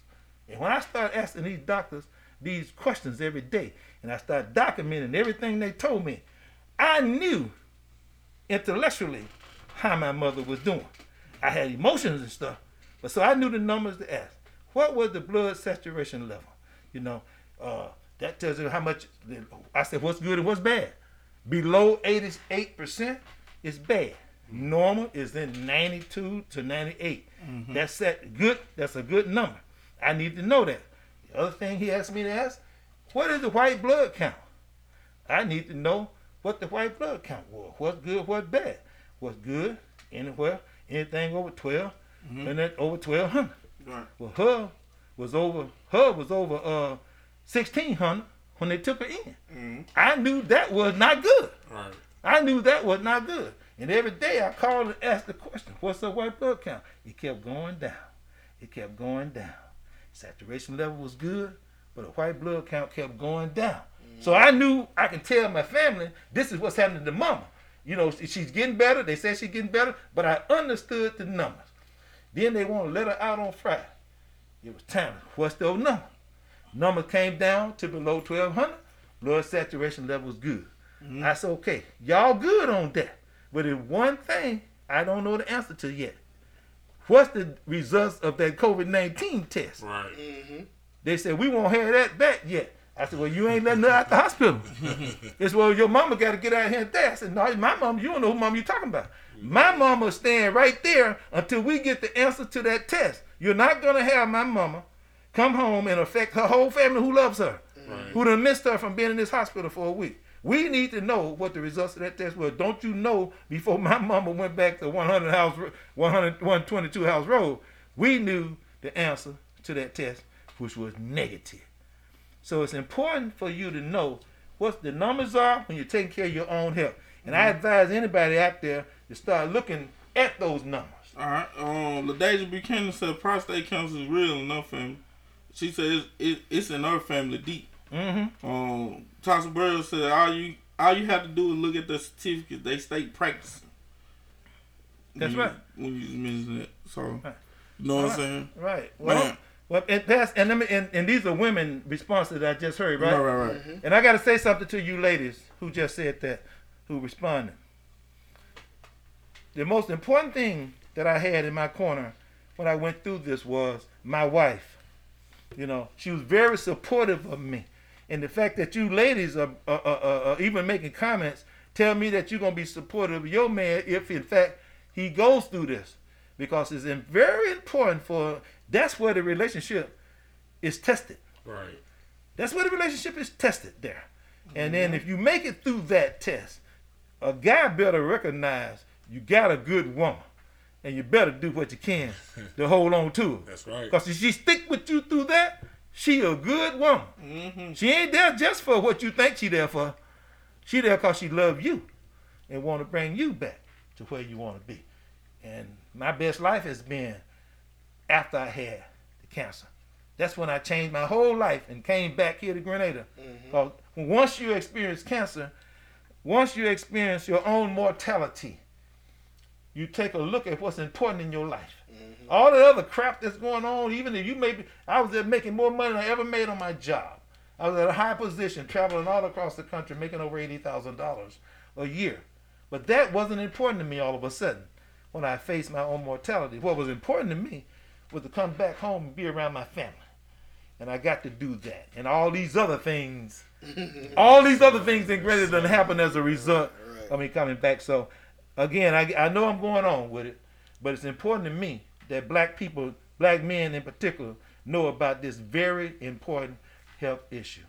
And when I started asking these doctors these questions every day, and I started documenting everything they told me, I knew intellectually how my mother was doing. I had emotions and stuff, but so I knew the numbers to ask. What was the blood saturation level? You know, uh, that tells you how much. I said, what's good and what's bad. Below 88% is bad. Normal is in 92 to 98. Mm-hmm. That's that good. That's a good number. I need to know that. The other thing he asked me to ask, what is the white blood count? I need to know what the white blood count was. What's good, what's bad. What's good, anywhere, anything over 12, mm-hmm. and then over 1200. Right. Well, her was over, her was over uh, 1600 when they took her in. Mm-hmm. I knew that was not good. Right. I knew that was not good. And every day I called and asked the question, what's the white blood count? It kept going down. It kept going down. Saturation level was good, but the white blood count kept going down. So I knew I can tell my family this is what's happening to mama. You know, she's getting better. They said she's getting better, but I understood the numbers. Then they want to let her out on Friday. It was time. What's the old number? Number came down to below 1200. Blood saturation level was good. Mm-hmm. I said, okay, y'all good on that. But there's one thing I don't know the answer to yet. What's the results of that COVID 19 test? Right. Mm-hmm. They said, we won't have that back yet. I said, well, you ain't letting her out the hospital. <laughs> They said, well, your mama got to get out here and die. I said, no, my mama, you don't know who mama you talking about. My mama staying right there until we get the answer to that test. You're not going to have my mama come home and affect her whole family who loves her, who done missed her from being in this hospital for a week. We need to know what the results of that test were. Don't you know before my mama went back to 100 house, 100, 122 house road, we knew the answer to that test, which was negative. So it's important for you to know what the numbers are when you're taking care of your own health. And I advise anybody out there to start looking at those numbers. All right. Um, LaDasia Buchanan said prostate cancer is real in her family. She said it's, it, it's in her family deep. Mm-hmm. Um, Tasha Burrow said all you all you have to do is look at the certificate. They state practicing. That's When you- right. When you just mention it, so Right. you know what I'm saying? Right. Well, Man. well, and that's and, let me- and and these are women responses that I just heard, right? Right, right, right. And I got to say something to you ladies who just said that, who responded. The most important thing that I had in my corner when I went through this was my wife. You know, she was very supportive of me. And the fact that you ladies are, are, are, are- even making comments tell me that you're going to be supportive of your man if, in fact, he goes through this. Because it's very important for, that's where the relationship is tested. Right. That's where the relationship is tested there. And then if you make it through that test, a guy better recognize you got a good woman. And you better do what you can to hold on to her. That's right. Because if she stick with you through that, she a good woman. Mm-hmm. She ain't there just for what you think she there for. She there because she love you and want to bring you back to where you want to be. And my best life has been after I had the cancer. That's when I changed my whole life and came back here to Grenada. Because once you experience cancer, once you experience your own mortality, you take a look at what's important in your life. All the other crap that's going on, even if you maybe, I was there making more money than I ever made on my job. I was at a high position, traveling all across the country, making over eighty thousand dollars a year. But that wasn't important to me all of a sudden when I faced my own mortality. What was important to me was to come back home and be around my family. And I got to do that. And all these other things, <laughs> all these other things in greater than happen as a result of me coming back. So again, I, I know I'm going on with it, but it's important to me that black people, black men in particular, know about this very important health issue.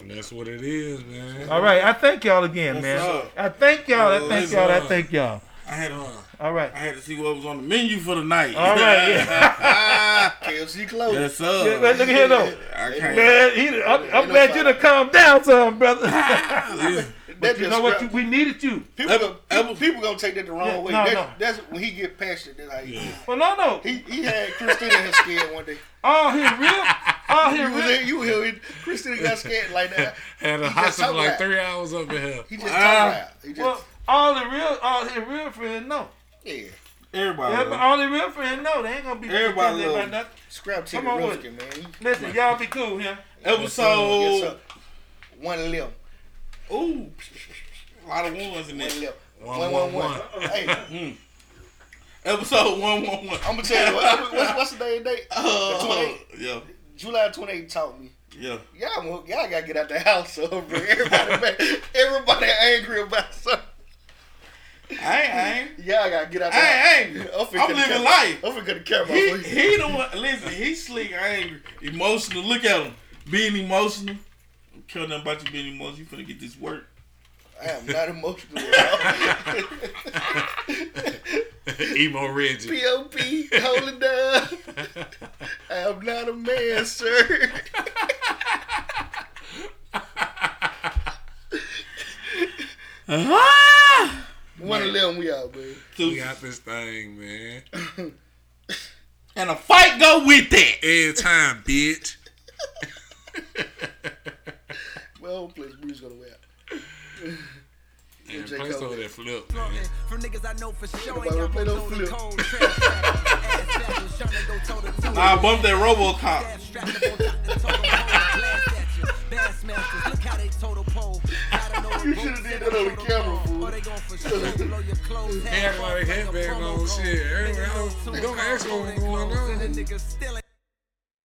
And that's what it is, man. All right, I thank y'all again, Yes, man. sir. I thank y'all. I thank y'all. I thank y'all. I had to, All right. I had to see what was on the menu for the night. All right. Yeah. <laughs> KFC closed. yes, sir. Yeah, but look at here though. Man, he, I'm, I'm glad you to calm down some, brother. <laughs> That but you know what? You, we needed you. People, Ever- gonna, people, people gonna take that the wrong Yeah, way. no, That- no. That's when he get passionate. That's how he is. Well, no, no. He he had Christina in his skin one day. <laughs> Oh, he real. Oh, all You here was real. in, you hear it. Christina got scared like that. <laughs> Had a He just hospital like loud. three hours up in here. He just talk loud. He just Well, all the real, all his real friends know. yeah. Everybody. Yeah, but all the real friends know. They ain't gonna be Everybody pretending love about him. nothing. Scrap Come on with Ruskin, man. Listen, y'all be cool here. it. Episode. Yes, sir. One lip. Ooh, a lot of ones in One there. lip. One, One, one, one, one. one. Hey, <laughs> Episode one one one. I'm gonna tell you what, what's, what's the day and <laughs> date? Uh, 28. yeah, July 28 taught me. yeah. Y'all, mo- y'all gotta get out the house, <laughs> so. Everybody, man, everybody angry about something. I ain't, I ain't. Y'all gotta get out the I house. ain't angry. I'm, finna I'm living camera- life. I'm finna get the camera He, off of you. he the one. Listen, he's slick, angry, emotional. Look at him, being emotional. Don't care nothing about you being emotional. You finna get this work. I am not emotional at all. <laughs> Emo Reggie. P.O.P. Hold it down. I am not a man, sir. <laughs> One of them we out, man. We got this thing, man. And a fight go with that. Every time, bitch. <laughs> Well, place Bruce gonna wear. And J. play some Cole. that flip, man. From niggas I know for sure Nobody ain't got play more no flip. cold. Trash <laughs> ass fashion, tryna go to toe. Nah, bump that RoboCop. Staff strapped up on top the totem pole, blast at you. Bassmasters, look how they total pole. Gotta know <laughs> You the shoulda did that the on the camera, fool. Or they gon' for sure <laughs> blow your clothes He act like off a headband on shit. Everybody Niggas don't- know too ask what clothing going clothes, on.